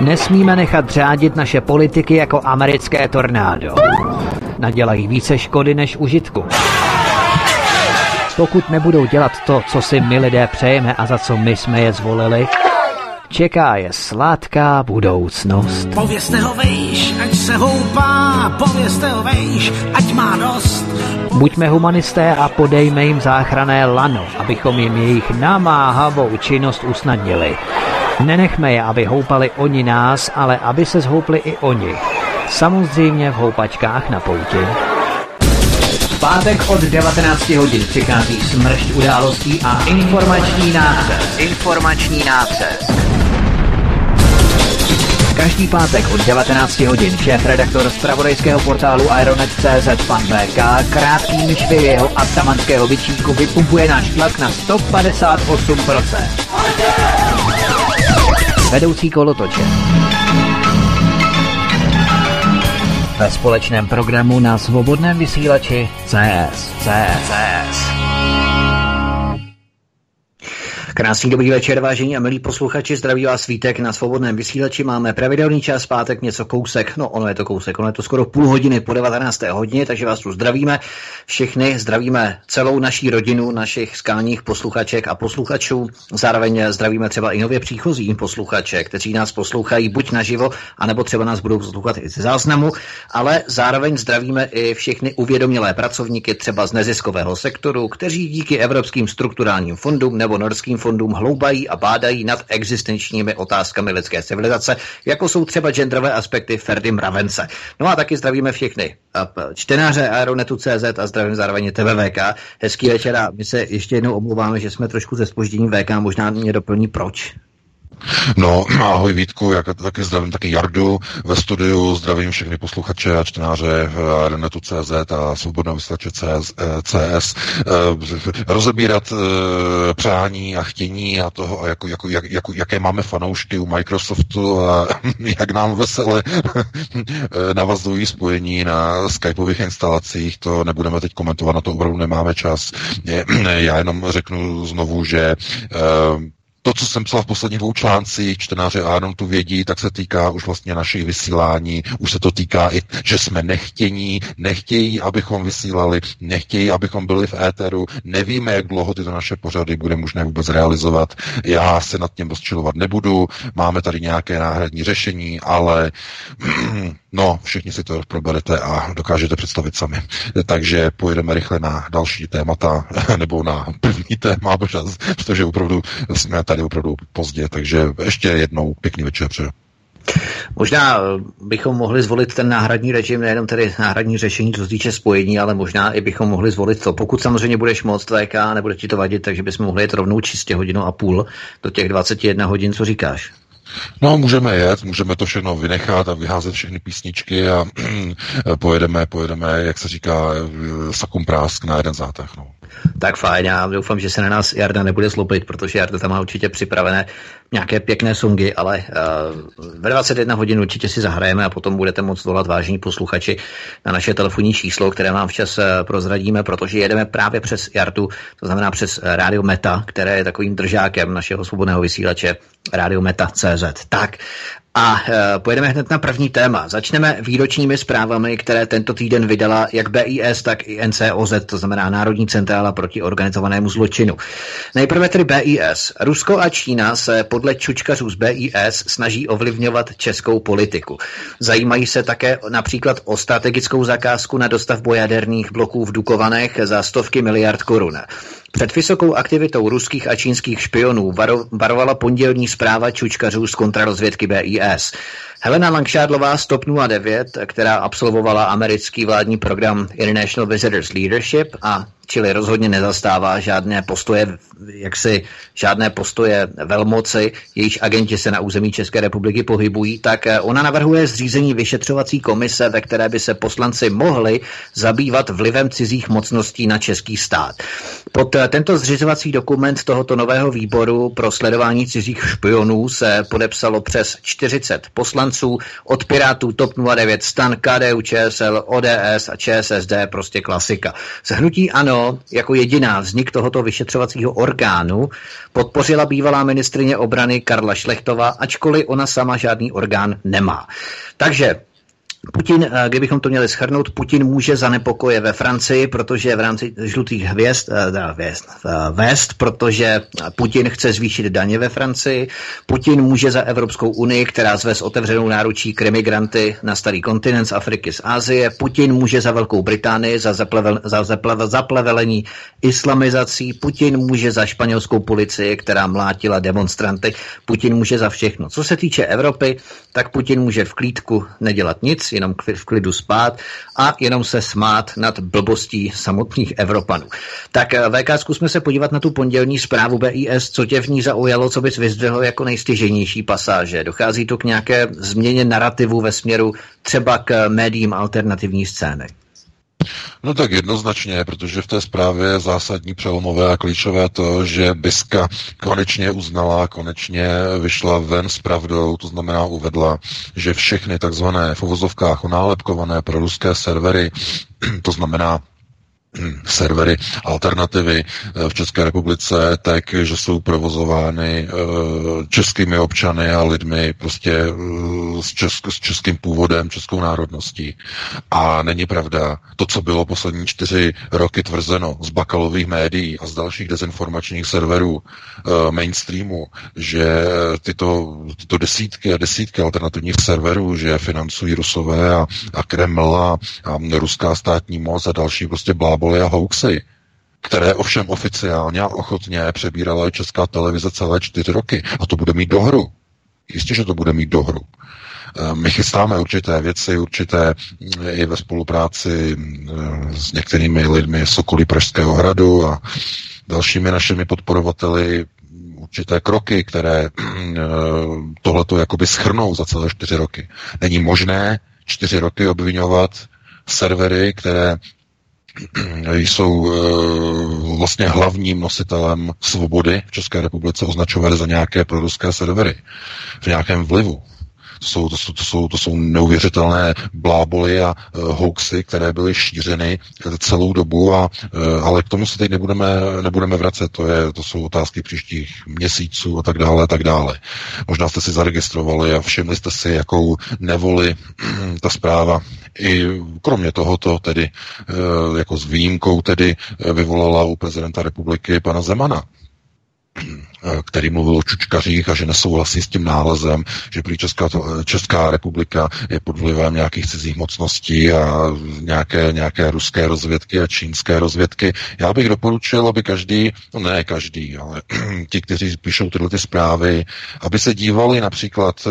Nesmíme nechat řádit naše politiky jako americké tornádo. Nadělají více škody než užitku. Pokud nebudou dělat to, co si my lidé přejeme a za co my jsme je zvolili, čeká je sladká budoucnost. Povězte ho vejš, ať se houpá, povězte ho vejš, ať má dost. Buďme humanisté a podejme jim záchrané lano, abychom jim jejich namáhavou činnost usnadnili. Nenechme je, aby houpali oni nás, ale aby se zhoupli i oni. Samozřejmě v houpačkách na pouti. V pátek od 19 hodin přichází smršť událostí a informační nácest. Informační nácest. Každý pátek od 19 hodin šéf-redaktor z pravodejského portálu Aeronet.cz pan VK krátkým švy jeho atamanského vyčínku vypumpuje náš tlak na 158%. Vedoucí kolotoče. Ve společném programu na svobodném vysílači CS. CS. CS. Krásný dobrý večer, vážení a milí posluchači, zdraví vás svítek na svobodném vysílači. Máme pravidelný čas, pátek něco kousek, no ono je to kousek, ono je to skoro půl hodiny po 19. hodině, takže vás tu zdravíme všechny, zdravíme celou naší rodinu, našich skálních posluchaček a posluchačů. Zároveň zdravíme třeba i nově příchozí posluchače, kteří nás poslouchají buď naživo, anebo třeba nás budou poslouchat i ze záznamu, ale zároveň zdravíme i všechny uvědomělé pracovníky třeba z neziskového sektoru, kteří díky evropským strukturálním fondům nebo norským fondům hloubají a bádají nad existenčními otázkami lidské civilizace, jako jsou třeba genderové aspekty Ferdy Mravence. No a taky zdravíme všechny čtenáře Aeronetu.cz a zdravím zároveň TVVK. Hezký večer a my se ještě jednou omlouváme, že jsme trošku ze spoždění VK, možná mě doplní proč. No, ahoj Vítku, jak taky zdravím taky Jardu ve studiu, zdravím všechny posluchače a čtenáře Renetu CZ a svobodného vysílače CS, CS. Eh, rozebírat eh, přání a chtění a toho, a jako, jako, jak, jako, jaké máme fanoušky u Microsoftu a jak nám vesele navazují spojení na skypových instalacích, to nebudeme teď komentovat, na to opravdu nemáme čas. Já jenom řeknu znovu, že eh, to, co jsem psal v posledních dvou článcích, čtenáři Anon tu vědí, tak se týká už vlastně našich vysílání, už se to týká i, že jsme nechtění, nechtějí, abychom vysílali, nechtějí, abychom byli v éteru, nevíme, jak dlouho tyto naše pořady bude možné vůbec realizovat. Já se nad tím rozčilovat nebudu, máme tady nějaké náhradní řešení, ale no, všichni si to proberete a dokážete představit sami. Takže pojedeme rychle na další témata, nebo na první téma, protože opravdu jsme tady opravdu pozdě, takže ještě jednou pěkný večer přeju. Možná bychom mohli zvolit ten náhradní režim, nejenom tedy náhradní řešení, co se týče spojení, ale možná i bychom mohli zvolit to. Pokud samozřejmě budeš moc VK, nebude ti to vadit, takže bychom mohli jít rovnou čistě hodinu a půl do těch 21 hodin, co říkáš? No, můžeme jet, můžeme to všechno vynechat a vyházet všechny písničky a pojedeme, pojedeme, jak se říká, sakum prásk na jeden zátah. No. Tak fajn, já doufám, že se na nás Jarda nebude zlobit, protože Jarda tam má určitě připravené nějaké pěkné songy, ale uh, ve 21 hodin určitě si zahrajeme a potom budete moct volat vážní posluchači na naše telefonní číslo, které vám včas uh, prozradíme, protože jedeme právě přes Jardu, to znamená přes uh, Radio Meta, které je takovým držákem našeho svobodného vysílače Radio Meta.cz. Tak a e, pojedeme hned na první téma. Začneme výročními zprávami, které tento týden vydala jak BIS, tak i NCOZ, to znamená Národní centrála proti organizovanému zločinu. Nejprve tedy BIS. Rusko a Čína se podle čučkařů z BIS snaží ovlivňovat českou politiku. Zajímají se také například o strategickou zakázku na dostavbu jaderných bloků v Dukovanech za stovky miliard korun. Před vysokou aktivitou ruských a čínských špionů varovala pondělní zpráva čučkařů z kontrarozvědky BIS. Helena Langšádlová z TOP 09, která absolvovala americký vládní program International Visitors Leadership a čili rozhodně nezastává žádné postoje, jaksi žádné postoje velmoci, jejíž agenti se na území České republiky pohybují, tak eh, ona navrhuje zřízení vyšetřovací komise, ve které by se poslanci mohli zabývat vlivem cizích mocností na český stát. Pod eh, tento zřizovací dokument tohoto nového výboru pro sledování cizích špionů se podepsalo přes 40 poslanců poslanců od Pirátů TOP 09, STAN, KDU, ČSL, ODS a ČSSD, prostě klasika. Zhnutí ANO jako jediná vznik tohoto vyšetřovacího orgánu podpořila bývalá ministrině obrany Karla Šlechtová, ačkoliv ona sama žádný orgán nemá. Takže Putin, eh, kdybychom to měli schrnout, Putin může za nepokoje ve Francii, protože v rámci žlutých hvězd, eh, teda hvězd, eh, vest, protože Putin chce zvýšit daně ve Francii. Putin může za Evropskou unii, která zve s otevřenou náručí kremigranty na starý kontinent z Afriky, z Asie. Putin může za Velkou Británii, za, zaplevel, za zaplevel, zaplevelení islamizací. Putin může za španělskou policii, která mlátila demonstranty. Putin může za všechno. Co se týče Evropy, tak Putin může v klídku nedělat nic, jenom v klidu spát a jenom se smát nad blbostí samotných Evropanů. Tak eh, VK, zkusme se podívat na tu pondělní zprávu BIS, co tě v ní zaujalo, co bys vyzdvihl jako nejstěženější pasáže. Dochází to k nějaké změně narrativu ve směru třeba k médiím alternativní scény. No tak jednoznačně, protože v té zprávě je zásadní přelomové a klíčové to, že Biska konečně uznala, konečně vyšla ven s pravdou, to znamená uvedla, že všechny takzvané v uvozovkách onálepkované pro ruské servery, to znamená servery alternativy eh, v České republice, tak, že jsou provozovány eh, českými občany a lidmi prostě eh, s, česk, s českým původem, českou národností. A není pravda to, co bylo poslední čtyři roky tvrzeno z bakalových médií a z dalších dezinformačních serverů mainstreamu, že tyto, tyto desítky a desítky alternativních serverů, že financují Rusové a, a Kreml a, a ruská státní moc a další prostě blábo bláboli a hoaxy, které ovšem oficiálně a ochotně přebírala česká televize celé čtyři roky. A to bude mít dohru. Jistě, že to bude mít dohru. Eh, my chystáme určité věci, určité eh, i ve spolupráci eh, s některými lidmi z okolí Pražského hradu a dalšími našimi podporovateli určité kroky, které tohleto jakoby schrnou za celé čtyři roky. Není možné čtyři roky obvinovat servery, které jsou eh, vlastně hlavním nositelem svobody v České republice označované za nějaké proruské servery v nějakém vlivu. To jsou, to jsou, to jsou, to jsou neuvěřitelné bláboly a uh, hoaxy, které byly šířeny celou dobu, a, uh, ale k tomu se teď nebudeme, nebudeme vracet. To, je, to jsou otázky příštích měsíců a tak dále, a tak dále. Možná jste si zaregistrovali a všimli jste si, jakou nevoli ta zpráva i kromě tohoto tedy uh, jako s výjimkou tedy vyvolala u prezidenta republiky pana Zemana. Eh, který mluvil o čučkařích a že nesouhlasí s tím nálezem, že prý Česká, Česká republika je pod vlivem nějakých cizích mocností a nějaké, nějaké ruské rozvědky a čínské rozvědky. Já bych doporučil, aby každý, no ne každý, ale ti, kteří píšou tyhle ty zprávy, aby se dívali například eh,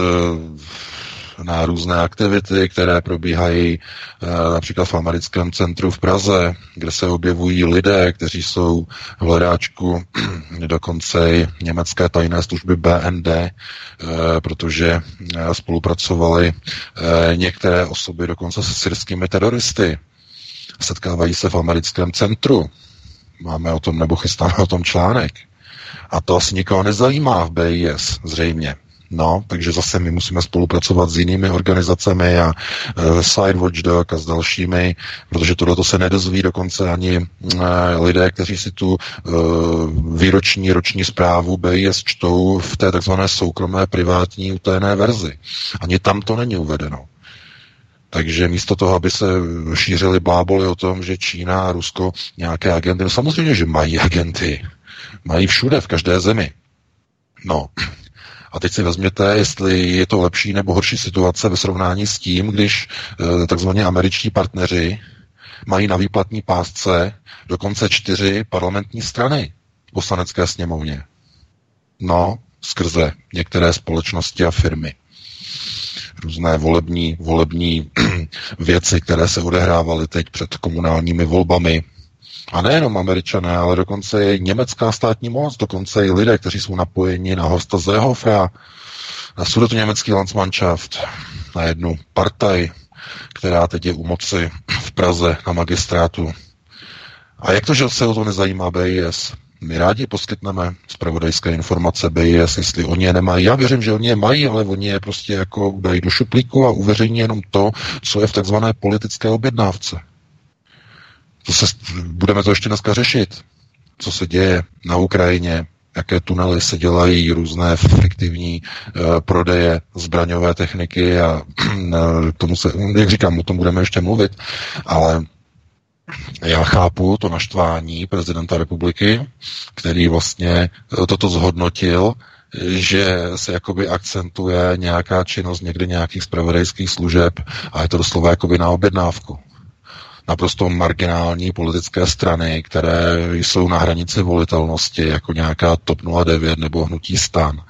na různé aktivity, které probíhají eh, například v americkém centru v Praze, kde se objevují lidé, kteří jsou v hledáčku dokonce německé tajné služby BND, eh, protože eh, spolupracovali některé osoby dokonce se syrskými teroristy. Setkávají se v americkém centru. Máme o tom, nebo chystáme o tom článek. A to asi nikoho nezajímá v BIS, zřejmě. No, takže zase my musíme spolupracovat s jinými organizacemi a uh, Side Watchdog a s dalšími, protože tohle se nedozví dokonce ani uh, lidé, kteří si tu uh, výroční, roční zprávu BIS čtou v té takzvané soukromé privátní utajené verzi. Ani tam to není uvedeno. Takže místo toho, aby se šířily bláboly o tom, že Čína a Rusko nějaké agenty, no samozřejmě, že mají agenty. Mají všude, v každé zemi. No, a teď si vezměte, jestli je to lepší nebo horší situace ve srovnání s tím, když e, takzvaně američtí partneři mají na výplatní pásce dokonce čtyři parlamentní strany v poslanecké sněmovně. No, skrze některé společnosti a firmy. Různé volební, volební věci, které se odehrávaly teď před komunálními volbami, a nejenom američané, ale dokonce i německá státní moc, dokonce i lidé, kteří jsou napojeni na Horsta Zehofra, na sudetu německý Landsmannschaft, na jednu partaj, která teď je u moci v Praze na magistrátu. A jak to, že se o to nezajímá BIS? My rádi poskytneme zpravodajské informace BIS, jestli oni je nemají. Já věřím, že oni je mají, ale oni je prostě jako dají do šuplíku a uveřejní jenom to, co je v takzvané politické objednávce. To se, budeme to ještě dneska řešit. Co se děje na Ukrajině, jaké tunely se dělají, různé fiktivní uh, prodeje zbraňové techniky a uh, tomu se, jak říkám, o tom budeme ještě mluvit, ale já chápu to naštvání prezidenta republiky, který vlastně eh, toto zhodnotil, že se jakoby akcentuje nějaká činnost někde nějakých spravodajských služeb a je to doslova jakoby na objednávku naprosto marginální politické strany, které jsou na hranici volitelnosti, jako nějaká TOP 09 nebo Hnutí stan.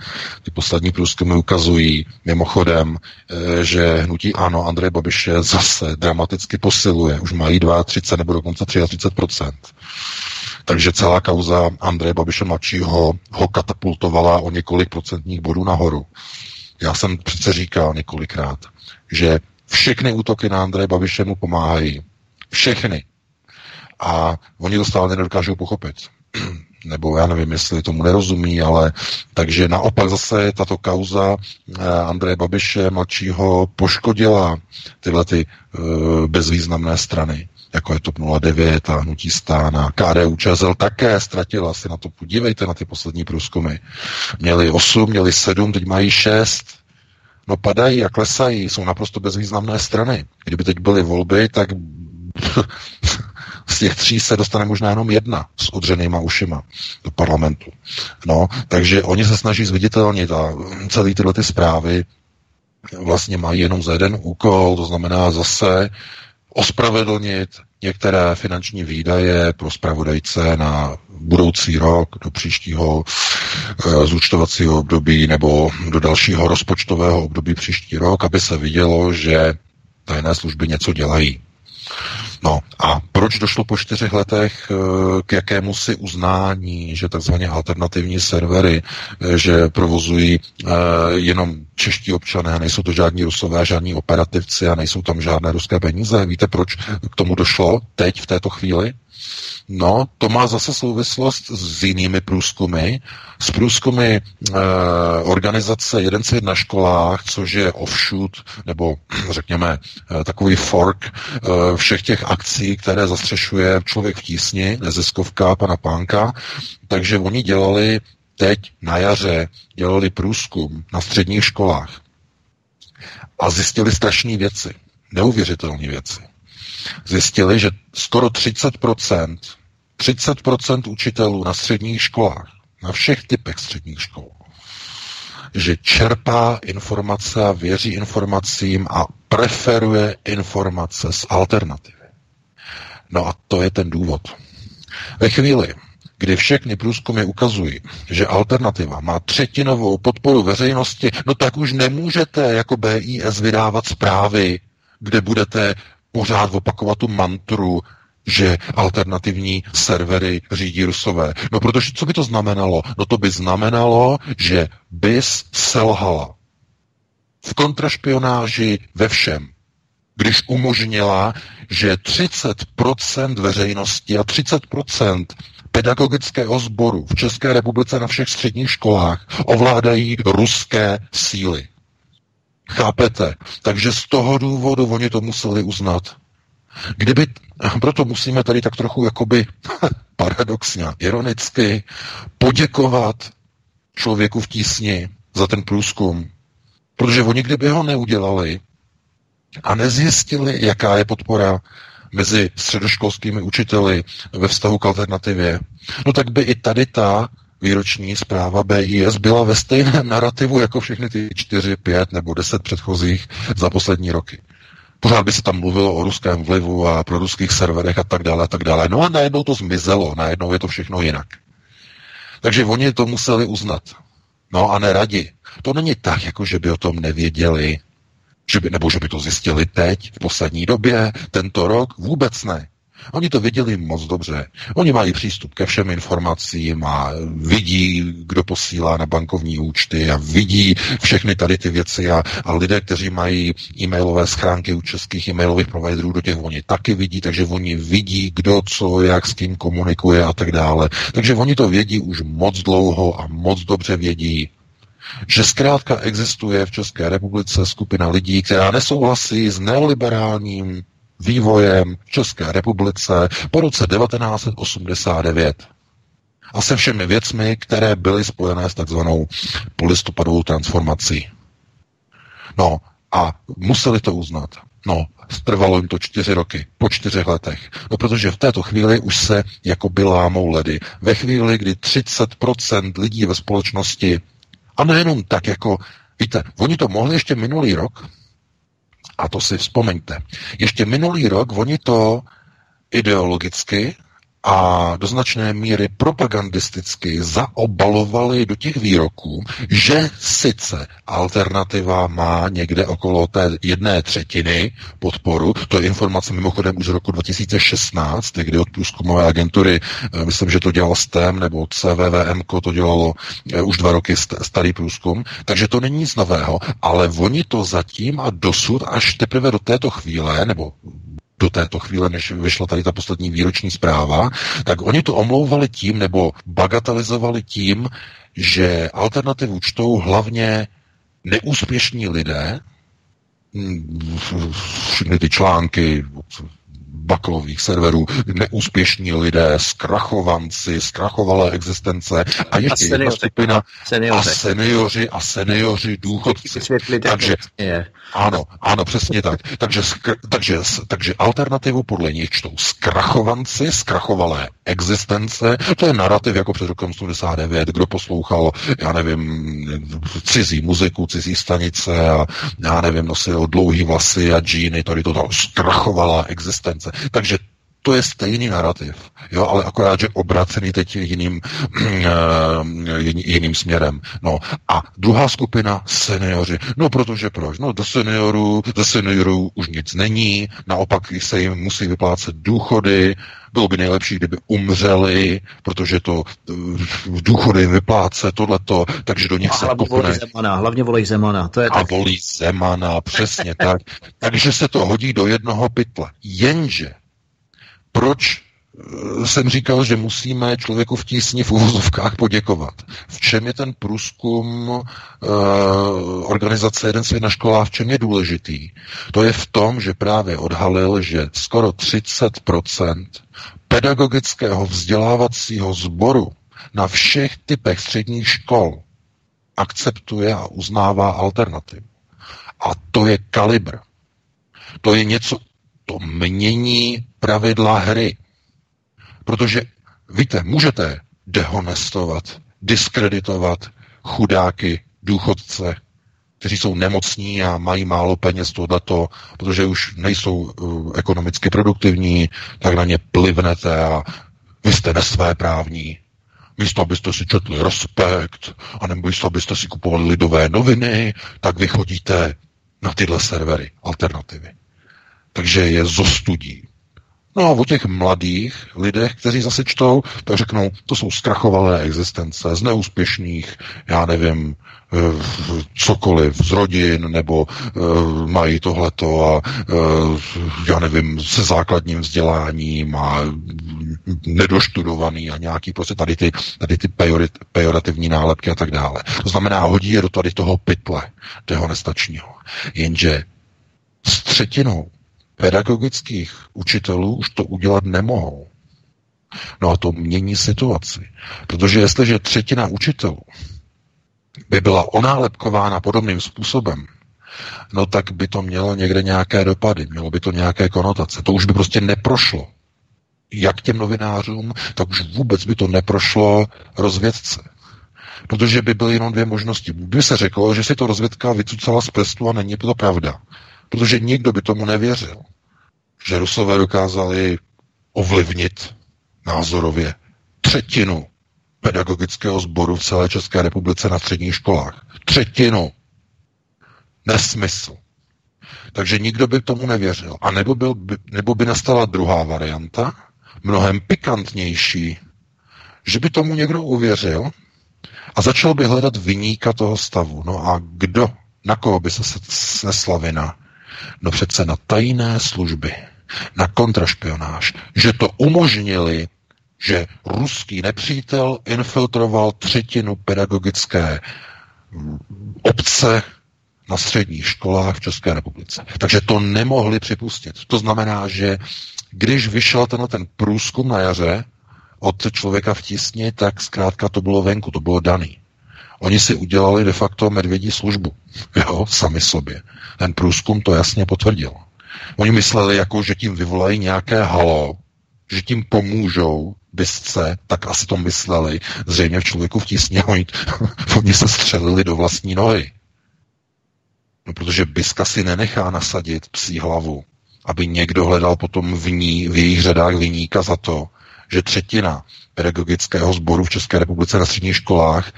Ty poslední průzkumy ukazují mimochodem, eh, že Hnutí ano Andrej Babiše zase dramaticky posiluje. Už mají 32 nebo dokonce 33% takže celá kauza Andreje Babiše mladšího ho katapultovala o několik procentních bodů nahoru. Já jsem přece říkal několikrát, že všechny útoky na Andreje Babiše mu pomáhají. Všechny. A oni to stále nedokážou pochopit. Nebo já nevím, jestli tomu nerozumí, ale takže naopak zase tato kauza eh, Andreje Babiše mladšího poškodila tyhle ty uh, bezvýznamné strany jako je TOP 09 a Hnutí stán a KDU ČSL také ztratila si na to. Podívejte na ty poslední průzkumy. Měli 8, měli 7, teď mají 6. No padají a klesají, jsou naprosto bezvýznamné strany. Kdyby teď byly volby, tak z těch tří se dostane možná jenom jedna s odřenýma ušima do parlamentu. No, takže oni se snaží zviditelnit a celé tyhle ty zprávy vlastně mají jenom za jeden úkol, to znamená zase ospravedlnit některé finanční výdaje pro spravodajce na budoucí rok, do příštího e, zúčtovacího období nebo do dalšího rozpočtového období příští rok, aby se vidělo, že tajné služby něco dělají. No a proč došlo po čtyřech letech eh, k jakému si uznání, že takzvaně alternativní servery, eh, že provozují eh, jenom čeští občané, nejsou to žádní rusové, žádní operativci a nejsou tam žádné ruské peníze. Víte, proč k tomu došlo teď, v této chvíli? No, to má zase souvislost s jinými průzkumy, s průzkumy e, organizace Jeden svět na školách, což je offshoot, nebo řekněme e, takový fork e, všech těch akcí, které zastřešuje člověk v tísni, neziskovka pana Pánka. Takže oni dělali teď na jaře, dělali průzkum na středních školách. A zjistili strašné věci, neuvěřitelné věci zjistili, že skoro 30%, 30% učitelů na středních školách, na všech typech středních škol, že čerpá informace a věří informacím a preferuje informace z alternativy. No a to je ten důvod. Ve chvíli, kdy všechny průzkumy ukazují, že alternativa má třetinovou podporu veřejnosti, no tak už nemůžete jako BIS vydávat zprávy, kde budete pořád opakovat tu mantru, že alternativní servery řídí Rusové. No protože co by to znamenalo? No to by znamenalo, že BIS selhala v kontrašpionáži ve všem, když umožnila, že 30% veřejnosti a 30% pedagogického sboru v České republice na všech středních školách ovládají ruské síly. Chápete? Takže z toho důvodu oni to museli uznat. Kdyby, proto musíme tady tak trochu jakoby paradoxně, ironicky poděkovat člověku v tísni za ten průzkum. Protože oni kdyby ho neudělali a nezjistili, jaká je podpora mezi středoškolskými učiteli ve vztahu k alternativě, no tak by i tady ta výroční zpráva BIS byla ve stejném narrativu jako všechny ty čtyři, pět nebo deset předchozích za poslední roky. Pořád by se tam mluvilo o ruském vlivu a pro ruských serverech a tak dále a tak dále. No a najednou to zmizelo, najednou je to všechno jinak. Takže oni to museli uznat. No a neradi. To není tak, jako že by o tom nevěděli, že by, nebo že by to zjistili teď, v poslední době, tento rok, vůbec ne. Oni to viděli moc dobře. Oni mají přístup ke všem informacím a vidí, kdo posílá na bankovní účty a vidí všechny tady ty věci a, a lidé, kteří mají e-mailové schránky u českých e-mailových providerů, do těch oni taky vidí, takže oni vidí, kdo co, jak s kým komunikuje a tak dále. Takže oni to vědí už moc dlouho a moc dobře vědí, že zkrátka existuje v České republice skupina lidí, která nesouhlasí s neoliberálním vývojem v České republice po roce 1989 a se všemi věcmi, které byly spojené s takzvanou polistopadovou transformací. No a museli to uznat. No, trvalo jim to čtyři roky, po čtyřech letech. No, protože v této chvíli už se jako by lámou ledy. Ve chvíli, kdy 30% lidí ve společnosti, a nejenom tak jako, víte, oni to mohli ještě minulý rok, a to si vzpomeňte. Ještě minulý rok oni to ideologicky a do značné míry propagandisticky zaobalovali do těch výroků, že sice alternativa má někde okolo té jedné třetiny podporu, to je informace mimochodem už z roku 2016, kdy od průzkumové agentury, eh, myslím, že to dělal STEM nebo CVVM, to dělalo eh, už dva roky starý průzkum, takže to není nic nového, ale oni to zatím a dosud až teprve do této chvíle, nebo do této chvíle, než vyšla tady ta poslední výroční zpráva, tak oni to omlouvali tím, nebo bagatelizovali tím, že alternativu čtou hlavně neúspěšní lidé, všechny ty články baklových serverů, neúspěšní lidé, zkrachovanci, zkrachovalé existence a ještě a jedna skupina seniori. a seniori a seniori důchodci. Takže, ano, ano, přesně tak. Takže, takže, takže alternativu podle nich čtou zkrachovanci, zkrachovalé existence, to je narrativ jako před rokem 89, kdo poslouchal, já nevím, cizí muziku, cizí stanice a já nevím, nosil dlouhý vlasy a džíny, tady to tam zkrachovalá existence. Takže to je stejný narrativ, jo, ale akorát, že obracený teď jiným, uh, jiným směrem. No a druhá skupina, seniori. No protože proč? No do seniorů, do seniorů už nic není, naopak se jim musí vyplácet důchody, bylo by nejlepší, kdyby umřeli, protože to v důchody vypláce tohleto, takže do nich a se hlavně kopne. Volí Zemana, hlavně volí Zemana. To je a tak... volí Zemana, přesně tak. Takže se to hodí do jednoho pytle. Jenže proč eh, jsem říkal, že musíme člověku v tísni v uvozovkách poděkovat. V čem je ten průzkum uh, organizace Jeden svět na školách, v čem je důležitý? To je v tom, že právě odhalil, že skoro 30% pedagogického vzdělávacího sboru na všech typech středních škol akceptuje a uznává alternativu. A to je kalibr. To je něco, to mění pravidla hry. Protože, víte, můžete dehonestovat, diskreditovat chudáky, důchodce, kteří jsou nemocní a mají málo peněz tohleto, protože už nejsou uh, ekonomicky produktivní, tak na ně plivnete a vy jste nesvéprávní. Místo, abyste si četli respekt, a místo, abyste si kupovali lidové noviny, tak vy chodíte na tyhle servery, alternativy takže je zostudí. No a o těch mladých lidech, kteří zase čtou, tak řeknou, to jsou zkrachovalé existence z neúspěšných, já nevím, eh, cokoliv z rodin, nebo uh, mají tohleto a uh, já nevím, se základním vzděláním a nedoštudovaný a nějaký prostě tady ty, tady ty pejorit, pejorativní nálepky a tak dále. To znamená, hodí je do tady toho pytle dehonestačního. Jenže s třetinou pedagogických učitelů už to udělat nemohou. No a to mění situaci. Protože jestliže třetina učitelů by byla onálepkována podobným způsobem, no tak by to mělo někde nějaké dopady, mělo by to nějaké konotace. To už by prostě neprošlo. Jak těm novinářům, tak už vůbec by to neprošlo rozvědce. Protože by byly jenom dvě možnosti. By se řeklo, že si to rozvědka vycucala z prstu a není to pravda. Protože nikdo by tomu nevěřil, že Rusové dokázali ovlivnit názorově třetinu pedagogického sboru v celé České republice na středních školách. Třetinu. Nesmysl. Takže nikdo by tomu nevěřil. A nebo, byl, nebo by nastala druhá varianta, mnohem pikantnější, že by tomu někdo uvěřil a začal by hledat vyníka toho stavu. No a kdo, na koho by se snesla vina? No přece na tajné služby, na kontrašpionáž, že to umožnili, že ruský nepřítel infiltroval třetinu pedagogické obce na středních školách v České republice. Takže to nemohli připustit. To znamená, že když vyšel tenhle ten průzkum na jaře od člověka v tísni, tak zkrátka to bylo venku, to bylo daný. Oni si udělali de facto medvědí službu, jo, sami sobě. Ten průzkum to jasně potvrdil. Oni mysleli, jako, že tím vyvolají nějaké halo, že tím pomůžou bysce, tak asi to mysleli. Zřejmě v člověku v tísni, oni, oni se střelili do vlastní nohy. No, protože Biska si nenechá nasadit psí hlavu, aby někdo hledal potom v ní, v jejich řadách vyníka za to, že třetina pedagogického sboru v České republice na středních školách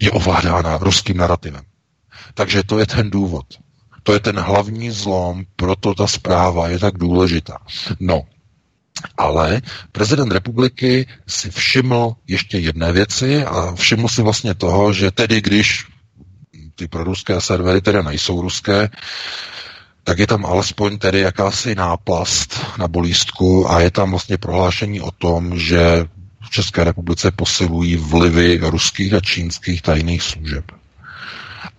je ovládána ruským narrativem. Takže to je ten důvod. To je ten hlavní zlom, proto ta zpráva je tak důležitá. No, ale prezident republiky si všiml ještě jedné věci a všiml si vlastně toho, že tedy když ty proruské servery tedy nejsou ruské, tak je tam alespoň tedy jakási náplast na bolístku a je tam vlastně prohlášení o tom, že v České republice posilují vlivy ruských a čínských tajných služeb.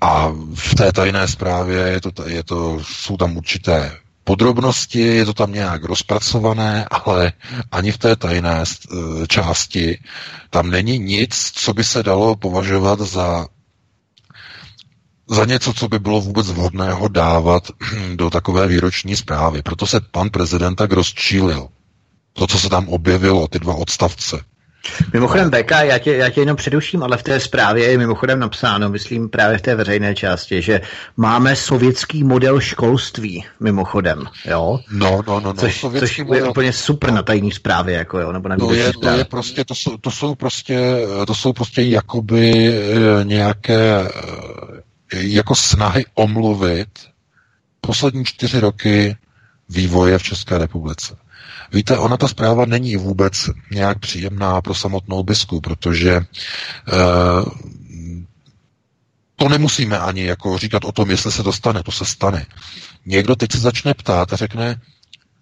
A v té tajné zprávě je to, je to, jsou tam určité podrobnosti, je to tam nějak rozpracované, ale ani v té tajné eh, části tam není nic, co by se dalo považovat za za něco, co by bylo vůbec vhodného dávat do takové výroční zprávy. Proto se pan prezident tak rozčílil. To, co se tam objevilo, ty dva odstavce. Mimochodem, BK, já tě, já tě jenom předuším, ale v té zprávě je mimochodem napsáno, myslím právě v té veřejné části, že máme sovětský model školství, mimochodem, jo? No, no, no, no. Což, což je model. úplně super no. na tajní zprávě, jako jo, nebo na to je, to je prostě, to jsou, to jsou prostě, to jsou prostě jakoby eh, nějaké eh, jako snahy omluvit poslední čtyři roky vývoje v České republice. Víte, ona ta zpráva není vůbec nějak příjemná pro samotnou bisku, protože e, to nemusíme ani jako říkat o tom, jestli se to stane, to se stane. Někdo teď se začne ptát a řekne,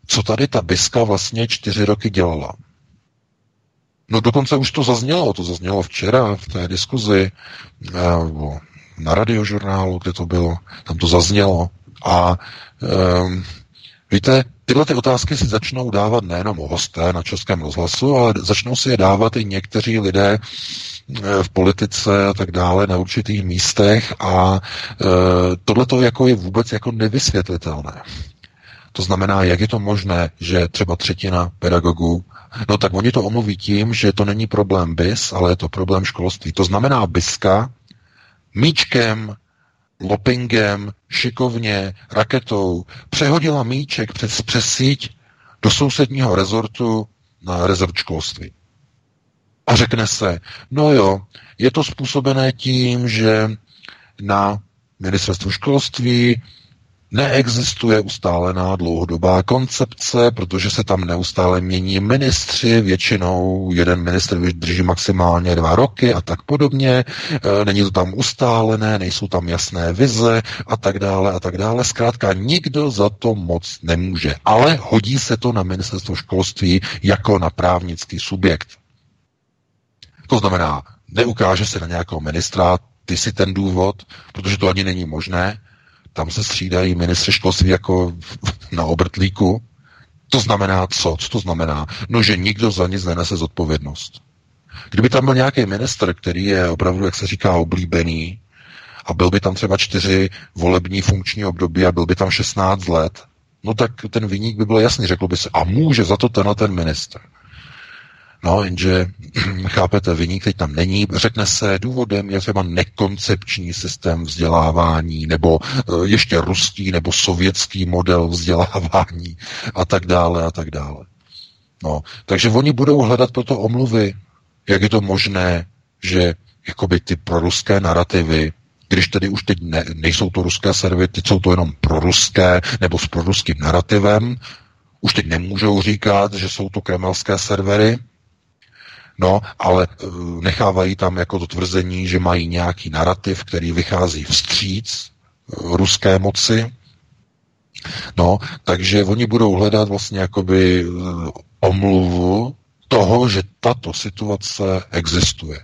co tady ta biska vlastně čtyři roky dělala. No dokonce už to zaznělo, to zaznělo včera v té diskuzi, e, na radiožurnálu, kde to bylo, tam to zaznělo. A um, víte, tyhle ty otázky si začnou dávat nejenom hosté na Českém rozhlasu, ale začnou si je dávat i někteří lidé eh, v politice a tak dále na určitých místech a e, tohle to jako je vůbec jako nevysvětlitelné. To znamená, jak je to možné, že třeba třetina pedagogů, no tak oni to omluví tím, že to není problém BIS, ale je to problém školství. To znamená, BISka míčkem, lopingem, šikovně, raketou přehodila míček přes, přes síť do sousedního rezortu na rezort školství. A řekne se, no jo, je to způsobené tím, že na ministerstvu školství Neexistuje ustálená dlouhodobá koncepce, protože se tam neustále mění ministři, většinou jeden ministr vydrží maximálně dva roky a tak podobně, e, není to tam ustálené, nejsou tam jasné vize a tak dále a tak dále. Zkrátka nikdo za to moc nemůže, ale hodí se to na ministerstvo školství jako na právnický subjekt. To znamená, neukáže se na nějakého ministra, ty si ten důvod, protože to ani není možné, tam se střídají ministři školství jako na obrtlíku. To znamená co? Co to znamená? No, že nikdo za nic nenese zodpovědnost. Kdyby tam byl nějaký minister, který je opravdu, jak se říká, oblíbený, a byl by tam třeba čtyři volební funkční období a byl by tam 16 let, no tak ten vyník by byl jasný, řekl by se, a může za to tenhle ten minister. No, jenže, chápete, vyník teď tam není. Řekne se, důvodem je třeba nekoncepční systém vzdělávání, nebo e, ještě ruský nebo sovětský model vzdělávání a tak dále a tak dále. No, takže oni budou hledat proto omluvy, jak je to možné, že jakoby ty proruské narrativy když tedy už teď ne, nejsou to ruské servery, teď jsou to jenom proruské nebo s proruským narrativem, už teď nemůžou říkat, že jsou to kremelské servery, No, ale eh, nechávají tam jako to tvrzení, že mají nějaký narrativ, který vychází vstříc eh, ruské moci. No, takže oni budou hledat vlastně jakoby eh, omluvu toho, že tato situace existuje.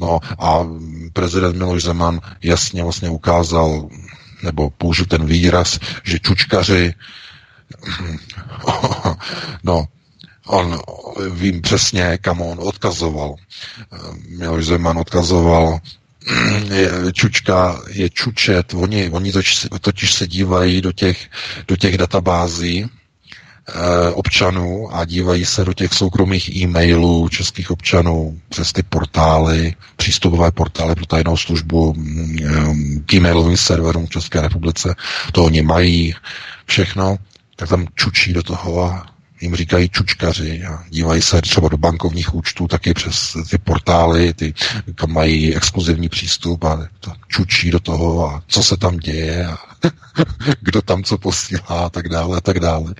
No a prezident Miloš Zeman jasně vlastně ukázal, nebo použil ten výraz, že čučkaři, no, on, vím přesně, kam on odkazoval. Miloš Zeman odkazoval, je, čučka je čučet, oni, oni totiž, totiž se dívají do těch, do těch databází e, občanů a dívají se do těch soukromých e-mailů českých občanů přes ty portály, přístupové portály pro tajnou službu mm, k e-mailovým serverům v České republice. To oni mají všechno, tak tam čučí do toho a jim říkají čučkaři a dívají se třeba do bankovních účtů taky přes ty portály, ty, kam mají exkluzivní přístup a to čučí do toho a co se tam děje a kdo tam co posílá a tak dále a tak dále.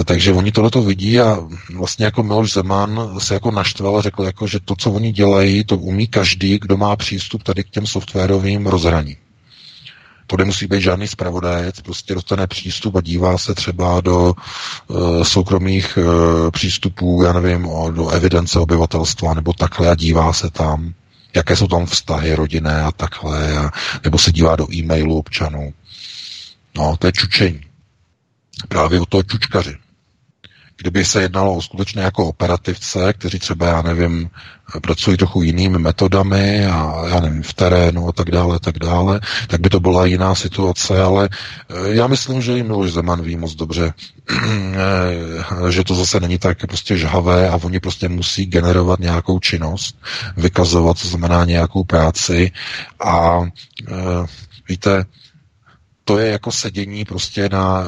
E, takže oni tohleto vidí a vlastně jako Miloš Zeman se jako naštval a řekl, jako, že to, co oni dělají, to umí každý, kdo má přístup tady k těm softwarovým rozhraním. To nemusí být žádný zpravodajec, prostě dostane přístup a dívá se třeba do uh, soukromých uh, přístupů, já nevím, o, do evidence obyvatelstva nebo takhle a dívá se tam, jaké jsou tam vztahy rodinné a takhle, a, nebo se dívá do e-mailu občanů. No, to je čučení. Právě o toho čučkaři. Kdyby se jednalo o skutečně jako operativce, kteří třeba, já nevím, pracují trochu jinými metodami a já nevím, v terénu a tak dále, tak dále, tak by to byla jiná situace, ale eh, já myslím, že i Miloš Zeman ví moc dobře, eh, že to zase není tak prostě žhavé a oni prostě musí generovat nějakou činnost, vykazovat, co znamená nějakou práci a eh, víte, to je jako sedění prostě na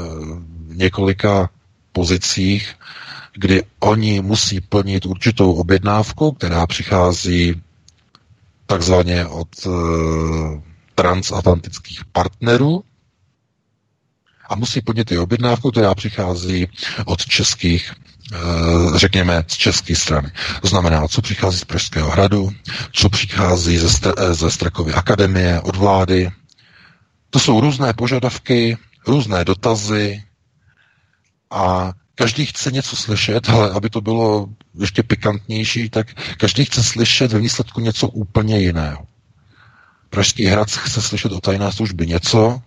několika pozicích, kdy oni musí plnit určitou objednávku, která přichází takzvaně od e, transatlantických partnerů a musí plnit i objednávku, která přichází od českých e, řekněme, z české strany. To znamená, co přichází z Pražského hradu, co přichází ze, Str- ze Strakovy akademie, od vlády. To jsou různé požadavky, různé dotazy, a každý chce něco slyšet, ale aby to bylo ještě pikantnější, tak každý chce slyšet ve výsledku něco úplně jiného. Pražský hrad chce slyšet o tajné služby něco,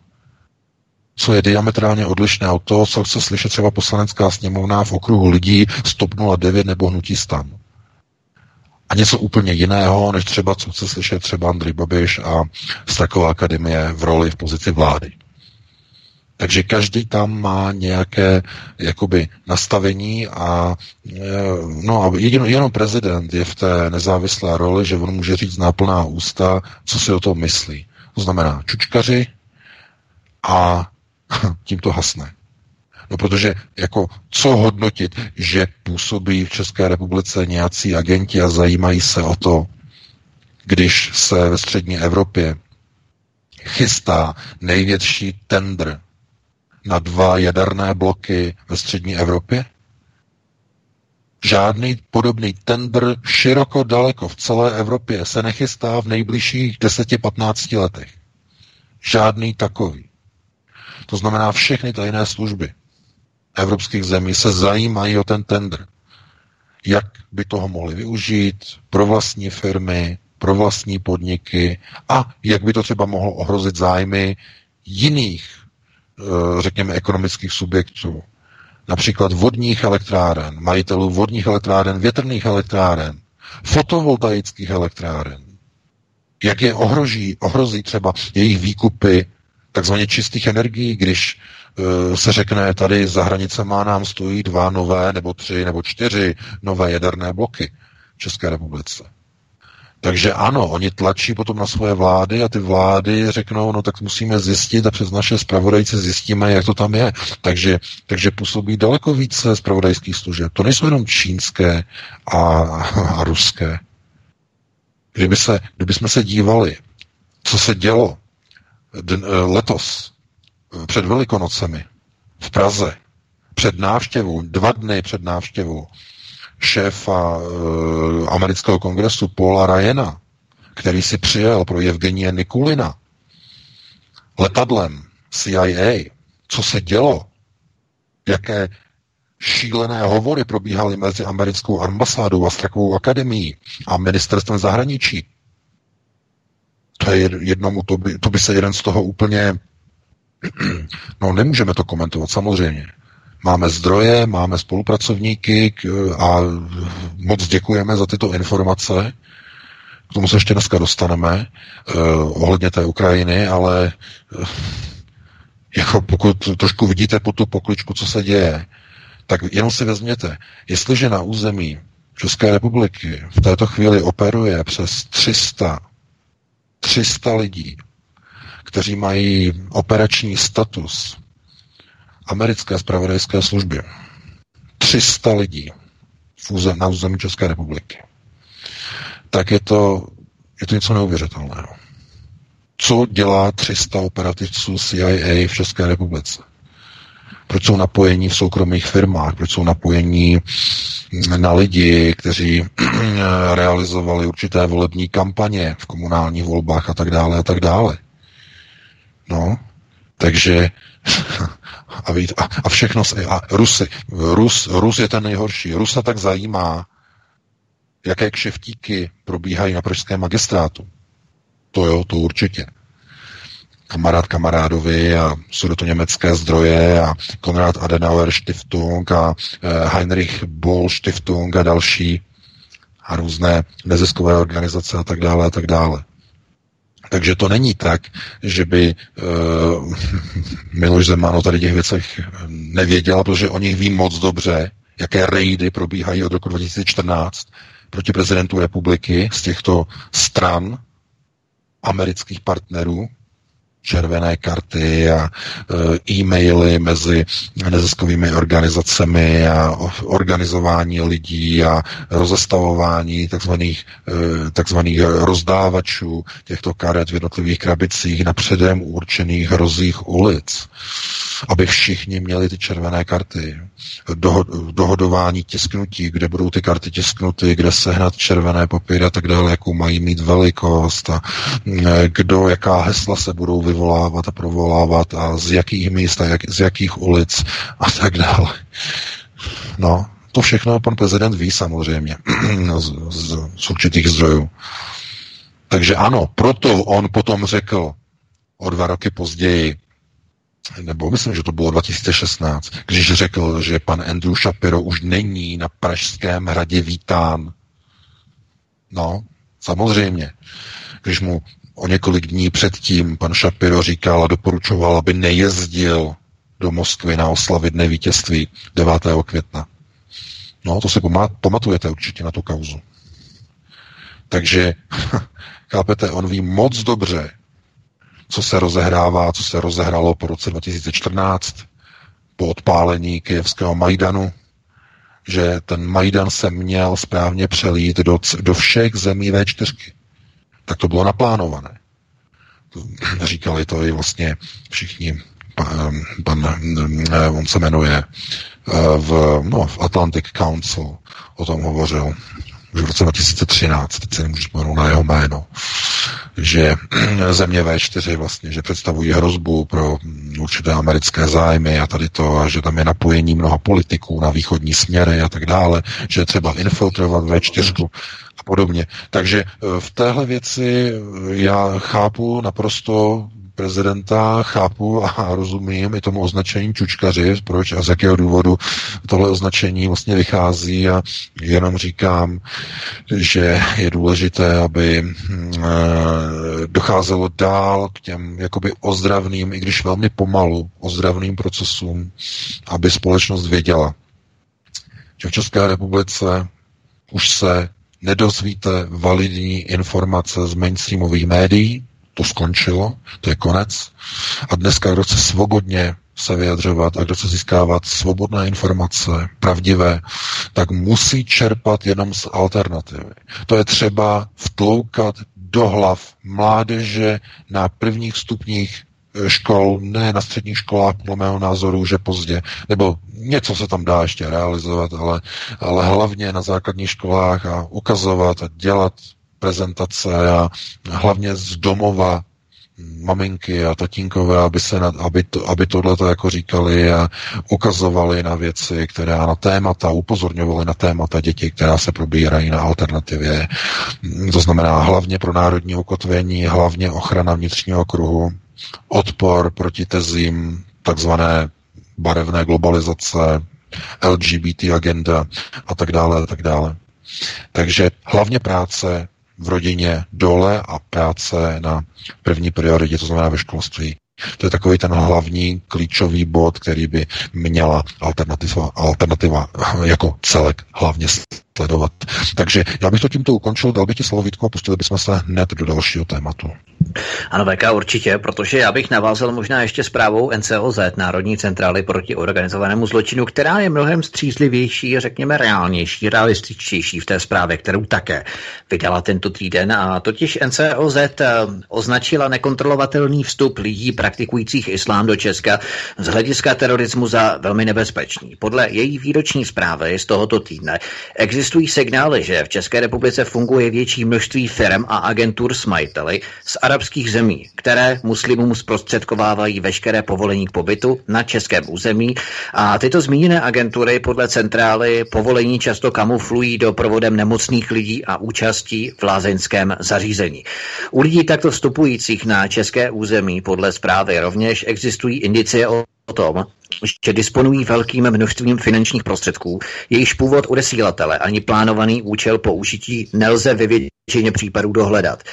co je diametrálně odlišné od toho, co chce slyšet třeba poslanecká sněmovna v okruhu lidí z TOP 09 nebo Hnutí stan. A něco úplně jiného, než třeba, co chce slyšet třeba Andrej Babiš a Straková akademie v roli v pozici vlády. Takže každý tam má nějaké jakoby nastavení a e, no a jedino, jenom prezident je v té nezávislé roli, že on může říct náplná ústa, co si o tom myslí. To znamená čučkaři a tím to hasne. No protože jako co hodnotit, že působí v České republice nějací agenti a zajímají se o to, když se ve střední Evropě chystá největší tender na dva jaderné bloky ve střední Evropě? Žádný podobný tender široko daleko v celé Evropě se nechystá v nejbližších 10-15 letech. Žádný takový. To znamená, všechny tajné služby evropských zemí se zajímají o ten tender. Jak by toho mohli využít pro vlastní firmy, pro vlastní podniky a jak by to třeba mohlo ohrozit zájmy jiných řekněme, ekonomických subjektů, například vodních elektráren, majitelů vodních elektráren, větrných elektráren, fotovoltaických elektráren, jak je ohroží, ohrozí třeba jejich výkupy takzvaně čistých energií, když uh, se řekne, tady za hranicema nám stojí dva nové, nebo tři, nebo čtyři nové jaderné bloky v České republice. Takže ano, oni tlačí potom na svoje vlády a ty vlády řeknou, no tak musíme zjistit a přes naše zpravodajce zjistíme, jak to tam je. Takže, takže působí daleko více zpravodajských služeb. To nejsou jenom čínské a, a ruské. Kdyby se, kdyby jsme se dívali, co se dělo letos před Velikonocemi v Praze, před návštěvou, dva dny před návštěvou šéfa e, amerického kongresu Paula Ryana, který si přijel pro Evgenie Nikulina letadlem CIA, co se dělo, jaké šílené hovory probíhaly mezi americkou ambasádou a Strakovou akademií a ministerstvem zahraničí. To je jednomu, to by, to by se jeden z toho úplně No, nemůžeme to komentovat, samozřejmě. Máme zdroje, máme spolupracovníky a moc děkujeme za tyto informace. K tomu se ještě dneska dostaneme eh, ohledně té Ukrajiny, ale eh, jako pokud trošku vidíte po tu pokličku, co se děje, tak jenom si vezměte, jestliže na území České republiky v této chvíli operuje přes 300, 300 lidí, kteří mají operační status americké spravodajské služby. 300 lidí v na území České republiky. Tak je to, je to něco neuvěřitelného. Co dělá 300 operativců CIA v České republice? Proč jsou napojení v soukromých firmách? Proč jsou napojení na lidi, kteří realizovali určité volební kampaně v komunálních volbách a tak dále a tak dále? No, takže a, ví, a, a všechno se, a Rusy, Rus, Rus je ten nejhorší. Rusa tak zajímá, jaké kšeftíky probíhají na pražském magistrátu. To jo, to určitě. Kamarád kamarádovi a jsou to německé zdroje a Konrad Adenauer Stiftung a eh, Heinrich Boll Stiftung a další a různé neziskové organizace a tak dále a tak dále. Takže to není tak, že by uh, Miloš Zeman o tady těch věcech nevěděl, protože o nich ví moc dobře, jaké rejdy probíhají od roku 2014 proti prezidentu republiky z těchto stran amerických partnerů, červené karty a e, e-maily mezi neziskovými organizacemi a organizování lidí a rozestavování takzvaných, e, takzvaných rozdávačů těchto karet v jednotlivých krabicích na předem určených rozích ulic aby všichni měli ty červené karty. dohodování tisknutí, kde budou ty karty tisknuty, kde sehnat červené papíry a tak dále, jakou mají mít velikost a mm, kdo, jaká hesla se budou vyvolávat a provolávat a z jakých míst a jak, z jakých ulic a tak dále. No, to všechno pan prezident ví samozřejmě z, z, z určitých zdrojů. Takže ano, proto on potom řekl o dva roky později, nebo myslím, že to bylo 2016, když řekl, že pan Andrew Shapiro už není na Pražském hradě vítán. No, samozřejmě. Když mu o několik dní předtím pan Shapiro říkal a doporučoval, aby nejezdil do Moskvy na oslavy dne vítězství 9. května. No, to si pamatujete určitě na tu kauzu. Takže, chápete, on ví moc dobře, co se rozehrává, co se rozehrálo po roce 2014, po odpálení kijevského Majdanu, že ten Majdan se měl správně přelít do, do všech zemí V4. Tak to bylo naplánované. Říkali to i vlastně všichni, pan, pan on se jmenuje eh, v, no, v Atlantic Council, o tom hovořil už v roce 2013, teď se nemůžu na jeho jméno, že země V4 vlastně, že představují hrozbu pro určité americké zájmy a tady to, a že tam je napojení mnoha politiků na východní směry a tak dále, že je třeba infiltrovat V4 a podobně. Takže eh, v téhle věci já chápu naprosto prezidenta, chápu a rozumím i tomu označení čučkaři, proč a z jakého důvodu tohle označení vlastně vychází a jenom říkám, že je důležité, aby hm, eh, docházelo dál k těm jakoby ozdravným, i když velmi pomalu, ozdravným procesům, aby společnost věděla, že v České republice už se nedozvíte validní informace z mainstreamových médií, to skončilo, to je konec. A dneska, kdo chce svobodně se vyjadřovat a kdo chce získávat svobodné informace, pravdivé, tak musí čerpat jenom z alternativy. To je třeba vtloukat do hlav mládeže na prvních stupních eh, škol, ne na středních školách, podle mého názoru, že pozdě, nebo něco se tam dá ještě realizovat, ale, ale hlavně na základních školách a ukazovat a dělat prezentace a hlavně z domova maminky a tatínkové, aby, se na, aby, to, aby tohle jako říkali a ukazovali na věci, které na témata, upozorňovali na témata děti, která se probírají na alternativě. To znamená hlavně pro národní ukotvení, hlavně ochrana vnitřního kruhu, odpor proti tezím takzvané barevné globalizace, LGBT agenda a tak dále a tak dále. Takže hlavně práce v rodině dole a práce na první prioritě, to znamená ve školství. To je takový ten hlavní klíčový bod, který by měla alternativa, alternativa jako celek hlavně sledovat. Takže já bych to tímto ukončil, dal bych ti slovo Vítku a pustili bychom se hned do dalšího tématu. Ano, VK určitě, protože já bych navázal možná ještě zprávou NCOZ, Národní centrály proti organizovanému zločinu, která je mnohem střízlivější, řekněme reálnější, realističtější v té zprávě, kterou také vydala tento týden. A totiž NCOZ eh, označila nekontrolovatelný vstup lidí praktikujících islám do Česka z hlediska terorismu za velmi nebezpečný. Podle její výroční zprávy z tohoto týdne existují signály, že v České republice funguje větší množství firm a agentur s majiteli z arabských zemí, které muslimům zprostředkovávají veškeré povolení k pobytu na českém území a tyto zmíněné agentury podle centrály povolení často kamuflují doprovodem nemocných lidí a účastí v lázeňském zařízení. U lidí takto vstupujících na české území podle zprávy rovněž existují indicie o o tom, že disponují velkým množstvím finančních prostředků, jejichž původ odesílatele ani plánovaný účel použití nelze ve většině případů dohledat.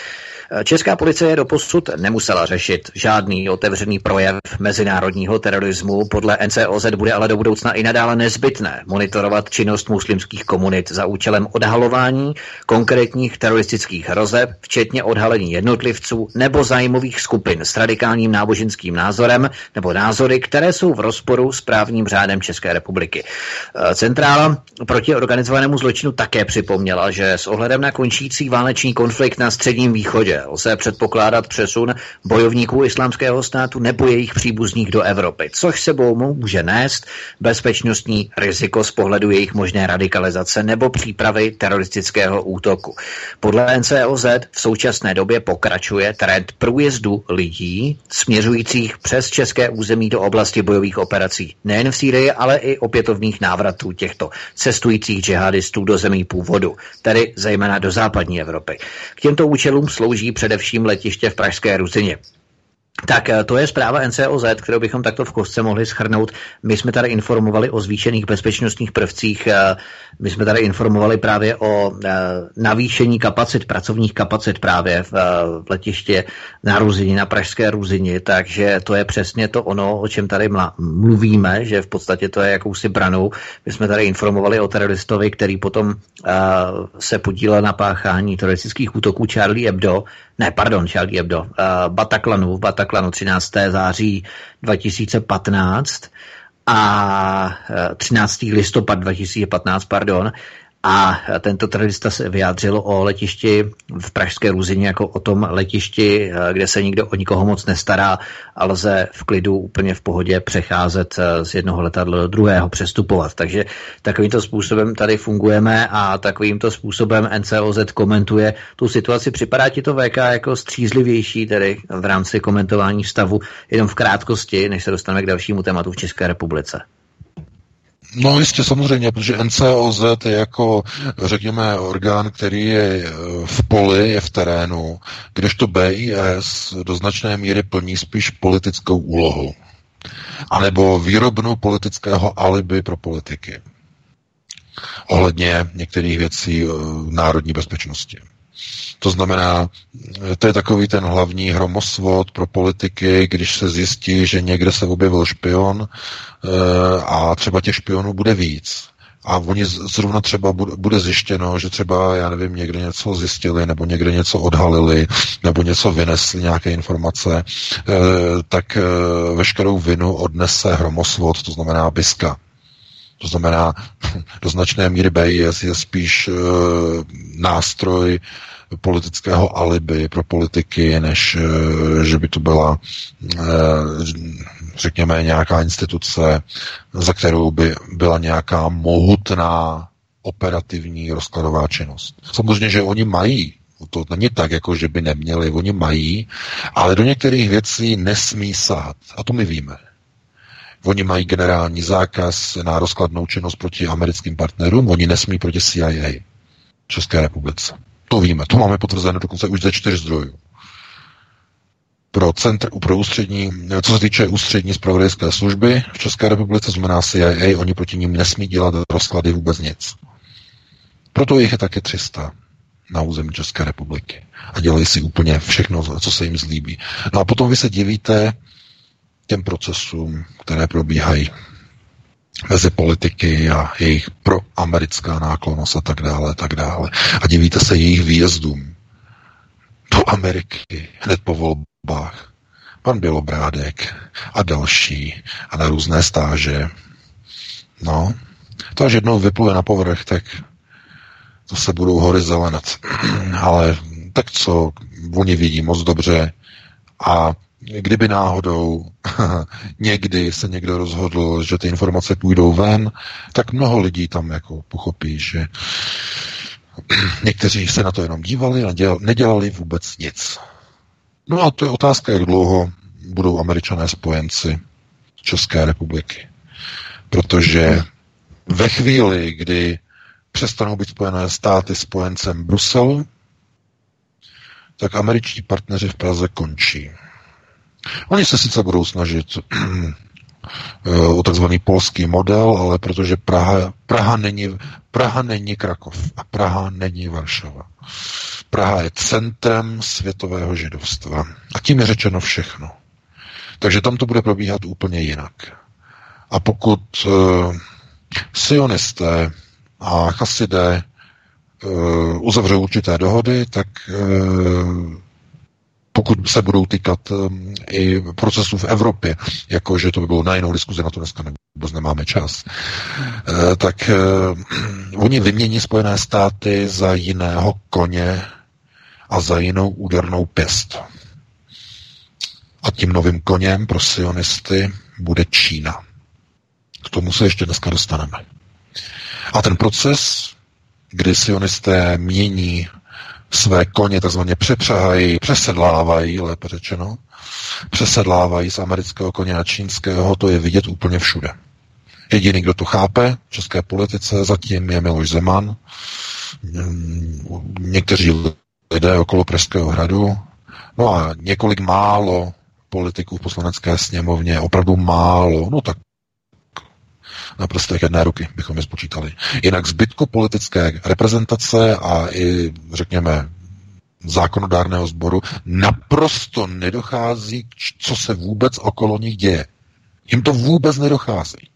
Česká policie doposud nemusela řešit žádný otevřený projev mezinárodního terorismu. Podle NCOZ bude ale do budoucna i nadále nezbytné monitorovat činnost muslimských komunit za účelem odhalování konkrétních teroristických hrozeb, včetně odhalení jednotlivců nebo zájmových skupin s radikálním náboženským názorem nebo názory, které jsou v rozporu s právním řádem České republiky. Centrála proti organizovanému zločinu také připomněla, že s ohledem na končící válečný konflikt na Středním východě lze předpokládat přesun bojovníků islámského státu nebo jejich příbuzných do Evropy, což sebou může nést bezpečnostní riziko z pohledu jejich možné radikalizace nebo přípravy teroristického útoku. Podle NCOZ v současné době pokračuje trend průjezdu lidí směřujících přes české území do oblasti bojových operací nejen v Sýrii, ale i opětovných návratů těchto cestujících džihadistů do zemí původu, tedy zejména do západní Evropy. K těmto účelům slouží především letiště v Pražské Ruzině. Tak eh, to je zpráva NCOZ, kterou bychom takto v kostce mohli schrnout. My jsme tady informovali o zvýšených bezpečnostních prvcích, eh, my jsme tady informovali právě o eh, navýšení kapacit, pracovních kapacit právě v letiště na Ruzini, na Pražské Ruzini, takže to je přesně to ono, o čem tady mluvíme, že v podstatě to je jakousi branou. My jsme tady informovali o teroristovi, který potom se podílel na páchání teroristických útoků Charlie Hebdo, ne, pardon, Charlie Hebdo, uh, Bataklanu, v Bataklanu 13. září 2015 a 13. listopad 2015, pardon, a tento terorista se vyjádřil o letišti v Pražské Růzině jako o tom letišti, eh, kde se nikdo o nikoho moc nestará a lze v klidu úplně v pohodě přecházet eh, z jednoho letadla do druhého, přestupovat. Takže takovýmto způsobem tady fungujeme a takovýmto způsobem NCOZ komentuje tu situaci. Připadá ti to VK jako střízlivější tedy v rámci komentování stavu jenom v krátkosti, než se dostaneme k dalšímu tématu v České republice? No jistě samozřejmě, protože NCOZ je jako, řekněme, orgán, který je eh, v poli, je v terénu, kdežto BIS do značné míry plní spíš politickou úlohu. anebo výrobnu politického alibi pro politiky. Ohledně některých věcí eh, národní bezpečnosti. To znamená, to je takový ten hlavní hromosvod pro politiky, když se zjistí, že někde se objevil špion eh, a třeba těch špionů bude víc. A oni zrovna třeba bude zjištěno, že třeba, já nevím, někde něco zjistili, nebo někde něco odhalili, nebo něco vynesli, nějaké informace, eh, tak eh, veškerou vinu odnese hromosvod, to znamená BISKA. To znamená, do značné míry BIS je spíš nástroj politického alibi pro politiky, než eh, že by to byla, eh, řekněme, nějaká instituce, za kterou by byla nějaká mohutná operativní rozkladová činnost. Samozřejmě, že oni mají to není tak, jako že by neměli, oni mají, ale do některých věcí nesmí sahat. A to my víme. Oni mají generální zákaz na rozkladnou činnost proti americkým partnerům, oni nesmí proti CIA České republice. To víme, to máme potvrzené dokonce už ze čtyř zdrojů. Pro centr, pro ústřední, co se týče ústřední zpravodajské služby v České republice, znamená CIA, oni proti ním nesmí dělat rozklady vůbec nic. Proto jich je také 300 na území České republiky. A dělají si úplně všechno, co se jim zlíbí. No a potom vy se divíte těm procesům, které probíhají mezi politiky a jejich proamerická náklonost a tak dále, tak dále. A divíte se jejich výjezdům do Ameriky hned po volbách. Pan Bělobrádek a další a na různé stáže. No, to až jednou vypluje na povrch, tak to se budou hory zelenat. Ale tak co, oni vidí moc dobře a kdyby náhodou někdy se někdo rozhodl, že ty informace půjdou ven, tak mnoho lidí tam jako pochopí, že někteří se na to jenom dívali a nedělali vůbec nic. No a to je otázka, jak dlouho budou američané spojenci České republiky. Protože ve chvíli, kdy přestanou být spojené státy spojencem Bruselu, tak američtí partneři v Praze končí. Oni se sice budou snažit eh, o takzvaný polský model, ale protože Praha, Praha, není, Praha není Krakov a Praha není Varšava. Praha je centrem světového židovstva. A tím je řečeno všechno. Takže tam to bude probíhat úplně jinak. A pokud uh, sionisté a chasidé uh, uzavřou určité dohody, tak uh, pokud se budou týkat um, i procesů v Evropě, jakože to by bylo na jinou diskuzi, na to dneska vůbec nemáme čas, uh, tak uh, oni vymění Spojené státy za jiného koně a za jinou údernou pěst. A tím novým koněm pro sionisty bude Čína. K tomu se ještě dneska dostaneme. A ten proces, kdy sionisté mění své koně, takzvaně přepřahají, přesedlávají, lépe řečeno, přesedlávají z amerického koně na čínského, to je vidět úplně všude. Jediný, kdo to chápe v české politice, zatím je Miloš Zeman, někteří lidé okolo Pražského hradu, no a několik málo politiků v poslanecké sněmovně, opravdu málo, no tak na prstech jedné ruky bychom je spočítali. Jinak zbytku politické reprezentace a i, řekněme, zákonodárného sboru naprosto nedochází, co se vůbec okolo nich děje. Jim to vůbec nedochází.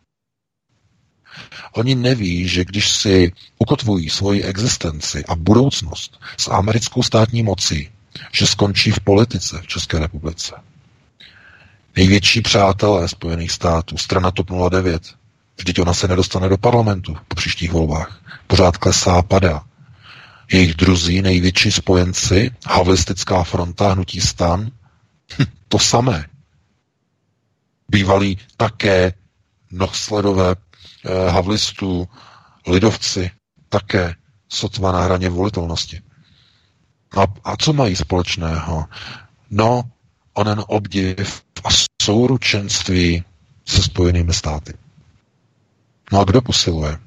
Oni neví, že když si ukotvují svoji existenci a budoucnost s americkou státní mocí, že skončí v politice v České republice. Největší přátelé Spojených států, strana TOP 09, Vždyť ona se nedostane do parlamentu po příštích volbách. Pořád klesá padá. Jejich druzí, největší spojenci, havlistická fronta, hnutí stan, hm, to samé. Bývalí také nosledové eh, havlistů, lidovci, také sotva na hraně volitelnosti. A, a co mají společného? No, onen obdiv a souručenství se spojenými státy. No a kdo posiluje?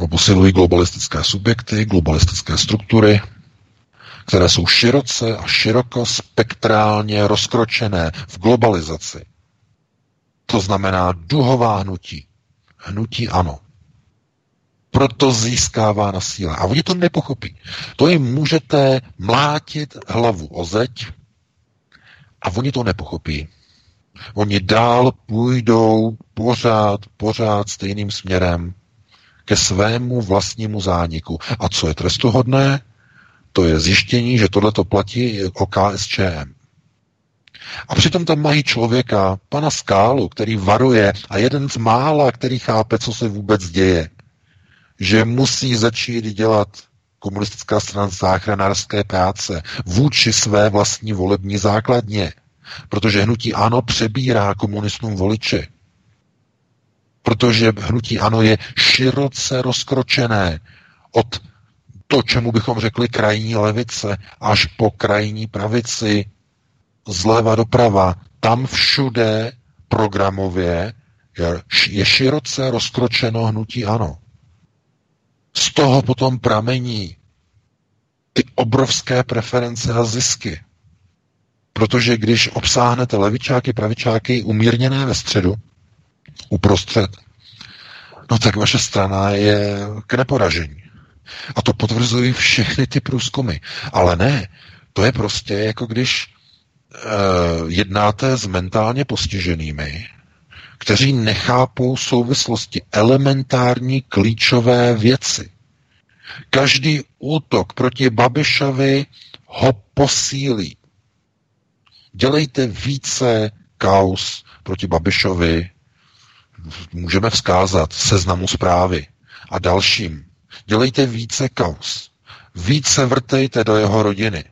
No posilují globalistické subjekty, globalistické struktury, které jsou široce a široko spektrálně rozkročené v globalizaci. To znamená duhová hnutí. Hnutí ano. Proto získává na síle. A oni to nepochopí. To jim můžete mlátit hlavu o zeď a oni to nepochopí. Oni dál půjdou pořád, pořád stejným směrem ke svému vlastnímu zániku. A co je trestuhodné? To je zjištění, že tohle to platí o KSČM. A přitom tam mají člověka, pana Skálu, který varuje a jeden z mála, který chápe, co se vůbec děje. Že musí začít dělat komunistická strana záchranářské práce, vůči své vlastní volební základně. Protože hnutí ANO přebírá komunistům voliče. Protože hnutí ANO je široce rozkročené od to, čemu bychom řekli krajní levice, až po krajní pravici, zleva doprava. Tam všude programově je široce rozkročeno hnutí ANO. Z toho potom pramení ty obrovské preference a zisky. Protože když obsáhnete levičáky, pravičáky umírněné ve středu, uprostřed, no tak vaše strana je k neporažení. A to potvrzují všechny ty průzkumy. Ale ne, to je prostě jako když uh, jednáte s mentálně postiženými, kteří nechápou souvislosti, elementární klíčové věci. Každý útok proti Babišovi ho posílí. Dělejte více kaus proti Babišovi, můžeme vzkázat seznamu zprávy a dalším. Dělejte více kaus. Více vrtejte do jeho rodiny.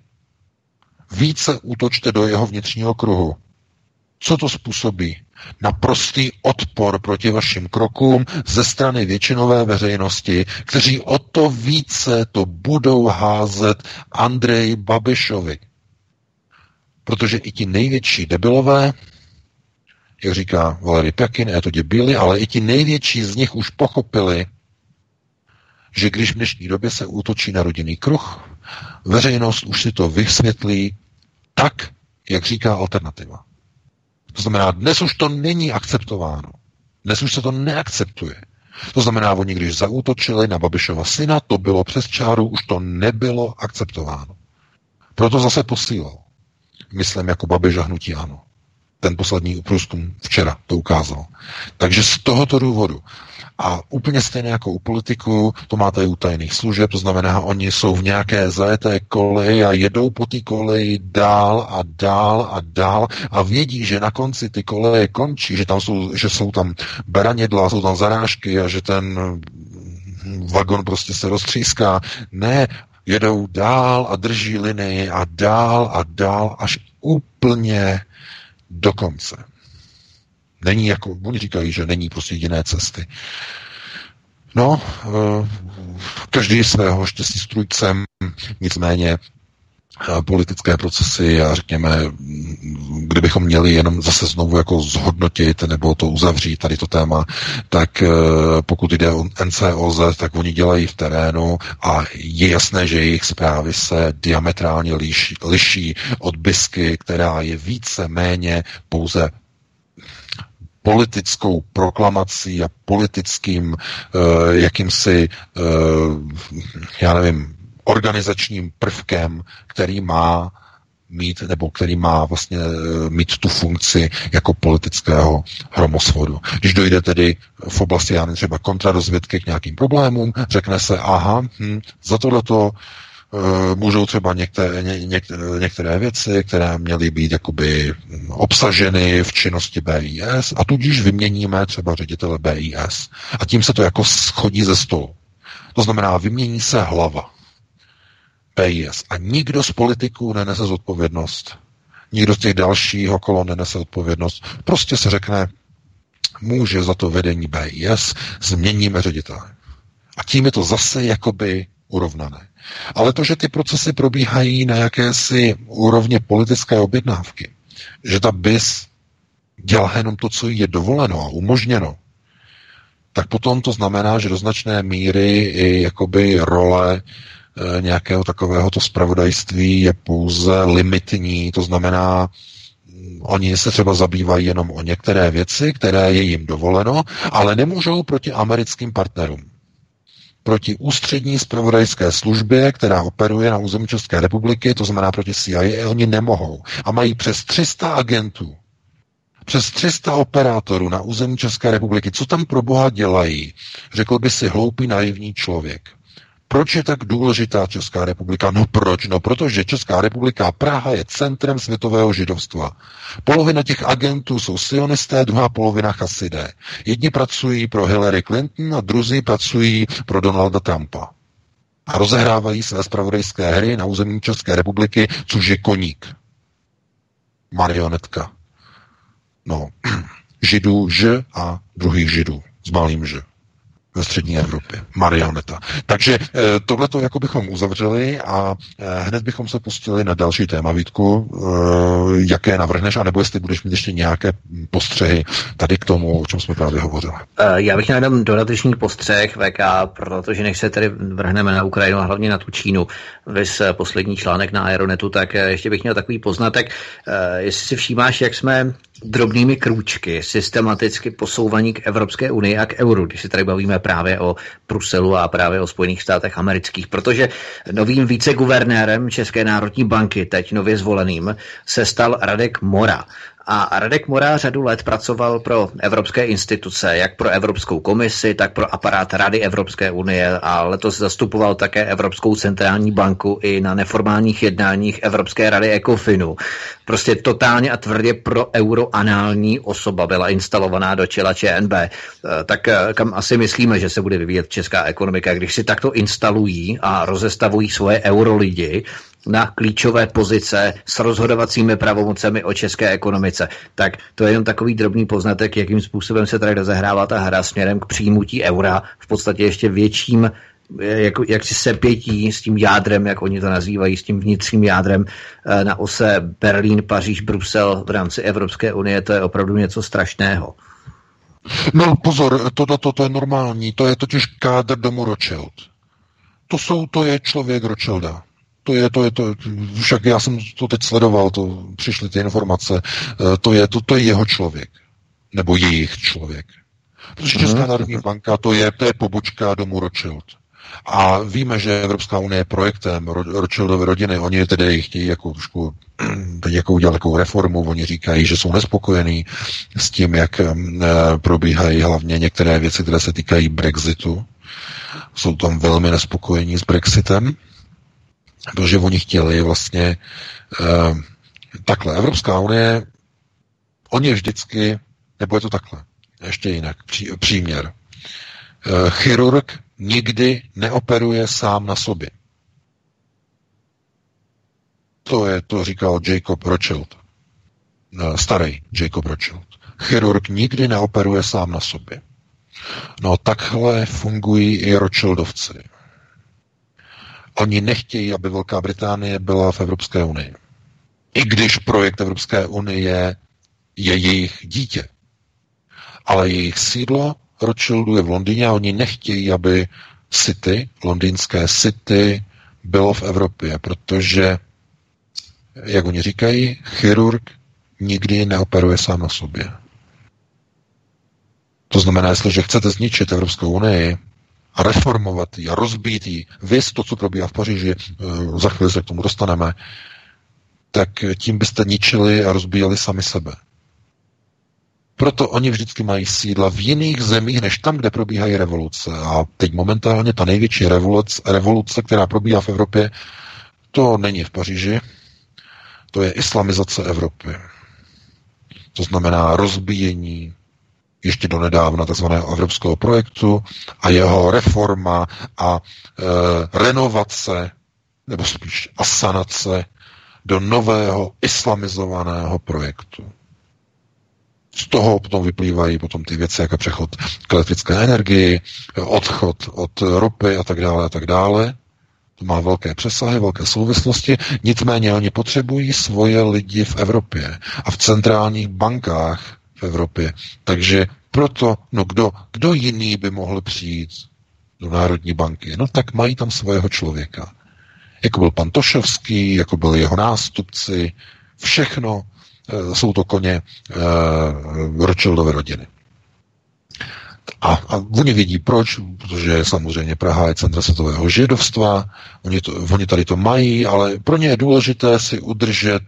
Více útočte do jeho vnitřního kruhu. Co to způsobí? Naprostý odpor proti vašim krokům ze strany většinové veřejnosti, kteří o to více to budou házet Andrej Babišovi. Protože i ti největší debilové, jak říká Valery Pekin, je to debili, ale i ti největší z nich už pochopili, že když v dnešní době se útočí na rodinný kruh, veřejnost už si to vysvětlí tak, jak říká alternativa. To znamená, dnes už to není akceptováno. Dnes už se to neakceptuje. To znamená, oni když zaútočili na Babišova syna, to bylo přes čáru, už to nebylo akceptováno. Proto zase posílal. Myslím jako Babiš a hnutí ano. Ten poslední průzkum včera to ukázal. Takže z tohoto důvodu a úplně stejně jako u politiků, to máte i u tajných služeb, to znamená, oni jsou v nějaké zajeté koleji a jedou po té koleji dál a dál a dál a vědí, že na konci ty koleje končí, že, tam jsou, že jsou tam beranědla, jsou tam zarážky a že ten vagon prostě se roztříská. Ne, jedou dál a drží linii a dál a dál až úplně do konce. Není jako, oni říkají, že není prostě jiné cesty. No, eh, každý svého štěstí strujcem, nicméně eh, politické procesy a řekněme, kdybychom měli jenom zase znovu jako zhodnotit nebo to uzavřít, tady to téma, tak eh, pokud jde o NCOZ, tak oni dělají v terénu a je jasné, že jejich zprávy se diametrálně liší, liší od BISky, která je více méně pouze politickou proklamací a politickým uh, jakýmsi, uh, já nevím, organizačním prvkem, který má mít, nebo který má vlastně uh, mít tu funkci jako politického hromosvodu. Když dojde tedy v oblasti, já třeba kontradozvědky k nějakým problémům, řekne se, aha, hm, za tohleto Eh, můžou třeba některé, ně, některé věci, které měly být jakoby obsaženy v činnosti BIS a tudíž vyměníme třeba ředitele BIS. A tím se to jako schodí ze stolu. To znamená, vymění se hlava BIS a nikdo z politiků nenese zodpovědnost. Nikdo z těch dalších okolo nenese odpovědnost. Prostě se řekne, může za to vedení BIS, změníme ředitele. A tím je to zase jakoby urovnané. Ale to, že ty procesy probíhají na jakési úrovně politické objednávky, že ta BIS dělá jenom to, co je dovoleno a umožněno, tak potom to znamená, že do značné míry i jakoby role nějakého takového to spravodajství je pouze limitní, to znamená, oni se třeba zabývají jenom o některé věci, které je jim dovoleno, ale nemůžou proti americkým partnerům proti ústřední spravodajské službě, která operuje na území České republiky, to znamená proti CIA, oni nemohou. A mají přes 300 agentů, přes 300 operátorů na území České republiky. Co tam pro boha dělají? Řekl by si hloupý, naivní člověk. Proč je tak důležitá Česká republika? No proč? No protože Česká republika Praha je centrem světového židovstva. Polovina těch agentů jsou sionisté, druhá polovina chasidé. Jedni pracují pro Hillary Clinton a druzí pracují pro Donalda Trumpa. a rozehrávají své spravodajské hry na území České republiky, což je koník. Marionetka. No, židů ž a druhých židů s malým ž ve střední Evropě. Marioneta. Takže eh, tohle to jako bychom uzavřeli a eh, hned bychom se pustili na další téma, Vítku, eh, jaké navrhneš, anebo jestli budeš mít ještě nějaké postřehy tady k tomu, o čem jsme právě hovořili. Já bych jenom dodatečný postřeh VK, protože než se tedy vrhneme na Ukrajinu a hlavně na tu Čínu, vys poslední článek na Aeronetu, tak ještě bych měl takový poznatek, jestli si všímáš, jak jsme drobnými krůčky systematicky posouvaní k Evropské unii a k euru, když se tady bavíme právě o Bruselu a právě o Spojených státech amerických, protože novým viceguvernérem České národní banky, teď nově zvoleným, se stal Radek Mora. A Radek Mora řadu let pracoval pro evropské instituce, jak pro Evropskou komisi, tak pro aparát Rady Evropské unie a letos zastupoval také Evropskou centrální banku i na neformálních jednáních Evropské rady Ecofinu. Prostě totálně a tvrdě pro euroanální osoba byla instalovaná do čela ČNB. Eh, tak eh, kam asi myslíme, že se bude vyvíjet česká ekonomika, když si takto instalují a rozestavují svoje eurolidi, na klíčové pozice s rozhodovacími pravomocemi o české ekonomice. Tak to je jen takový drobný poznatek, jakým způsobem se tady rozehrává ta hra směrem k přijímutí eura v podstatě ještě větším jak, jak si sepětí s tím jádrem, jak oni to nazývají, s tím vnitřním jádrem eh, na ose Berlín, Paříž, Brusel v rámci Evropské unie, to je opravdu něco strašného. No pozor, to, to, to, to je normální, to je totiž kádr domu Rothschild. To, jsou, to je člověk Rothschilda. To je, to je, to, však já jsem to teď sledoval, to přišly ty informace, eh, to je, to, to je jeho člověk. Nebo jejich člověk. Protože mhm. Česká národní banka to je, to je pobočka domu Rothschild. A víme, že Evropská unie je projektem Rothschildovy rodiny. Oni tedy chtějí jako trošku teď jako udělat takovou reformu. Oni říkají, že jsou nespokojení s tím, jak e, probíhají hlavně některé věci, které se týkají Brexitu. Jsou tam velmi nespokojení s Brexitem protože oni chtěli vlastně uh, takhle. Evropská unie, oni vždycky, nebo je to takhle, ještě jinak, pří, příměr. Uh, chirurg nikdy neoperuje sám na sobě. To je, to říkal Jacob Rothschild. Uh, starý Jacob Rothschild. Chirurg nikdy neoperuje sám na sobě. No takhle fungují i Rothschildovci. Oni nechtějí, aby Velká Británie byla v Evropské unii. I když projekt Evropské unie je jejich dítě. Ale jejich sídlo Rothschildu je v Londýně a oni nechtějí, aby City, londýnské City, bylo v Evropě, protože, jak oni říkají, chirurg nikdy neoperuje sám na sobě. To znamená, jestliže chcete zničit Evropskou unii, reformovat ji a rozbít ji, vys to, co probíhá v Paříži, eh, za chvíli se k tomu dostaneme, tak tím byste ničili a rozbíjeli sami sebe. Proto oni vždycky mají sídla v jiných zemích, než tam, kde probíhají revoluce. A teď momentálně ta největší revoluce, revoluce která probíhá v Evropě, to není v Paříži, to je islamizace Evropy. To znamená rozbíjení ještě do nedávna tzv. evropského projektu a jeho reforma a e, renovace, nebo spíš asanace do nového islamizovaného projektu. Z toho potom vyplývají potom ty věci, jako přechod k elektrické energii, odchod od ropy a tak dále a tak dále. To má velké přesahy, velké souvislosti, nicméně oni potřebují svoje lidi v Evropě a v centrálních bankách v Evropě. Takže proto, no kdo, kdo jiný by mohl přijít do Národní banky? No tak mají tam svého člověka. Jako byl pan Tošovský, jako byl jeho nástupci, všechno e, jsou to koně e, Rothschildové rodiny. A, a oni vědí proč, protože samozřejmě Praha je centra světového židovstva, oni, to, oni tady to mají, ale pro ně je důležité si udržet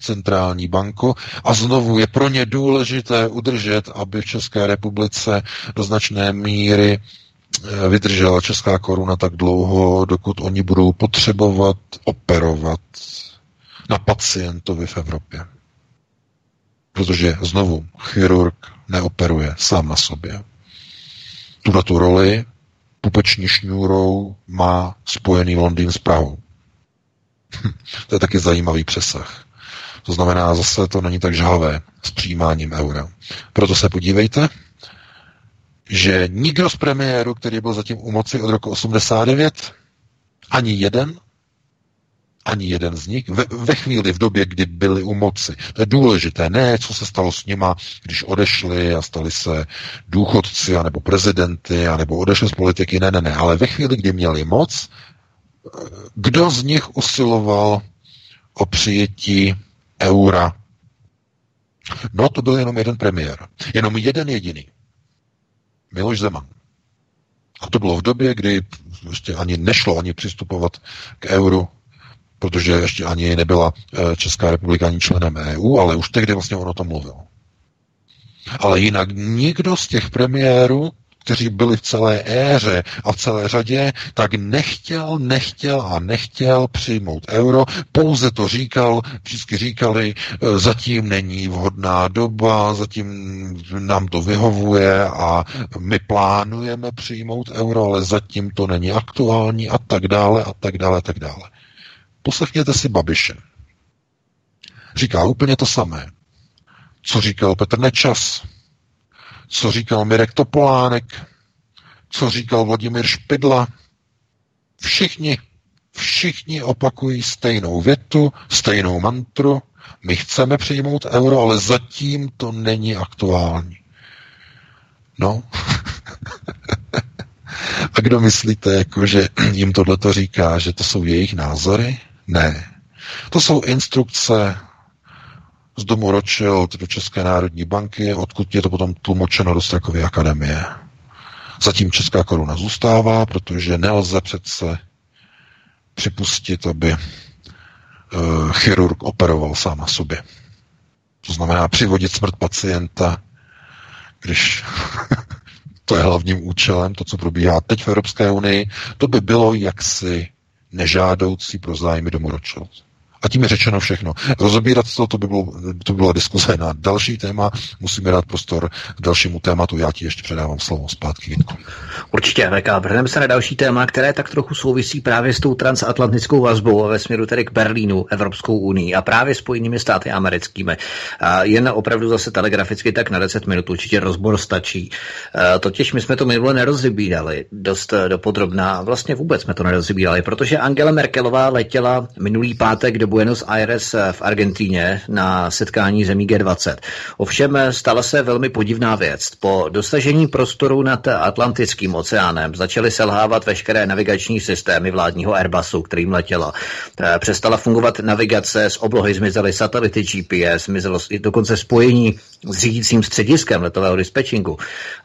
centrální banku a znovu je pro ně důležité udržet, aby v České republice do značné míry eh, vydržela česká koruna tak dlouho, dokud oni budou potřebovat operovat na pacientovi v Evropě. Protože znovu chirurg neoperuje sám na sobě. Tuto tu roli pupeční šňůrou má spojený Londýn s Prahou. to je taky zajímavý přesah. To znamená, zase to není tak žhavé s přijímáním eura. Proto se podívejte, že nikdo z premiéru, který byl zatím u moci od roku 89, ani jeden, ani jeden z nich, ve, ve chvíli, v době, kdy byli u moci. To je důležité, ne co se stalo s nima, když odešli a stali se důchodci, anebo prezidenty, anebo odešli z politiky, ne, ne, ne, ale ve chvíli, kdy měli moc, kdo z nich usiloval o přijetí eura? No, to byl jenom jeden premiér. Jenom jeden jediný. Miloš Zeman. A to bylo v době, kdy ještě ani nešlo ani přistupovat k euru, protože ještě ani nebyla eh, Česká republika ani členem EU, ale už tehdy vlastně on o tom mluvil. Ale jinak nikdo z těch premiérů kteří byli v celé éře a v celé řadě, tak nechtěl, nechtěl a nechtěl přijmout euro, pouze to říkal, vždycky říkali, e, zatím není vhodná doba, zatím nám to vyhovuje a my plánujeme přijmout euro, ale zatím to není aktuální a tak dále a tak dále a tak dále. Poslechněte si Babiše. Říká úplně to samé. Co říkal Petr Nečas, co říkal Mirek Topolánek, co říkal Vladimír Špidla. Všichni, všichni opakují stejnou větu, stejnou mantru. My chceme přijmout euro, ale zatím to není aktuální. No. A kdo myslíte, jako, že jim tohle to říká, že to jsou jejich názory? Ne. To jsou instrukce z domu Rothschild do České národní banky, odkud je to potom tlumočeno do Strakovy akademie. Zatím česká koruna zůstává, protože nelze přece připustit, aby uh, chirurg operoval sám na sobě. To znamená přivodit smrt pacienta, když to je hlavním účelem, to, co probíhá teď v Evropské unii, to by bylo jaksi nežádoucí pro zájmy domu Rothschild. A tím je řečeno všechno. Rozobírat to, to by, bylo, to by byla diskuze na další téma. Musíme dát prostor dalšímu tématu. Já ti ještě předávám slovo zpátky, Vítku. Určitě, VK. Vrhneme se na další téma, které tak trochu souvisí právě s tou transatlantickou vazbou a ve směru tedy k Berlínu, Evropskou unii a právě spojenými státy americkými. A jen opravdu zase telegraficky tak na 10 minut určitě rozbor stačí. A totiž my jsme to minule nerozbírali dost dopodrobná, vlastně vůbec jsme to nerozbírali, protože Angela Merkelová letěla minulý pátek do Buenos Aires v Argentíně na setkání zemí G20. Ovšem stala se velmi podivná věc. Po dosažení prostoru nad Atlantickým oceánem začaly selhávat veškeré navigační systémy vládního Airbusu, kterým letěla. Přestala fungovat navigace, z oblohy zmizely satelity GPS, zmizelo dokonce spojení s řídícím střediskem letového dispečingu.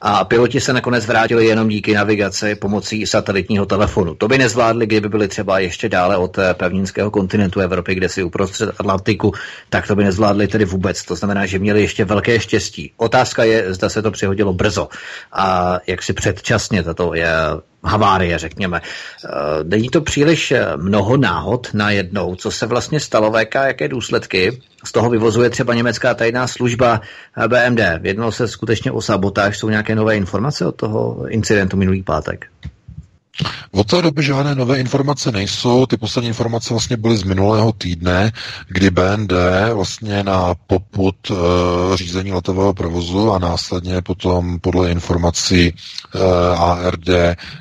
A piloti se nakonec vrátili jenom díky navigaci pomocí satelitního telefonu. To by nezvládli, kdyby byli třeba ještě dále od pevninského kontinentu Evropy kde si uprostřed Atlantiku, tak to by nezvládli tedy vůbec. To znamená, že měli ještě velké štěstí. Otázka je, zda se to přihodilo brzo a jak si předčasně tato je havárie, řekněme. E, není to příliš e, mnoho náhod na jednou, co se vlastně stalo, VK, jaké důsledky z toho vyvozuje třeba německá tajná služba BMD. Jednalo se skutečně o sabotáž, jsou nějaké nové informace od toho incidentu minulý pátek? Od té doby žádné nové informace nejsou. Ty poslední informace vlastně byly z minulého týdne, kdy BND vlastně na poput e, řízení letového provozu a následně potom podle informací e, ARD,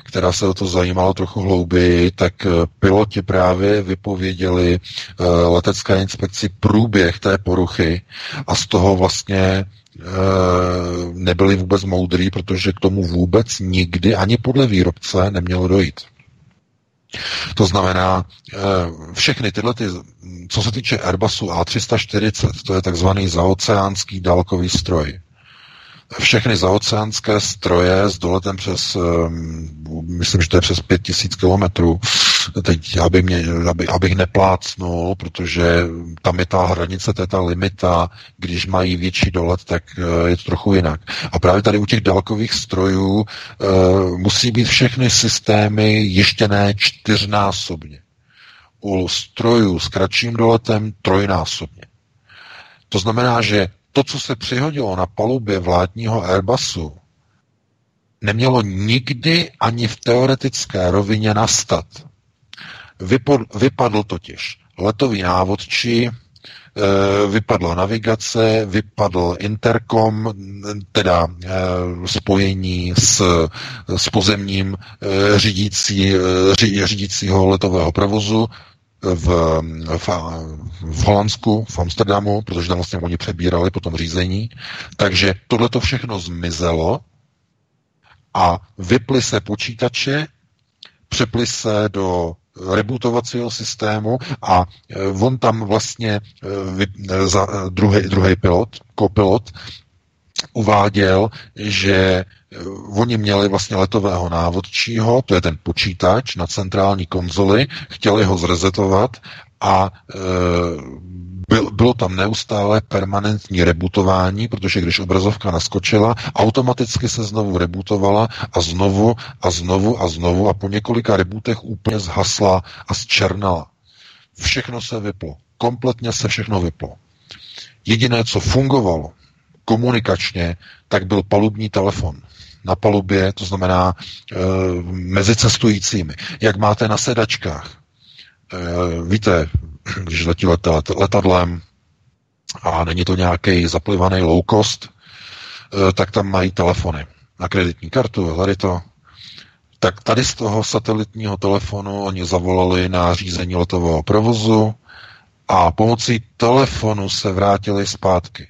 která se o to zajímala trochu hlouběji, tak e, piloti právě vypověděli e, letecké inspekci průběh té poruchy a z toho vlastně Eh, nebyli vůbec moudrý, protože k tomu vůbec nikdy ani podle výrobce nemělo dojít. To znamená, eh, všechny tyhle, ty, co se týče Airbusu A340, to je takzvaný zaoceánský dálkový stroj. Všechny zaoceánské stroje s doletem přes, ehm, myslím, že to je přes 5000 kilometrů, teď, aby mě, aby, abych neplácnul, protože tam je ta hranice, to je ta limita, když mají větší dolet, tak uh, je to trochu jinak. A právě tady u těch dálkových strojů uh, musí být všechny systémy ještě ne čtyřnásobně. U strojů s kratším doletem trojnásobně. To znamená, že to, co se přihodilo na palubě vládního Airbusu, nemělo nikdy ani v teoretické rovině nastat. Vypadl totiž letový návodčí, Eh, vypadla navigace, vypadl interkom, teda eh, spojení s, s pozemním eh, řídící, řídícího letového provozu v, v, v Holandsku, v Amsterdamu, protože tam vlastně oni přebírali po tom řízení. Takže tohle to všechno zmizelo a vyply se počítače, přeply se do rebootovacího systému a e, on tam vlastně e, e, za druhý, druhý pilot, kopilot, uváděl, že oni měli vlastně letového návodčího, to je ten počítač na centrální konzoli, chtěli ho zrezetovat a byl, bylo tam neustále permanentní rebootování, protože když obrazovka naskočila, automaticky se znovu rebootovala a znovu a znovu a znovu a po několika rebootech úplně zhasla a zčernala. Všechno se vyplo. Kompletně se všechno vyplo. Jediné, co fungovalo komunikačně, tak byl palubní telefon na palubě, to znamená e, mezi cestujícími. Jak máte na sedačkách. E, víte, když letí letadlem a není to nějaký zaplivaný low cost, eh, tak tam mají telefony na kreditní kartu, tady to. Tak tady z toho satelitního telefonu oni zavolali na řízení letového provozu a pomocí telefonu se vrátili zpátky.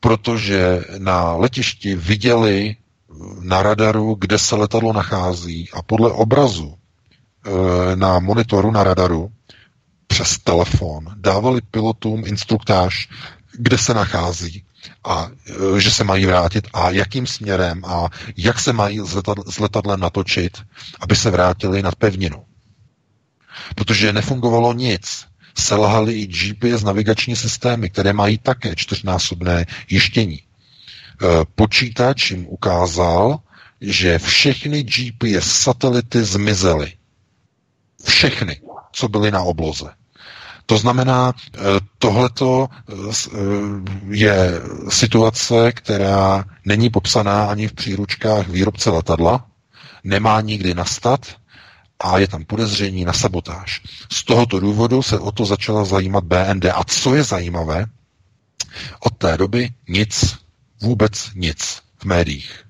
Protože na letišti viděli na radaru, kde se letadlo nachází a podle obrazu eh, na monitoru na radaru přes telefon dávali pilotům instruktáž, kde se nachází a e, že se mají vrátit a jakým směrem a jak se mají s letadlem natočit, aby se vrátili na pevninu. Protože nefungovalo nic. Selhaly i GPS navigační systémy, které mají také čtyřnásobné jištění. E, počítač jim ukázal, že všechny GPS satelity zmizely. Všechny, co byly na obloze. To znamená, eh, tohleto eh, eh, je situace, která není popsaná ani v příručkách výrobce letadla, nemá nikdy nastat a je tam podezření na sabotáž. Z tohoto důvodu se o to začala zajímat BND. A co je zajímavé, od té doby nic, vůbec nic v médiích.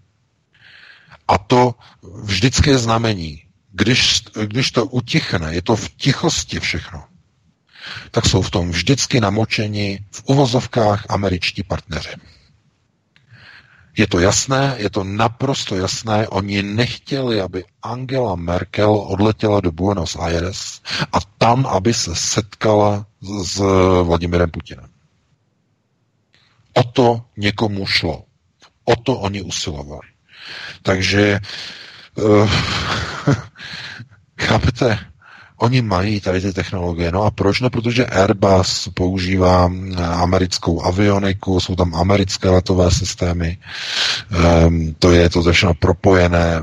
A to vždycky je znamení. Když, když to utichne, je to v tichosti všechno, tak jsou v tom vždycky namočeni v uvozovkách američtí partneři. Je to jasné, je to naprosto jasné. Oni nechtěli, aby Angela Merkel odletěla do Buenos Aires a tam, aby se setkala s Vladimirem Putinem. O to někomu šlo. O to oni usilovali. Takže uh, chápete, Oni mají tady ty technologie. No a proč ne? Protože Airbus používá americkou avioniku, jsou tam americké letové systémy. Um, to je to všechno propojené.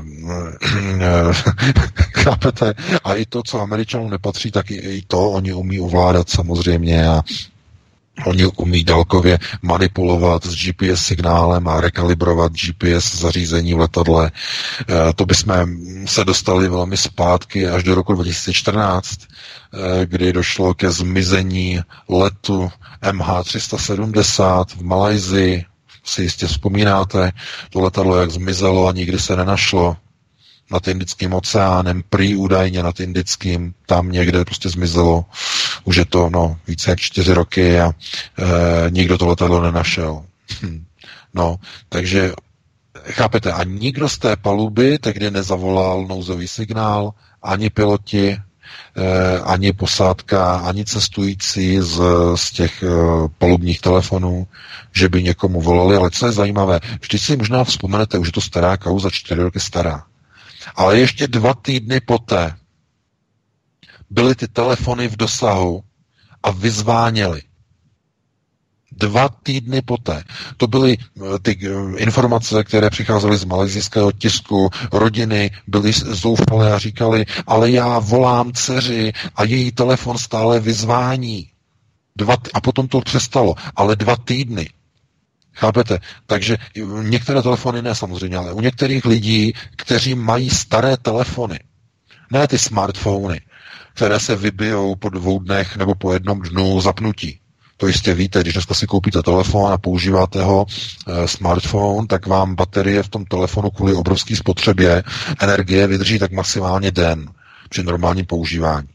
Chápete? A i to, co američanům nepatří, tak i, i to oni umí ovládat samozřejmě a Oni umí dálkově manipulovat s GPS signálem a rekalibrovat GPS zařízení v letadle. E, to bychom se dostali velmi zpátky až do roku 2014, e, kdy došlo ke zmizení letu MH370 v Malajzii. Si jistě vzpomínáte, to letadlo jak zmizelo a nikdy se nenašlo nad Indickým oceánem, prý údajně nad Indickým, tam někde prostě zmizelo. Už je to no, více jak čtyři roky a e, nikdo to letadlo nenašel. Hm. No, takže chápete, a nikdo z té paluby tehdy nezavolal nouzový signál, ani piloti, eh, ani posádka, ani cestující z, z těch eh, palubních telefonů, že by někomu volali. Ale co je zajímavé, vždyť si možná vzpomenete, už je to stará kauza, čtyři roky stará. Ale ještě dva týdny poté byly ty telefony v dosahu a vyzváněly. Dva týdny poté. To byly eh, ty eh, informace, které přicházely z malezijského tisku. Rodiny byly zoufalé a říkali, ale já volám dceři a její telefon stále vyzvání. Dva, a potom to přestalo. Ale dva týdny. Chápete? Takže některé telefony ne samozřejmě, ale u některých lidí, kteří mají staré telefony, ne ty smartfony, které se vybijou po dvou dnech nebo po jednom dnu zapnutí. To jistě víte, když dneska si koupíte telefon a používáte ho e, smartphone, tak vám baterie v tom telefonu kvůli obrovské spotřebě energie vydrží tak maximálně den při normálním používání.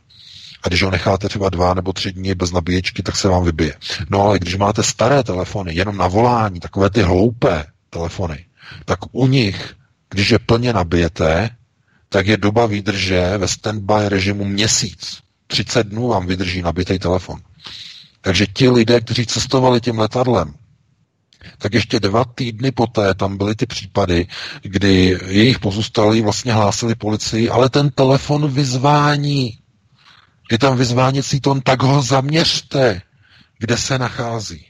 A když ho necháte třeba dva nebo tři dny bez nabíječky, tak se vám vybije. No ale když máte staré telefony, jenom na volání, takové ty hloupé telefony, tak u nich, když je plně nabijete, tak je doba výdrže ve standby režimu měsíc. 30 dnů vám vydrží nabitý telefon. Takže ti lidé, kteří cestovali tím letadlem, tak ještě dva týdny poté tam byly ty případy, kdy jejich pozůstalí vlastně hlásili policii, ale ten telefon vyzvání. Je tam vyzváněcí tón, tak ho zaměřte, kde se nachází.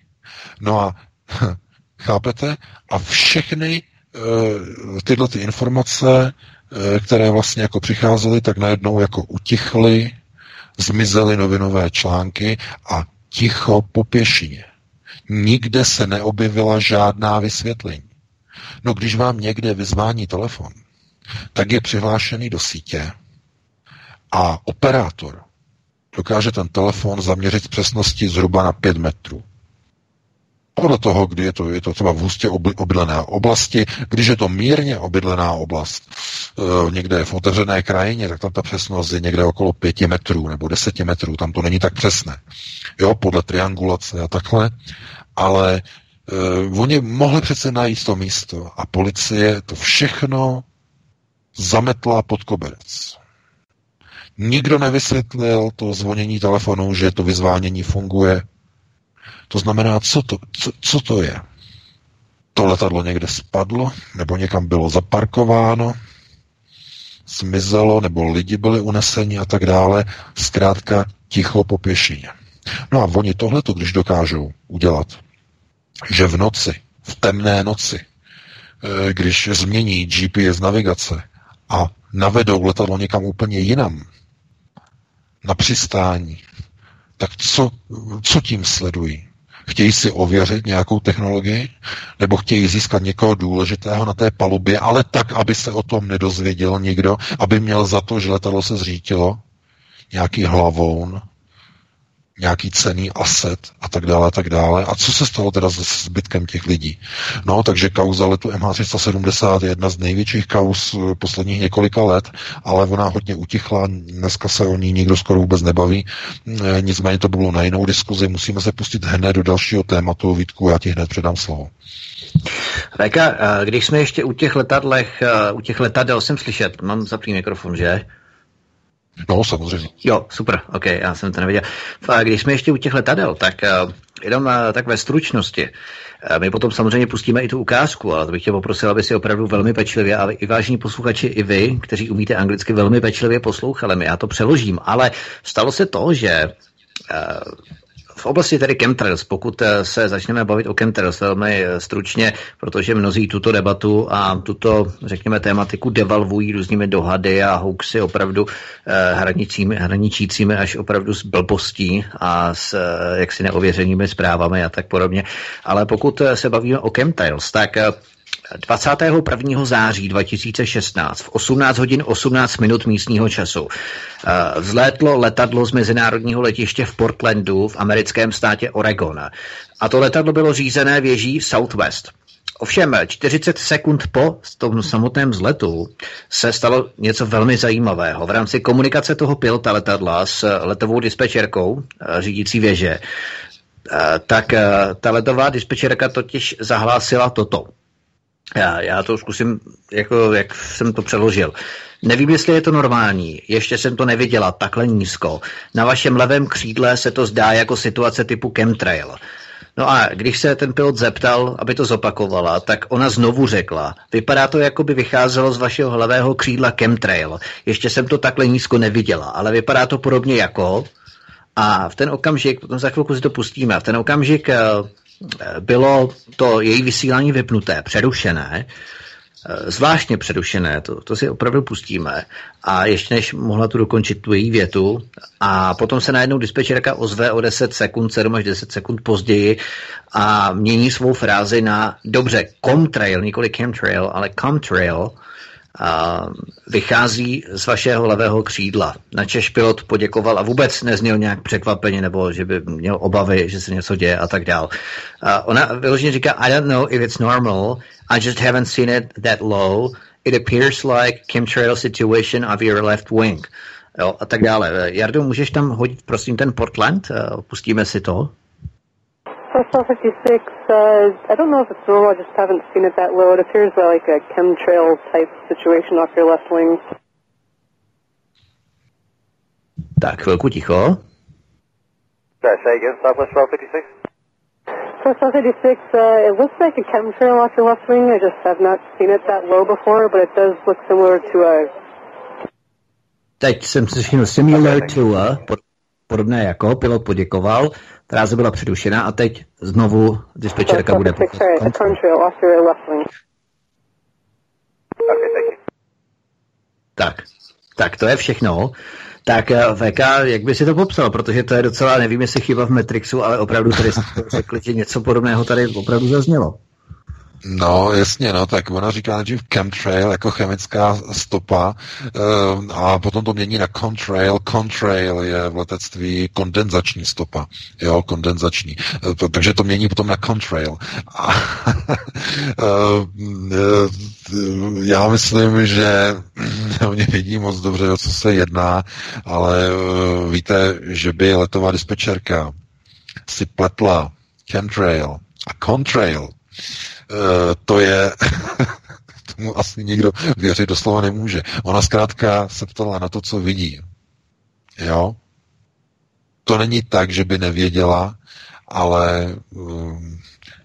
No a chápete? A všechny uh, tyhle ty informace, které vlastně jako přicházely, tak najednou jako utichly, zmizely novinové články a ticho po pěšině. Nikde se neobjevila žádná vysvětlení. No když vám někde vyzvání telefon, tak je přihlášený do sítě a operátor dokáže ten telefon zaměřit s přesností zhruba na 5 metrů. Podle toho, kdy je to, je to třeba v hustě obydlené oblasti, když je to mírně obydlená oblast, e, někde v otevřené krajině, tak tam ta přesnost je někde okolo 5 metrů nebo 10 metrů, tam to není tak přesné. Jo, podle triangulace a takhle, ale e, oni mohli přece najít to místo a policie to všechno zametla pod koberec. Nikdo nevysvětlil to zvonění telefonu, že to vyzvánění funguje. To znamená, co to, co, co to je? To letadlo někde spadlo, nebo někam bylo zaparkováno, zmizelo, nebo lidi byli uneseni a tak dále. Zkrátka ticho po pěšině. No a oni tohleto, když dokážou udělat, že v noci, v temné noci, eh, když změní GPS navigace a navedou letadlo někam úplně jinam, na přistání, tak co, co tím sledují? Chtějí si ověřit nějakou technologii, nebo chtějí získat někoho důležitého na té palubě, ale tak, aby se o tom nedozvěděl nikdo, aby měl za to, že letadlo se zřítilo, nějaký hlavoun, nějaký cený aset a tak dále a tak dále. A co se stalo teda s zbytkem těch lidí? No, takže kauza letu MH370 je jedna z největších kauz eh, posledních několika let, ale ona hodně utichla, dneska se o ní nikdo skoro vůbec nebaví. Eh, nicméně to bylo na jinou diskuzi, musíme se pustit hned do dalšího tématu. Vítku, já ti hned předám slovo. Veka, eh, když jsme ještě u těch letadlech, u těch letadel jsem slyšet, mám zaplý mikrofon, že? No, samozřejmě. Jo, super, ok, já jsem to nevěděl. A když jsme ještě u těch letadel, tak uh, jenom uh, tak ve stručnosti. Uh, my potom samozřejmě pustíme i tu ukázku, ale to bych tě poprosil, aby si opravdu velmi pečlivě, a i vážní posluchači, i vy, kteří umíte anglicky, velmi pečlivě poslouchali. My já to přeložím, ale stalo se to, že v oblasti tedy chemtrails, pokud eh, se začneme bavit o chemtrails velmi eh, stručně, protože mnozí tuto debatu a tuto, řekněme, tématiku devalvují různými dohady a hoaxy opravdu eh, hraničími, hraničícími až opravdu s blbostí a s jaksi neověřenými zprávami a tak podobně. Ale pokud se bavíme o chemtrails, tak 21. září 2016 v 18 hodin 18 minut místního času eh, vzlétlo letadlo z mezinárodního letiště v Portlandu v americkém státě Oregon. A to letadlo bylo řízené věží Southwest. Ovšem 40 sekund po tom samotném vzletu se stalo něco velmi zajímavého. V rámci komunikace toho pilota letadla s letovou dispečerkou eh, řídící věže, eh, tak ta letová dispečerka totiž zahlásila toto. Já, já to zkusím, jako, jak jsem to přeložil. Nevím, jestli je to normální, ještě jsem to neviděla takhle nízko. Na vašem levém křídle se to zdá jako situace typu chemtrail. No a když se ten pilot zeptal, aby to zopakovala, tak ona znovu řekla, vypadá to, jako by vycházelo z vašeho levého křídla chemtrail. Ještě jsem to takhle nízko neviděla, ale vypadá to podobně jako. A v ten okamžik, potom za chvilku si to pustíme, v ten okamžik eh, bylo to její vysílání vypnuté, přerušené. eh, zvláštně přerušené, to, to si opravdu pustíme. A ještě než mohla tu dokončit tu její větu, a potom se najednou dispečerka ozve o 10 sekund, 7 až 10 sekund později a mění svou frázi na dobře, comtrail, nikoli chemtrail, ale comtrail, a vychází z vašeho levého křídla. Načež pilot poděkoval a vůbec nezněl nějak překvapeně nebo že by měl obavy, že se něco děje a tak dál. A ona vyloženě říká, I don't know if it's normal, I just haven't seen it that low. It appears like chemtrail situation of your left wing. Jo, a tak dále. Jardo, můžeš tam hodit prosím ten Portland? Pustíme si to. Star 56, uh, I don't know if it's normal, I just haven't seen it that low. It appears like a chemtrail type situation off your left wing. Tak, chvilku ticho. Sorry, say again, Southwest 1256? Star 56, uh, it looks like a chemtrail off your left wing. I just have not seen it that low before, but it does look similar to a... Teď jsem slyšel similar to a, podobné jako, pilot poděkoval, Tráze byla přerušena a teď znovu dispečerka bude Tak, tak to je všechno. Tak eh, VK, jak by si to popsal? Protože to je docela, nevím, jestli chyba v Matrixu, ale opravdu tady řekli, že něco podobného tady opravdu zaznělo. No, jasně, no, tak ona říká nejdřív chemtrail jako chemická stopa uh, a potom to mění na contrail. Contrail je v letectví kondenzační stopa, jo, kondenzační. Uh, takže to mění potom na contrail. A, uh, já myslím, že oni vidí moc dobře, o co se jedná, ale víte, že by letová dispečerka si pletla chemtrail a contrail, Eh, to je, tomu asi nikdo věřit doslova nemůže. Ona zkrátka se ptala na to, co vidí. Jo? To není tak, že by nevěděla, ale um,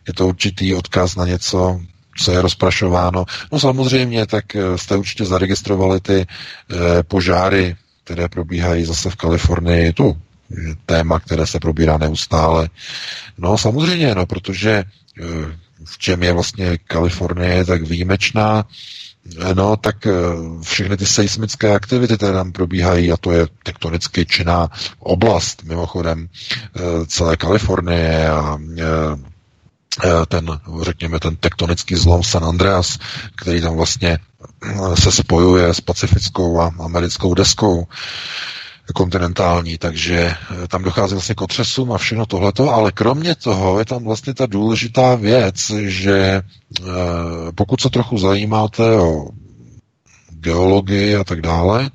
je to určitý odkaz na něco, co je rozprašováno. No samozřejmě, tak eh, jste určitě zaregistrovali ty e, požáry, které probíhají zase v Kalifornii. Je téma, které se probírá neustále. No samozřejmě, no, protože v čem je vlastně Kalifornie tak výjimečná, No, tak eh, všechny ty seismické aktivity, které tam probíhají, a to je tektonicky činná oblast, mimochodem, eh, celé Kalifornie a eh, ten, řekněme, ten tektonický zlom San Andreas, který tam vlastně se spojuje s pacifickou a americkou deskou, kontinentální, takže eh, tam dochází vlastně k otřesům a všechno tohleto, ale kromě toho je tam vlastně ta důležitá věc, že eh, pokud se trochu zajímáte o geologii a tak dále,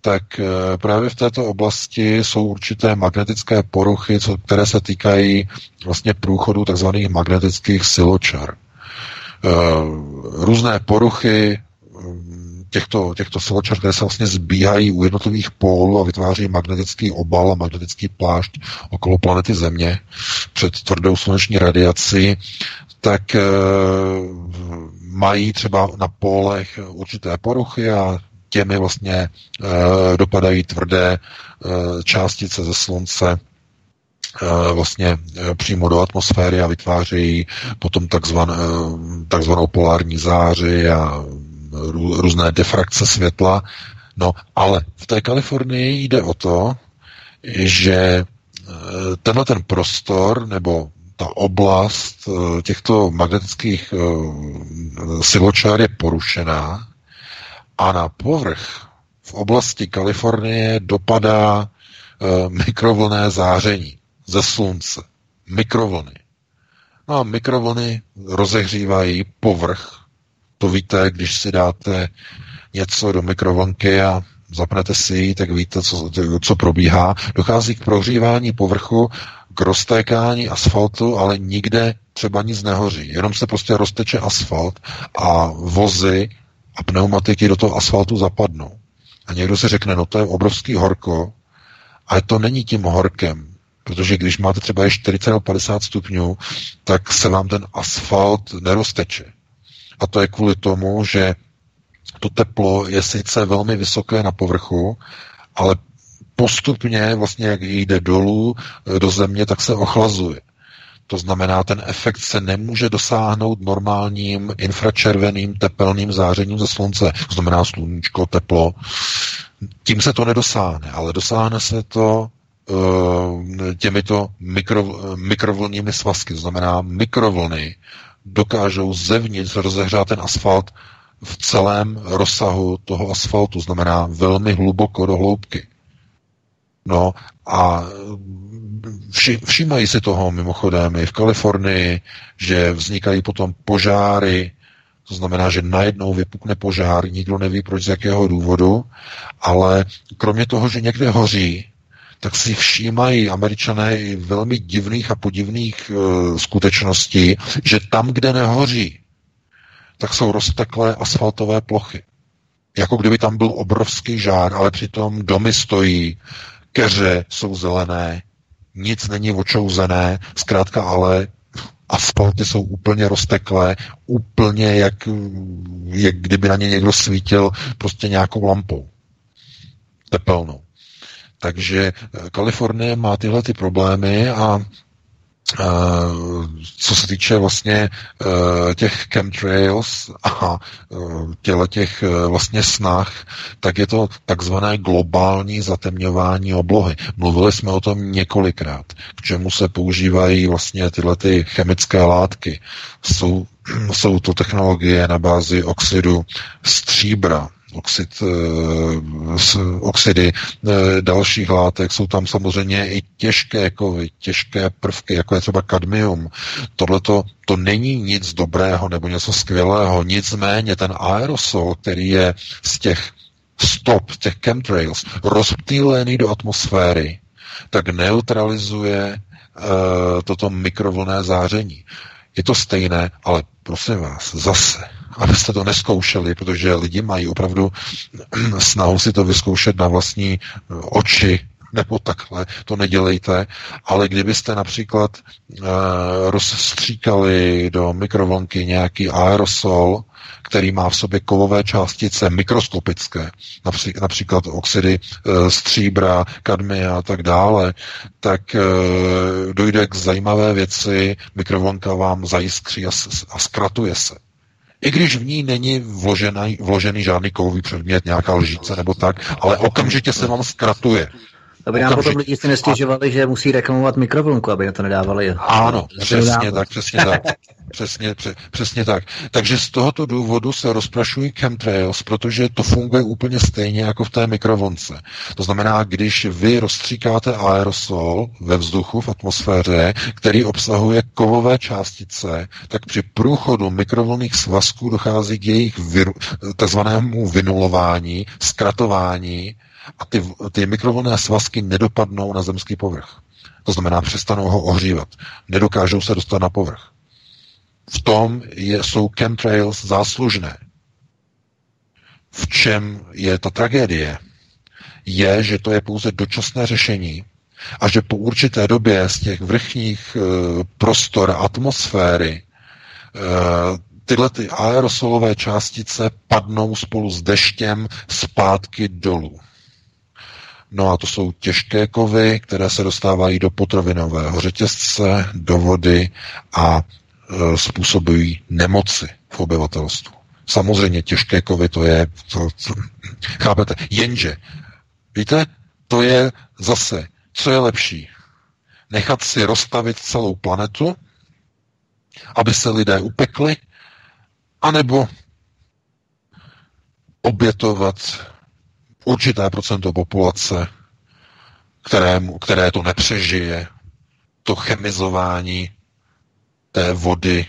tak eh, právě v této oblasti jsou určité magnetické poruchy, které se týkají vlastně průchodu tzv. magnetických siločar. Různé poruchy těchto, těchto siločar, které se vlastně zbíhají u jednotlivých pólů a vytváří magnetický obal a magnetický plášť okolo planety Země před tvrdou sluneční radiací, tak e, mají třeba na pólech určité poruchy a těmi vlastně e, dopadají tvrdé e, částice ze slunce vlastně přímo do atmosféry a vytvářejí potom takzvan, takzvanou polární záři a různé defrakce světla. No, ale v té Kalifornii jde o to, že e, tenhle ten prostor nebo ta oblast e, těchto magnetických e, siločár je porušená a na povrch v oblasti Kalifornie dopadá mikrovlné záření ze slunce. Mikrovlny. No a mikrovlny rozehřívají povrch to víte, když si dáte něco do mikrovlnky a zapnete si ji, tak víte, co, co probíhá. Dochází k prohřívání povrchu, k roztékání asfaltu, ale nikde třeba nic nehoří. Jenom se prostě rozteče asfalt a vozy a pneumatiky do toho asfaltu zapadnou. A někdo si řekne, no to je obrovský horko, ale to není tím horkem, protože když máte třeba 40 nebo 50 stupňů, tak se vám ten asfalt nerozteče. A to je kvůli tomu, že to teplo je sice velmi vysoké na povrchu, ale postupně, vlastně jak jde dolů eh, do země, tak se ochlazuje. To znamená, ten efekt se nemůže dosáhnout normálním infračerveným tepelným zářením ze slunce. To znamená sluníčko, teplo. Tím se to nedosáhne, ale dosáhne se to uh, těmito mikro, mikrovlnými svazky. To znamená, mikrovlny dokážou zevnitř rozehřát ten asfalt v celém rozsahu toho asfaltu, znamená velmi hluboko do hloubky. No a vši, všímají si toho mimochodem i v Kalifornii, že vznikají potom požáry, to znamená, že najednou vypukne požár, nikdo neví proč z jakého důvodu, ale kromě toho, že někde hoří, tak si všímají američané i velmi divných a podivných e, skutečností, že tam, kde nehoří, tak jsou rozteklé asfaltové plochy. Jako kdyby tam byl obrovský žár, ale přitom domy stojí, keře jsou zelené, nic není očouzené, zkrátka ale asfalty jsou úplně rozteklé, úplně jak, jak kdyby na ně někdo svítil prostě nějakou lampou tepelnou. Takže Kalifornie má tyhle ty problémy a co se týče vlastně e, těch chemtrails a těle těch vlastně snah, tak je to takzvané globální zatemňování oblohy. Mluvili jsme o tom několikrát, k čemu se používají vlastně tyhle ty chemické látky. Jsou, jsou to technologie na bázi oxidu stříbra, oxid, eh, oxidy eh, dalších látek. Jsou tam samozřejmě i těžké kovy, těžké prvky, jako je třeba kadmium. Tohle to není nic dobrého nebo něco skvělého. Nicméně ten aerosol, který je z těch stop, těch chemtrails, rozptýlený do atmosféry, tak neutralizuje uh, toto mikrovlné záření. Je to stejné, ale prosím vás, zase, abyste to neskoušeli, protože lidi mají opravdu snahu si to vyzkoušet na vlastní eh, oči, nebo takhle, to nedělejte, ale kdybyste například uh, rozstříkali do mikrovlnky nějaký aerosol, který má v sobě kovové částice mikroskopické, například oxidy e, stříbra, kadmia a tak dále, tak e, dojde k zajímavé věci, mikrovlnka vám zajiskří a, a zkratuje se. I když v ní není vložený, vložený žádný kovový předmět, nějaká lžíce nebo tak, ale okamžitě se vám zkratuje. Aby nám potom lidi si nestěžovali, že musí reklamovat mikrovlnku, aby na to nedávali. Ano, přesně tak, přesně tak. Přesně, pře, přesně tak. Takže z tohoto důvodu se rozprašují chemtrails, protože to funguje úplně stejně jako v té mikrovlnce. To znamená, když vy rozstříkáte aerosol ve vzduchu, v atmosféře, který obsahuje kovové částice, tak při průchodu mikrovlnných svazků dochází k jejich viru, takzvanému vynulování, zkratování a ty, ty mikrovlnné svazky nedopadnou na zemský povrch. To znamená, přestanou ho ohřívat. Nedokážou se dostat na povrch. V tom je, jsou chemtrails záslužné. V čem je ta tragédie? Je, že to je pouze dočasné řešení a že po určité době z těch vrchních e, prostor atmosféry e, tyhle ty aerosolové částice padnou spolu s deštěm zpátky dolů. No a to jsou těžké kovy, které se dostávají do potravinového řetězce, do vody a e, způsobují nemoci v obyvatelstvu. Samozřejmě těžké kovy to je, to, to, chápete, jenže, víte, to je zase, co je lepší? Nechat si rozstavit celou planetu, aby se lidé upekli, anebo obětovat určité procento populace, které, které to nepřežije, to chemizování té vody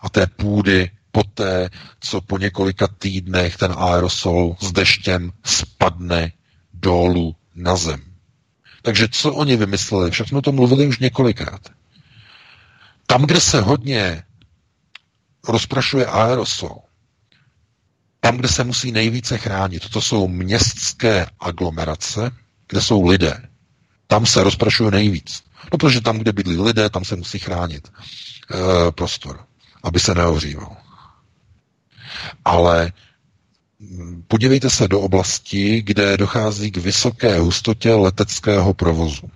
a té půdy poté, co po několika týdnech ten aerosol s deštěm spadne dolů na zem. Takže co oni vymysleli? Však jsme to mluvili už několikrát. Tam, kde se hodně rozprašuje aerosol, tam, kde se musí nejvíce chránit, to jsou městské aglomerace, kde jsou lidé. Tam se rozprašuje nejvíc. No, protože tam, kde bydlí lidé, tam se musí chránit e, prostor, aby se neohříval. Ale mm, podívejte se do oblasti, kde dochází k vysoké hustotě leteckého provozu.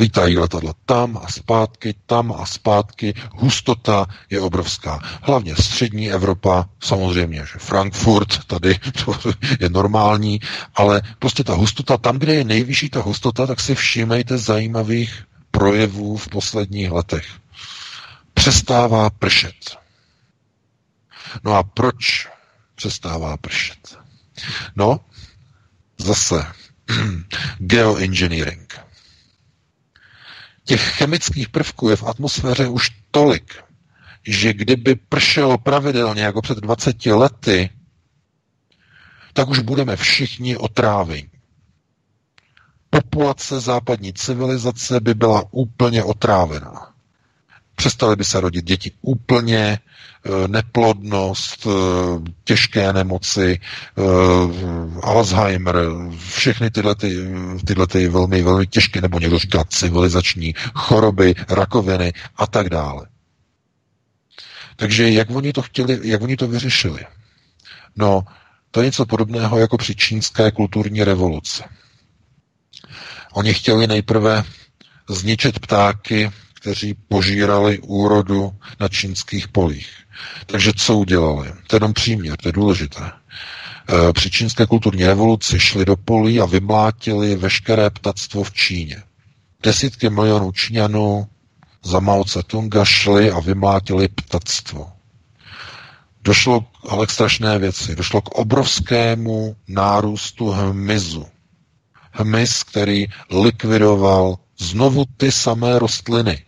Lítají letadla tam a zpátky, tam a zpátky, hustota je obrovská. Hlavně střední Evropa, samozřejmě, že Frankfurt, tady to je normální, ale prostě ta hustota, tam, kde je nejvyšší ta hustota, tak si všímejte zajímavých projevů v posledních letech. Přestává pršet. No a proč přestává pršet? No, zase geoengineering. Těch chemických prvků je v atmosféře už tolik, že kdyby pršelo pravidelně jako před 20 lety, tak už budeme všichni otráveni. Populace západní civilizace by byla úplně otrávená. Přestaly by se rodit děti úplně, eh, neplodnost, eh, těžké nemoci, eh, Alzheimer, všechny tyhle, ty, tyhle ty velmi, velmi těžké, nebo někdo říká civilizační choroby, rakoviny a tak dále. Takže jak oni to chtěli, jak oni to vyřešili? No, to je něco podobného jako při čínské kulturní revoluci. Oni chtěli nejprve zničit ptáky, kteří požírali úrodu na čínských polích. Takže co udělali? To je jenom příměr, to je důležité. E, při čínské kulturní revoluci šli do polí a vymlátili veškeré ptactvo v Číně. Desítky milionů Číňanů za Mao Tse-tunga šli a vymlátili ptactvo. Došlo ale k strašné věci. Došlo k obrovskému nárůstu hmyzu. Hmyz, který likvidoval znovu ty samé rostliny.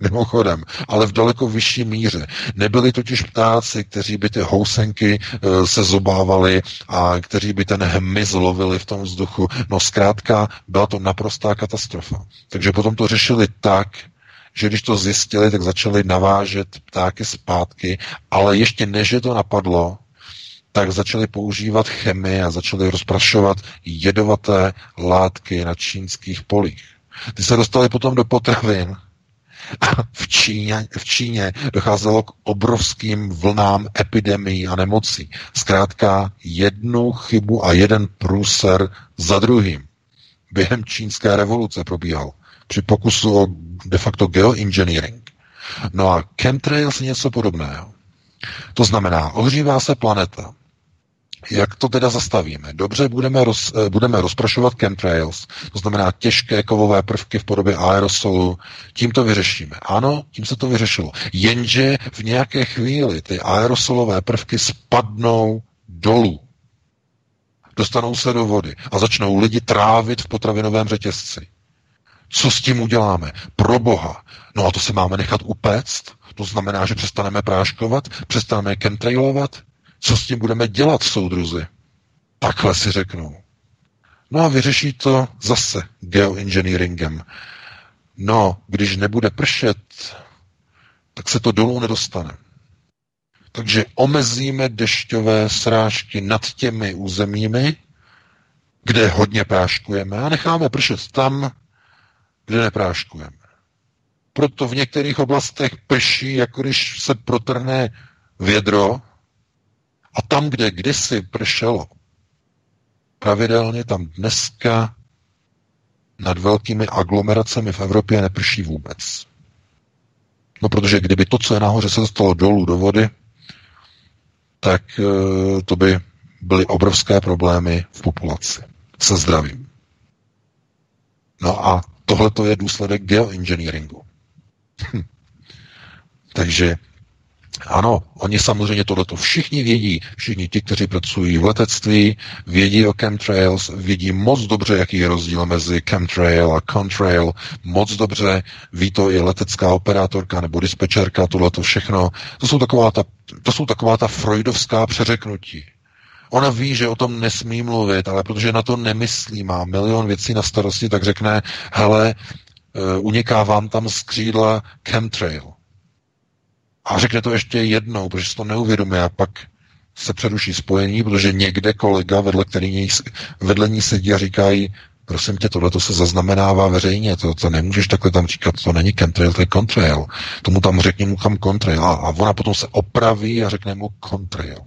Mimochodem, ale v daleko vyšší míře. Nebyli totiž ptáci, kteří by ty housenky e, se zobávali a kteří by ten hmyz lovili v tom vzduchu. No zkrátka, byla to naprostá katastrofa. Takže potom to řešili tak, že když to zjistili, tak začali navážet ptáky zpátky, ale ještě než je to napadlo, tak začali používat chemii a začali rozprašovat jedovaté látky na čínských polích. Ty se dostali potom do potravin a v Číně, v Číně docházelo k obrovským vlnám epidemií a nemocí. Zkrátka jednu chybu a jeden průser za druhým. Během čínské revoluce probíhal při pokusu o de facto geoengineering. No a chemtrails něco podobného. To znamená, ohřívá se planeta. Jak to teda zastavíme? Dobře, budeme, roz, eh, budeme rozprašovat chemtrails, to znamená těžké kovové prvky v podobě aerosolu, tím to vyřešíme. Ano, tím se to vyřešilo. Jenže v nějaké chvíli ty aerosolové prvky spadnou dolů. Dostanou se do vody a začnou lidi trávit v potravinovém řetězci. Co s tím uděláme? Pro boha. No a to se máme nechat upéct? To znamená, že přestaneme práškovat, přestaneme chemtrailovat? Co s tím budeme dělat, soudruzi? Takhle si řeknou. No a vyřeší to zase geoengineeringem. No, když nebude pršet, tak se to dolů nedostane. Takže omezíme dešťové srážky nad těmi územími, kde hodně práškujeme a necháme pršet tam, kde nepráškujeme. Proto v některých oblastech prší, jako když se protrhne vědro a tam, kde kdysi pršelo, pravidelně tam dneska nad velkými aglomeracemi v Evropě neprší vůbec. No protože kdyby to, co je nahoře, se dostalo dolů do vody, tak eh, to by byly obrovské problémy v populaci se zdravím. No a tohle to je důsledek geoengineeringu. Hm. Takže ano, oni samozřejmě tohleto všichni vědí. Všichni ti, kteří pracují v letectví, vědí o chemtrails, vědí moc dobře, jaký je rozdíl mezi chemtrail a contrail. Moc dobře ví to i letecká operátorka nebo dispečerka, tohleto všechno. To jsou taková ta, to jsou taková ta freudovská přeřeknutí. Ona ví, že o tom nesmí mluvit, ale protože na to nemyslí, má milion věcí na starosti, tak řekne, hele, uh, uniká vám tam z křídla chemtrail. A řekne to ještě jednou, protože si to neuvědomuje a pak se přeruší spojení, protože někde kolega, vedle, který vedle ní sedí a říkají, prosím tě, tohle to se zaznamenává veřejně, to, to nemůžeš takhle tam říkat, to není chemtrail, to je contrail. Tomu tam řekni mu tam contrail a, a ona potom se opraví a řekne mu contrail.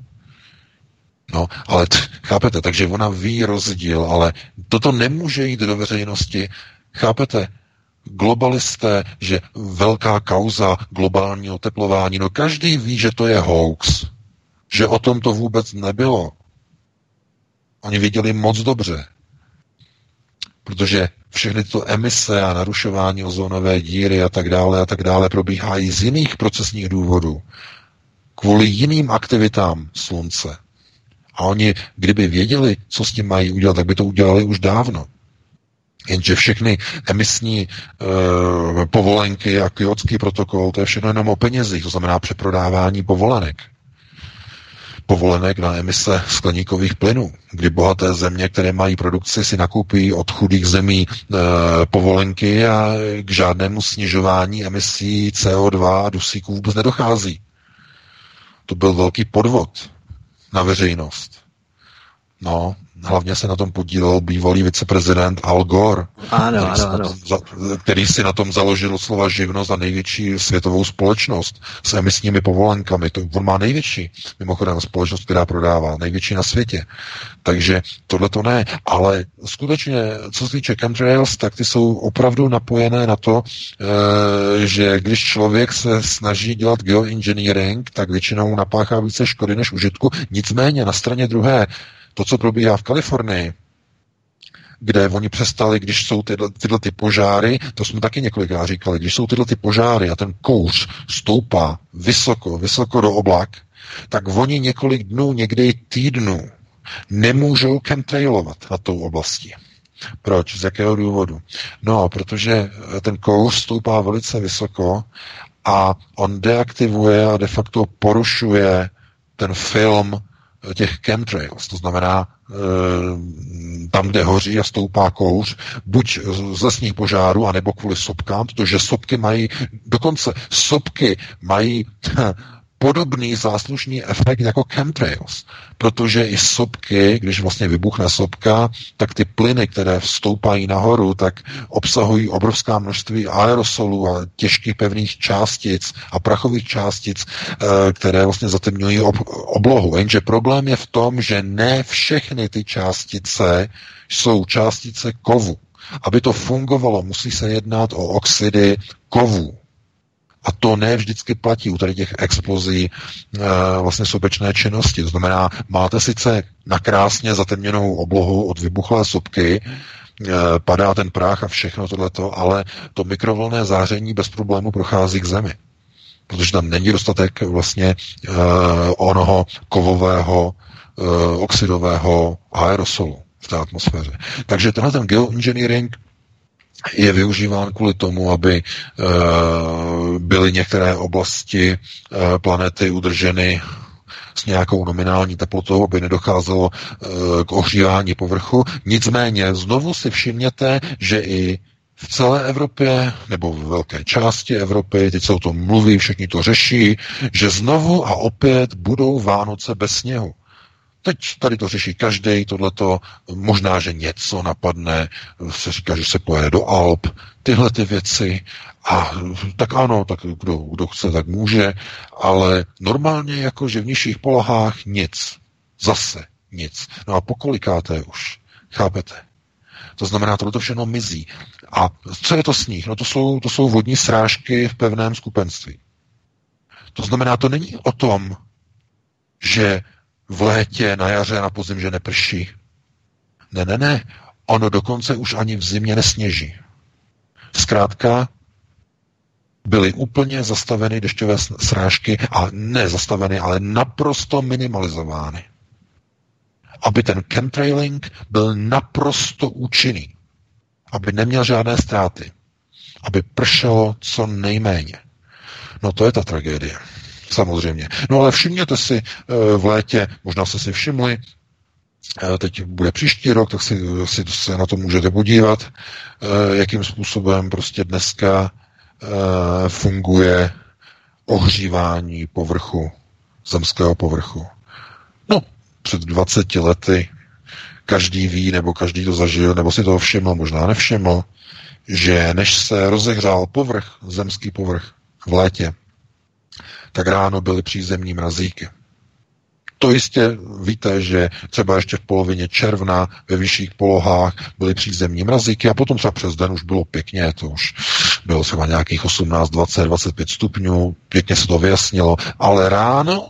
No, ale t- chápete, takže ona ví rozdíl, ale toto nemůže jít do veřejnosti. Chápete? Globalisté, že velká kauza globální oteplování, no každý ví, že to je hoax, že o tom to vůbec nebylo. Oni viděli moc dobře, protože všechny tyto emise a narušování ozónové díry a tak dále a tak dále probíhají z jiných procesních důvodů, kvůli jiným aktivitám slunce. A oni, kdyby věděli, co s tím mají udělat, tak by to udělali už dávno. Jenže všechny emisní e, povolenky a kyotský protokol, to je všechno jenom o penězích, to znamená přeprodávání povolenek. Povolenek na emise skleníkových plynů, kdy bohaté země, které mají produkci, si nakoupí od chudých zemí e, povolenky a k žádnému snižování emisí CO2 a dusíků vůbec nedochází. To byl velký podvod na veřejnost. No, hlavně se na tom podílel bývalý viceprezident Al Gore, ano, který, ano, ano. Za, který si na tom založil slova živnost za největší světovou společnost s emisními povolenkami. To, on má největší, mimochodem, společnost, která prodává, největší na světě. Takže tohle to ne. Ale skutečně, co se týče chemtrails, tak ty jsou opravdu napojené na to, e, že když člověk se snaží dělat geoengineering, tak většinou napáchá více škody než užitku. Nicméně na straně druhé, to, co probíhá v Kalifornii, kde oni přestali, když jsou tyhle, tyhle ty požáry, to jsme taky několikrát říkali, když jsou tyhle ty požáry a ten kouř stoupá vysoko, vysoko do oblak, tak oni několik dnů, někdy týdnů nemůžou chemtrailovat na tou oblastí. Proč? Z jakého důvodu? No, protože ten kouř stoupá velice vysoko a on deaktivuje a de facto porušuje ten film těch chemtrails, to znamená e, tam, kde hoří a stoupá kouř, buď z lesních požárů, anebo kvůli sopkám, protože sopky mají, dokonce sopky mají podobný záslušný efekt jako chemtrails, protože i sopky, když vlastně vybuchne sopka, tak ty plyny, které vstoupají nahoru, tak obsahují obrovská množství aerosolů a těžkých pevných částic a prachových částic, eh, které vlastně zatemňují ob- oblohu. Jenže problém je v tom, že ne všechny ty částice jsou částice kovu. Aby to fungovalo, musí se jednat o oxidy kovů. A to ne vždycky platí u tady těch explozí e, vlastně sobečné činnosti. To znamená, máte sice nakrásně zatemněnou oblohu od vybuchlé sopky, e, padá ten prach a všechno tohleto, ale to mikrovlné záření bez problému prochází k zemi. Protože tam není dostatek vlastně e, onoho kovového, oxidového aerosolu v té atmosféře. Takže tenhle ten geoengineering je využíván kvůli tomu, aby e, byly některé oblasti e, planety udrženy s nějakou nominální teplotou, aby nedocházelo e, k ohřívání povrchu. Nicméně znovu si všimněte, že i v celé Evropě, nebo v velké části Evropy, teď se o tom mluví, všichni to řeší, že znovu a opět budou Vánoce bez sněhu. Teď tady to řeší každý, tohleto, možná, že něco napadne, se říká, že se pojede do Alp, tyhle ty věci, a tak ano, tak kdo, kdo chce, tak může, ale normálně jako, že v nižších polohách nic. Zase nic. No a pokolikáté už. Chápete? To znamená, tohle všechno mizí. A co je to sníh? No to jsou, to jsou vodní srážky v pevném skupenství. To znamená, to není o tom, že v létě, na jaře na podzim, že neprší. Ne, ne, ne. Ono dokonce už ani v zimě nesněží. Zkrátka byly úplně zastaveny dešťové srážky a ne zastaveny, ale naprosto minimalizovány. Aby ten chemtrailing byl naprosto účinný. Aby neměl žádné ztráty. Aby pršelo co nejméně. No to je ta tragédie. Samozřejmě. No ale všimněte si eh, v létě, možná jste si všimli, eh, teď bude příští rok, tak si, si se na to můžete podívat, eh, jakým způsobem prostě dneska funguje ohřívání povrchu, zemského povrchu. No, před 20 lety každý ví, nebo každý to zažil, nebo si to všiml, možná nevšiml, že než se rozehřál povrch, zemský povrch v létě, tak ráno byly přízemní mrazíky. To jistě víte, že třeba ještě v polovině června ve vyšších polohách byly přízemní mrazíky a potom třeba přes den už bylo pěkně, to už bylo třeba nějakých 18, 20, 25 stupňů, pěkně se to vyjasnilo, ale ráno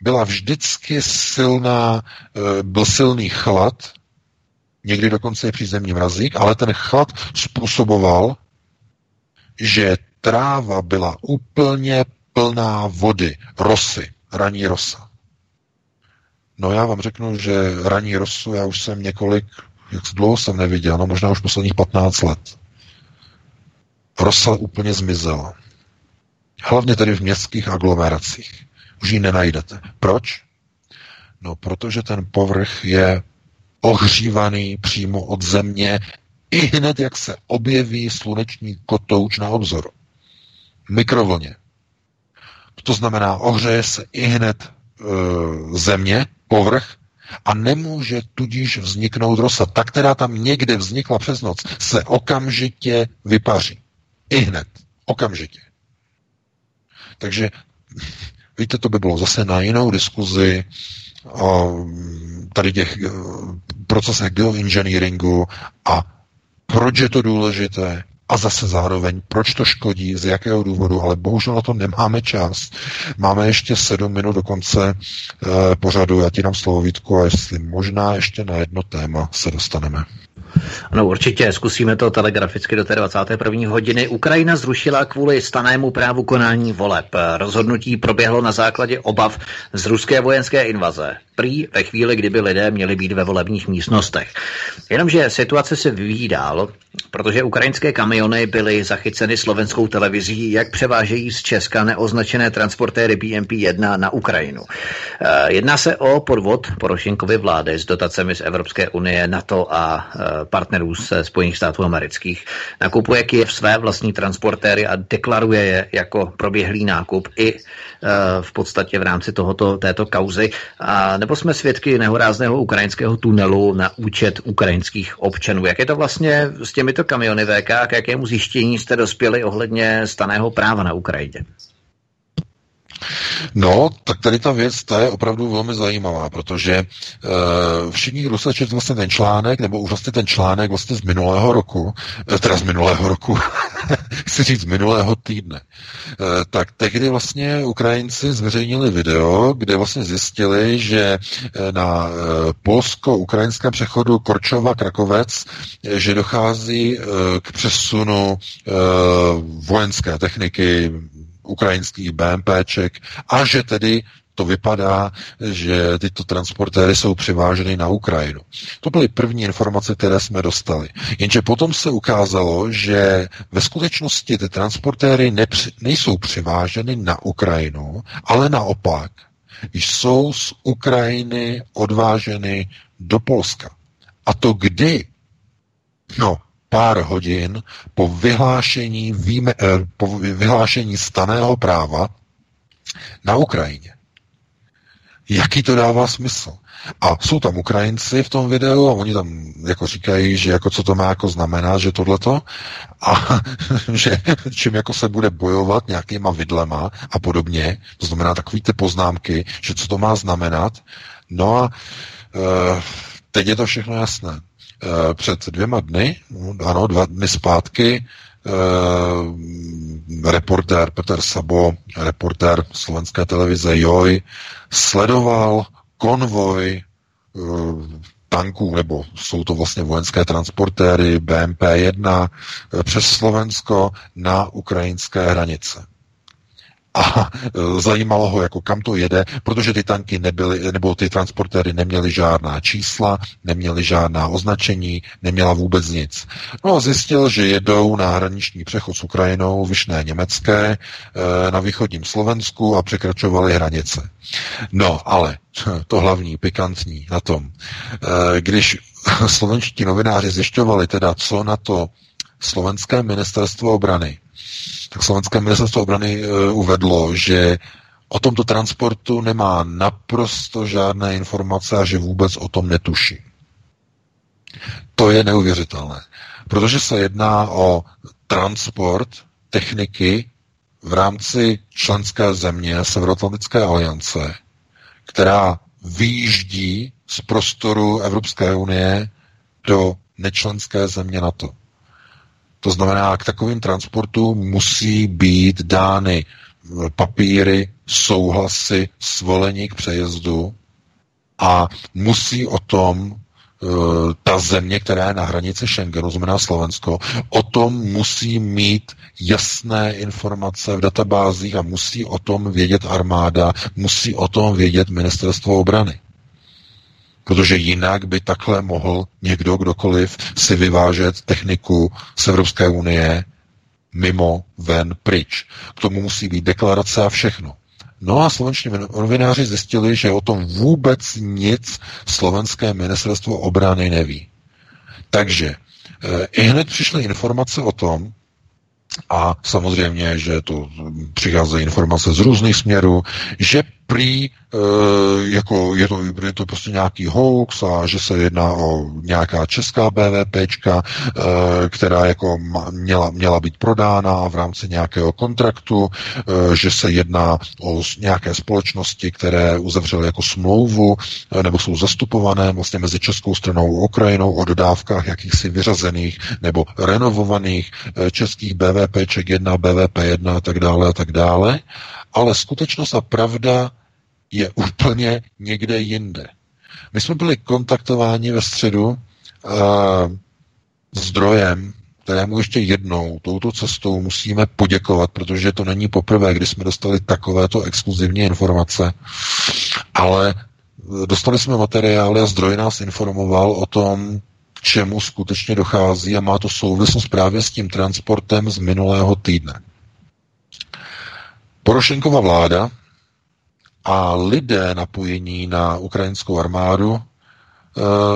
byla vždycky silná, eh, byl silný chlad, někdy dokonce i přízemní mrazík, ale ten chlad způsoboval, že tráva byla úplně plná vody, rosy, raní rosa. No já vám řeknu, že raní rosu já už jsem několik, jak dlouho jsem neviděl, no možná už posledních 15 let. Rosa úplně zmizela. Hlavně tedy v městských aglomeracích. Už ji nenajdete. Proč? No, protože ten povrch je ohřívaný přímo od země i hned, jak se objeví sluneční kotouč na obzoru. Mikrovlně. To znamená, ohřeje se i hned e, země, povrch, a nemůže tudíž vzniknout rosa. Ta, která tam někde vznikla přes noc, se okamžitě vypaří. I hned. Okamžitě. Takže, víte, to by bylo zase na jinou diskuzi o tady těch e, procesech geoengineeringu a proč je to důležité, a zase zároveň, proč to škodí, z jakého důvodu, ale bohužel na to nemáme čas. Máme ještě sedm minut do konce e, pořadu, já ti dám slovo Vítku a jestli možná ještě na jedno téma se dostaneme. Ano, určitě, zkusíme to telegraficky do té 21. hodiny. Ukrajina zrušila kvůli stanému právu konání voleb. Rozhodnutí proběhlo na základě obav z ruské vojenské invaze. Prý ve chvíli, kdyby lidé měli být ve volebních místnostech. Jenomže situace se vyvíjí dál, protože ukrajinské kamiony byly zachyceny slovenskou televizí, jak převážejí z Česka neoznačené transportéry BMP-1 na Ukrajinu. Eh, jedná se o podvod Porošenkovy vlády s dotacemi z Evropské unie, NATO a eh, partnerů ze Spojených států amerických. Nakupuje Kiev své vlastní transportéry a deklaruje je jako proběhlý nákup i eh, v podstatě v rámci tohoto, této kauzy. A nebo jsme svědky nehorázného ukrajinského tunelu na účet ukrajinských občanů. Jak je to vlastně s těmito kamiony VK a k jakému zjištění jste dospěli ohledně staného práva na Ukrajině? No, tak tady ta věc, ta je opravdu velmi zajímavá, protože uh, všichni, kdo se četl vlastně ten článek, nebo už vlastně ten článek vlastně z minulého roku, uh, teda z minulého roku, chci říct z minulého týdne, uh, tak tehdy vlastně Ukrajinci zveřejnili video, kde vlastně zjistili, že na uh, polsko-ukrajinském přechodu Korčova-Krakovec, že dochází uh, k přesunu uh, vojenské techniky, ukrajinských BMPček a že tedy to vypadá, že tyto transportéry jsou přiváženy na Ukrajinu. To byly první informace, které jsme dostali. Jenže potom se ukázalo, že ve skutečnosti ty transportéry nepři, nejsou přiváženy na Ukrajinu, ale naopak jsou z Ukrajiny odváženy do Polska. A to kdy? No, pár hodin po vyhlášení, víme, eh, po vyhlášení staného práva na Ukrajině. Jaký to dává smysl? A jsou tam Ukrajinci v tom videu a oni tam jako říkají, že jako co to má jako znamená, že tohleto a že čím jako se bude bojovat nějakýma vidlema a podobně, to znamená takový ty poznámky, že co to má znamenat. No a e, teď je to všechno jasné. Eh, před dvěma dny, ano, dva dny zpátky, eh, reportér Petr Sabo, reportér slovenské televize JOJ, sledoval konvoj eh, tanků, nebo jsou to vlastně vojenské transportéry BMP-1 přes Slovensko na ukrajinské hranice a e, zajímalo ho, jako kam to jede, protože ty tanky nebyly, nebo ty transportéry neměly žádná čísla, neměly žádná označení, neměla vůbec nic. No a zjistil, že jedou na hraniční přechod s Ukrajinou, vyšné německé, e, na východním Slovensku a překračovali hranice. No, ale to hlavní, pikantní na tom, e, když slovenští novináři zjišťovali teda, co na to slovenské ministerstvo obrany, tak slovenské ministerstvo obrany uh, uvedlo, že o tomto transportu nemá naprosto žádné informace a že vůbec o tom netuší. To je neuvěřitelné, protože se jedná o transport techniky v rámci členské země Severoatlantické aliance, která vyjíždí z prostoru Evropské unie do nečlenské země NATO. To znamená, k takovým transportu musí být dány papíry, souhlasy, svolení k přejezdu a musí o tom eh, ta země, která je na hranici Schengenu, znamená Slovensko, o tom musí mít jasné informace v databázích a musí o tom vědět armáda, musí o tom vědět ministerstvo obrany. Protože jinak by takhle mohl někdo, kdokoliv, si vyvážet techniku z Evropské unie mimo, ven, pryč. K tomu musí být deklarace a všechno. No a slovenční novináři zjistili, že o tom vůbec nic slovenské ministerstvo obrany neví. Takže eh, i hned přišly informace o tom, a samozřejmě, že to přicházejí informace z různých směrů, že prý e, jako je to, je to prostě nějaký hoax a že se jedná o nějaká česká BVPčka, e, která jako měla, měla být prodána v rámci nějakého kontraktu, e, že se jedná o nějaké společnosti, které uzavřely jako smlouvu nebo jsou zastupované vlastně mezi českou stranou a Ukrajinou o dodávkách jakýchsi vyřazených nebo renovovaných českých BVPček 1, BVP 1 a tak dále a tak dále. Ale skutečnost a pravda je úplně někde jinde. My jsme byli kontaktováni ve středu uh, zdrojem, kterému ještě jednou touto cestou musíme poděkovat, protože to není poprvé, kdy jsme dostali takovéto exkluzivní informace, ale dostali jsme materiály a zdroj nás informoval o tom, k čemu skutečně dochází a má to souvislost právě s tím transportem z minulého týdne. Porošenkova vláda a lidé napojení na ukrajinskou armádu uh,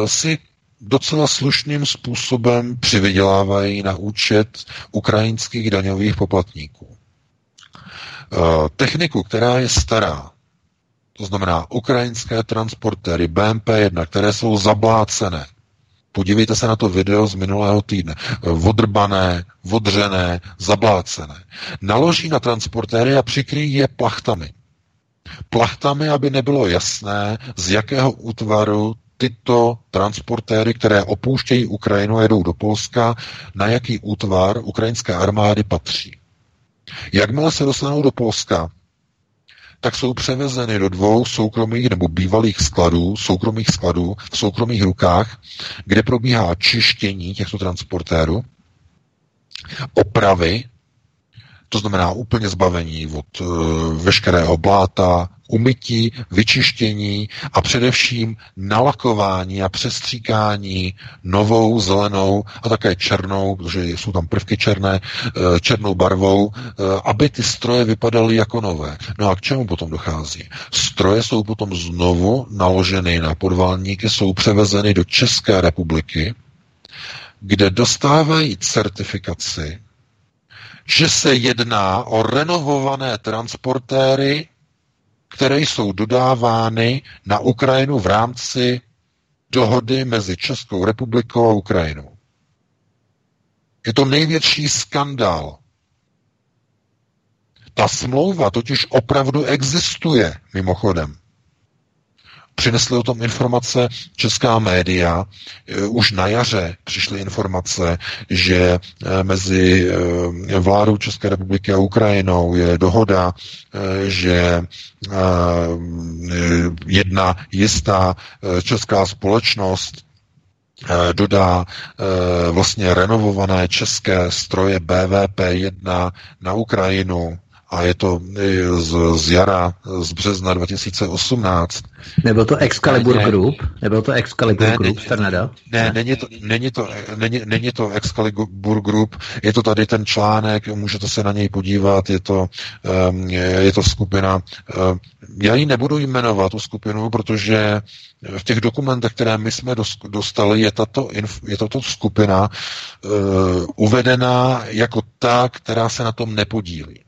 si docela slušným způsobem přivydělávají na účet ukrajinských daňových poplatníků. Uh, techniku, která je stará, to znamená ukrajinské transportéry BMP-1, které jsou zablácené, Podívejte se na to video z minulého týdne. Vodrbané, vodřené, zablácené. Naloží na transportéry a přikryjí je plachtami plachtami, aby nebylo jasné, z jakého útvaru tyto transportéry, které opouštějí Ukrajinu a jedou do Polska, na jaký útvar ukrajinské armády patří. Jakmile se dostanou do Polska, tak jsou převezeny do dvou soukromých nebo bývalých skladů, soukromých skladů v soukromých rukách, kde probíhá čištění těchto transportérů, opravy to znamená úplně zbavení od e, veškerého bláta, umytí, vyčištění a především nalakování a přestříkání novou, zelenou a také černou, protože jsou tam prvky černé, e, černou barvou, e, aby ty stroje vypadaly jako nové. No a k čemu potom dochází? Stroje jsou potom znovu naloženy na podvalníky, jsou převezeny do České republiky, kde dostávají certifikaci že se jedná o renovované transportéry, které jsou dodávány na Ukrajinu v rámci dohody mezi Českou republikou a Ukrajinou. Je to největší skandál. Ta smlouva totiž opravdu existuje, mimochodem. Přinesly o tom informace česká média. Eh, už na jaře přišly informace, že eh, mezi eh, vládou České republiky a Ukrajinou je dohoda, že jedna jistá česká společnost dodá vlastně renovované české stroje BVP-1 na Ukrajinu a je to z, z jara, z března 2018. Nebyl to Excalibur ne, Group? Nebyl to Excalibur ne, Group ne, Ne, ne, není to, není to, není, není to Excalibur Group, je to tady ten článek, můžete se na něj podívat, je to, um, je, to skupina, um, já ji nebudu jmenovat, tu skupinu, protože v těch dokumentech, které my jsme dostali, je tato, je tato skupina uh, uvedená jako ta, která se na tom nepodílí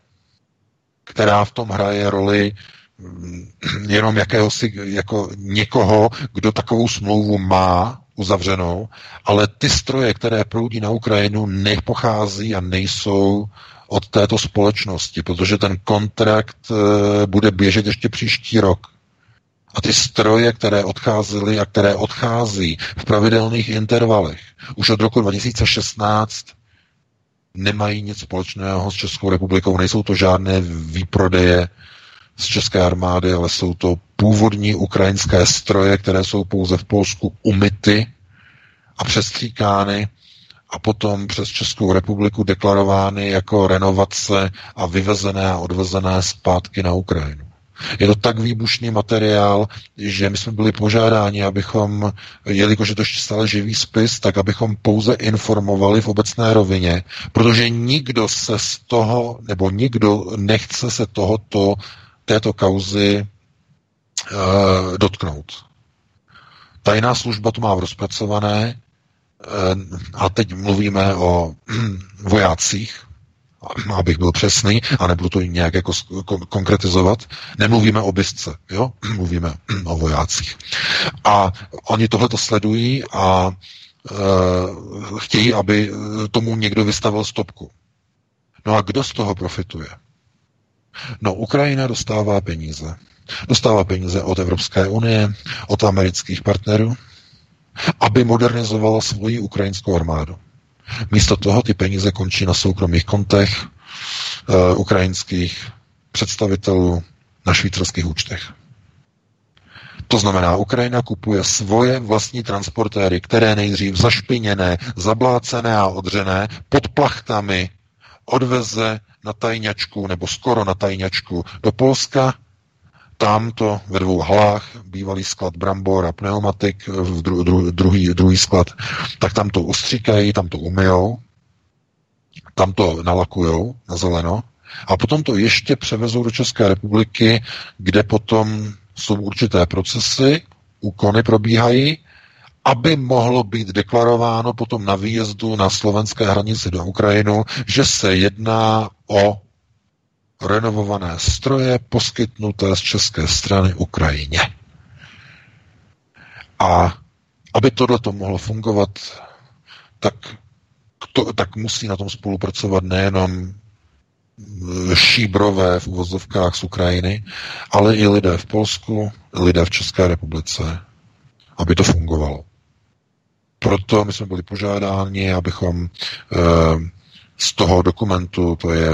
která v tom hraje roli mm, jenom jakéhosi, jako někoho, kdo takovou smlouvu má uzavřenou, ale ty stroje, které proudí na Ukrajinu, nepochází a nejsou od této společnosti, protože ten kontrakt eh, bude běžet ještě příští rok. A ty stroje, které odcházely a které odchází v pravidelných intervalech už od roku 2016, nemají nic společného s Českou republikou. Nejsou to žádné výprodeje z české armády, ale jsou to původní ukrajinské stroje, které jsou pouze v Polsku umyty a přestříkány a potom přes Českou republiku deklarovány jako renovace a vyvezené a odvezené zpátky na Ukrajinu. Je to tak výbušný materiál, že my jsme byli požádáni, abychom, jelikož je to ještě stále živý spis, tak abychom pouze informovali v obecné rovině, protože nikdo se z toho, nebo nikdo nechce se tohoto, této kauzy uh, dotknout. Tajná služba to má v rozpracované, uh, a teď mluvíme o vojácích, abych byl přesný, a nebudu to nějak jako konkretizovat, nemluvíme o bisce, jo? mluvíme o vojácích. A oni tohle to sledují a e, chtějí, aby tomu někdo vystavil stopku. No a kdo z toho profituje? No, Ukrajina dostává peníze. Dostává peníze od Evropské unie, od amerických partnerů, aby modernizovala svoji ukrajinskou armádu. Místo toho ty peníze končí na soukromých kontech uh, ukrajinských představitelů na švýcarských účtech. To znamená, Ukrajina kupuje svoje vlastní transportéry, které nejdřív zašpiněné, zablácené a odřené pod plachtami odveze na tajňačku nebo skoro na tajňačku do Polska tamto ve dvou halách, bývalý sklad brambor a pneumatik, dru, dru, druhý, druhý sklad, tak tam to ustříkají, tam to umyjou, tam to nalakujou na zeleno a potom to ještě převezou do České republiky, kde potom jsou určité procesy, úkony probíhají, aby mohlo být deklarováno potom na výjezdu na slovenské hranici do Ukrajinu, že se jedná o renovované stroje poskytnuté z české strany Ukrajině. A aby tohle to mohlo fungovat, tak, to, tak musí na tom spolupracovat nejenom šíbrové v uvozovkách z Ukrajiny, ale i lidé v Polsku, lidé v České republice, aby to fungovalo. Proto my jsme byli požádáni, abychom eh, z toho dokumentu, to je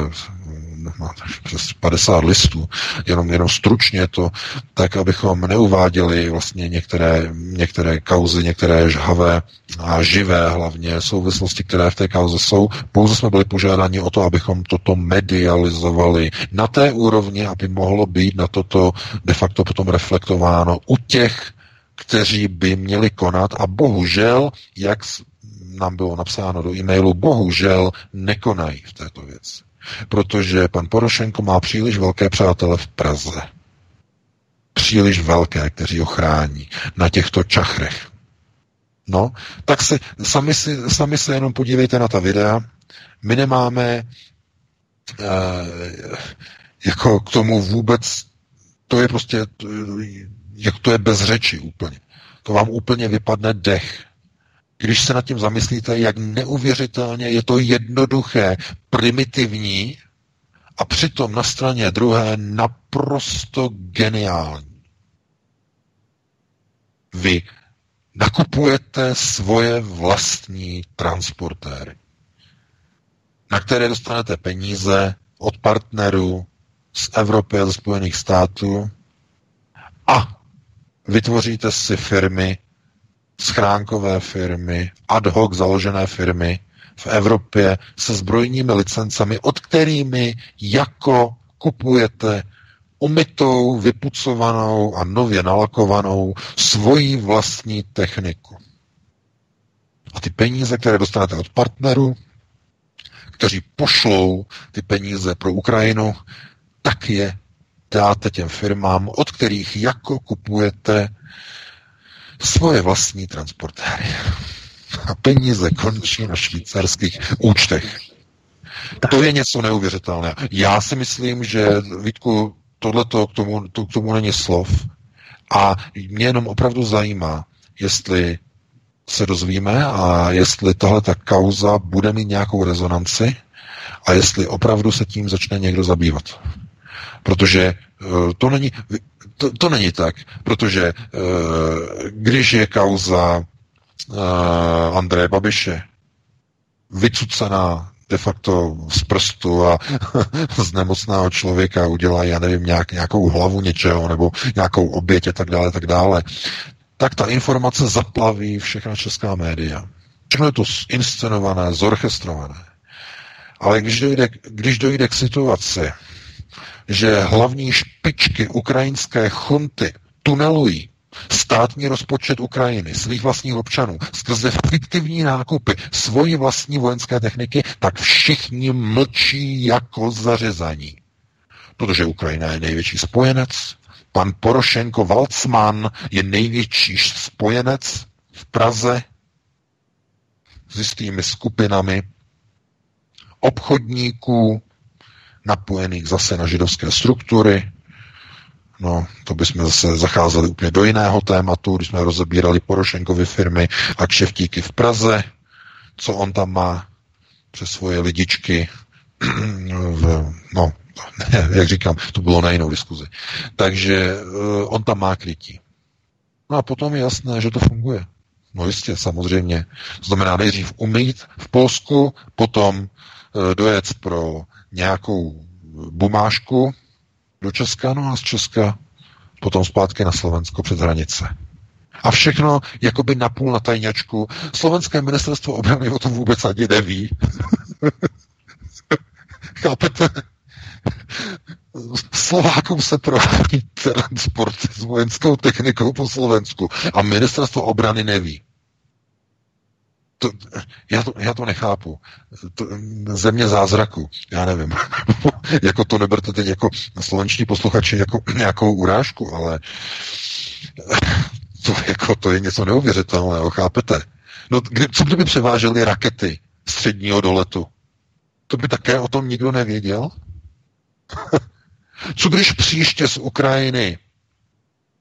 má přes 50 listů, jenom, jenom stručně to, tak abychom neuváděli vlastně některé, některé kauzy, některé žhavé a živé hlavně souvislosti, které v té kauze jsou. Pouze jsme byli požádáni o to, abychom toto medializovali na té úrovni, aby mohlo být na toto de facto potom reflektováno u těch, kteří by měli konat a bohužel, jak nám bylo napsáno do e-mailu, bohužel nekonají v této věci protože pan Porošenko má příliš velké přátele v Praze. Příliš velké, kteří ho chrání na těchto čachrech. No, tak se, sami, si, sami se jenom podívejte na ta videa. My nemáme e, jako k tomu vůbec, to je prostě, jak to je bez řeči úplně. To vám úplně vypadne dech když se nad tím zamyslíte, jak neuvěřitelně je to jednoduché, primitivní a přitom na straně druhé naprosto geniální. Vy nakupujete svoje vlastní transportéry, na které dostanete peníze od partnerů z Evropy a ze Spojených států a vytvoříte si firmy, schránkové firmy, ad hoc založené firmy v Evropě se zbrojními licencemi, od kterými jako kupujete umytou, vypucovanou a nově nalakovanou svoji vlastní techniku. A ty peníze, které dostanete od partnerů, kteří pošlou ty peníze pro Ukrajinu, tak je dáte těm firmám, od kterých jako kupujete svoje vlastní transportéry. A peníze končí na švýcarských účtech. To je něco neuvěřitelného. Já si myslím, že Vítku, tohleto k tomu, to, k tomu není slov. A mě jenom opravdu zajímá, jestli se dozvíme a jestli tahle ta kauza bude mít nějakou rezonanci a jestli opravdu se tím začne někdo zabývat. Protože uh, to není, to, to není tak, protože e, když je kauza e, Andreje Babiše vycucená de facto z prstu a z nemocného člověka udělá, já nevím, nějak, nějakou hlavu něčeho nebo nějakou oběť a tak dále, tak dále, tak ta informace zaplaví všechna česká média. Všechno je to inscenované, zorchestrované. Ale když dojde, když dojde k situaci, že hlavní špičky ukrajinské chunty tunelují státní rozpočet Ukrajiny, svých vlastních občanů, skrze fiktivní nákupy svojí vlastní vojenské techniky, tak všichni mlčí jako zařezaní. Protože Ukrajina je největší spojenec, pan Porošenko Valcman je největší spojenec v Praze s jistými skupinami obchodníků, napojených zase na židovské struktury. No, to bychom zase zacházeli úplně do jiného tématu, když jsme rozebírali Porošenkovy firmy a kšeftíky v Praze, co on tam má přes svoje lidičky. no, jak říkám, to bylo na jinou diskuzi. Takže uh, on tam má krytí. No a potom je jasné, že to funguje. No jistě, samozřejmě. Znamená nejdřív umít v Polsku, potom uh, dojet pro nějakou bumášku do Česka, no a z Česka potom zpátky na Slovensko před hranice. A všechno jakoby napůl na tajňačku. Slovenské ministerstvo obrany o tom vůbec ani neví. Chápete? Slovákům se provádí transport s vojenskou technikou po Slovensku a ministerstvo obrany neví. To, já, to, já to nechápu. To, země zázraku, já nevím. jako to neberte teď jako slovenční posluchači jako nějakou urážku, ale to, jako, to je něco neuvěřitelného, chápete? No, kdy, co kdyby převážely rakety středního doletu? To by také o tom nikdo nevěděl? Co když příště z Ukrajiny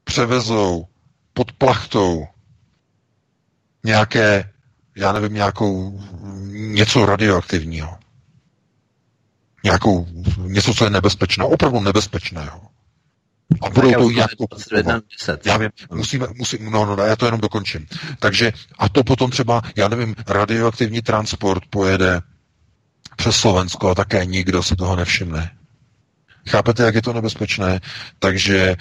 převezou pod plachtou nějaké, já nevím, nějakou, něco radioaktivního. Nějakou, něco, co je nebezpečné, opravdu nebezpečného. A budou to jako... Já vím, musíme, musím, no, no, já to jenom dokončím. Takže, a to potom třeba, já nevím, radioaktivní transport pojede přes Slovensko a také nikdo si toho nevšimne. Chápete, jak je to nebezpečné? Takže e,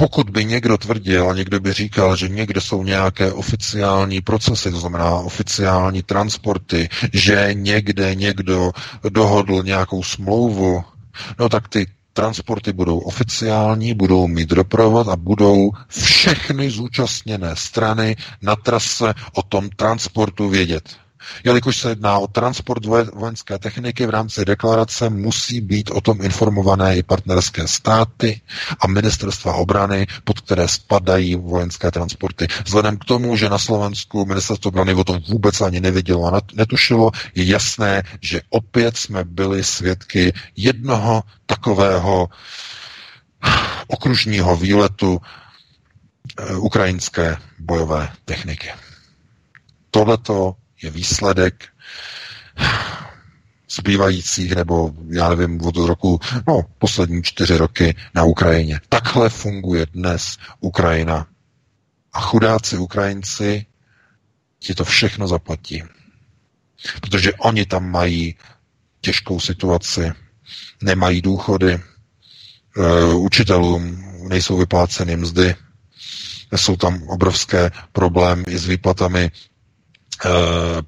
pokud by někdo tvrdil a někdo by říkal, že někde jsou nějaké oficiální procesy, to znamená oficiální transporty, že někde někdo dohodl nějakou smlouvu, no tak ty transporty budou oficiální, budou mít doprovod a budou všechny zúčastněné strany na trase o tom transportu vědět. Jelikož se jedná o transport vojenské techniky v rámci deklarace, musí být o tom informované i partnerské státy a ministerstva obrany, pod které spadají vojenské transporty. Vzhledem k tomu, že na Slovensku ministerstvo obrany o tom vůbec ani nevědělo a netušilo, je jasné, že opět jsme byli svědky jednoho takového okružního výletu eh, ukrajinské bojové techniky. Tohleto je výsledek zbývajících, nebo já nevím, od roku, no, poslední čtyři roky na Ukrajině. Takhle funguje dnes Ukrajina. A chudáci Ukrajinci ti to všechno zaplatí. Protože oni tam mají těžkou situaci, nemají důchody, e, učitelům nejsou vypláceny mzdy, jsou tam obrovské problémy i s výplatami Eh,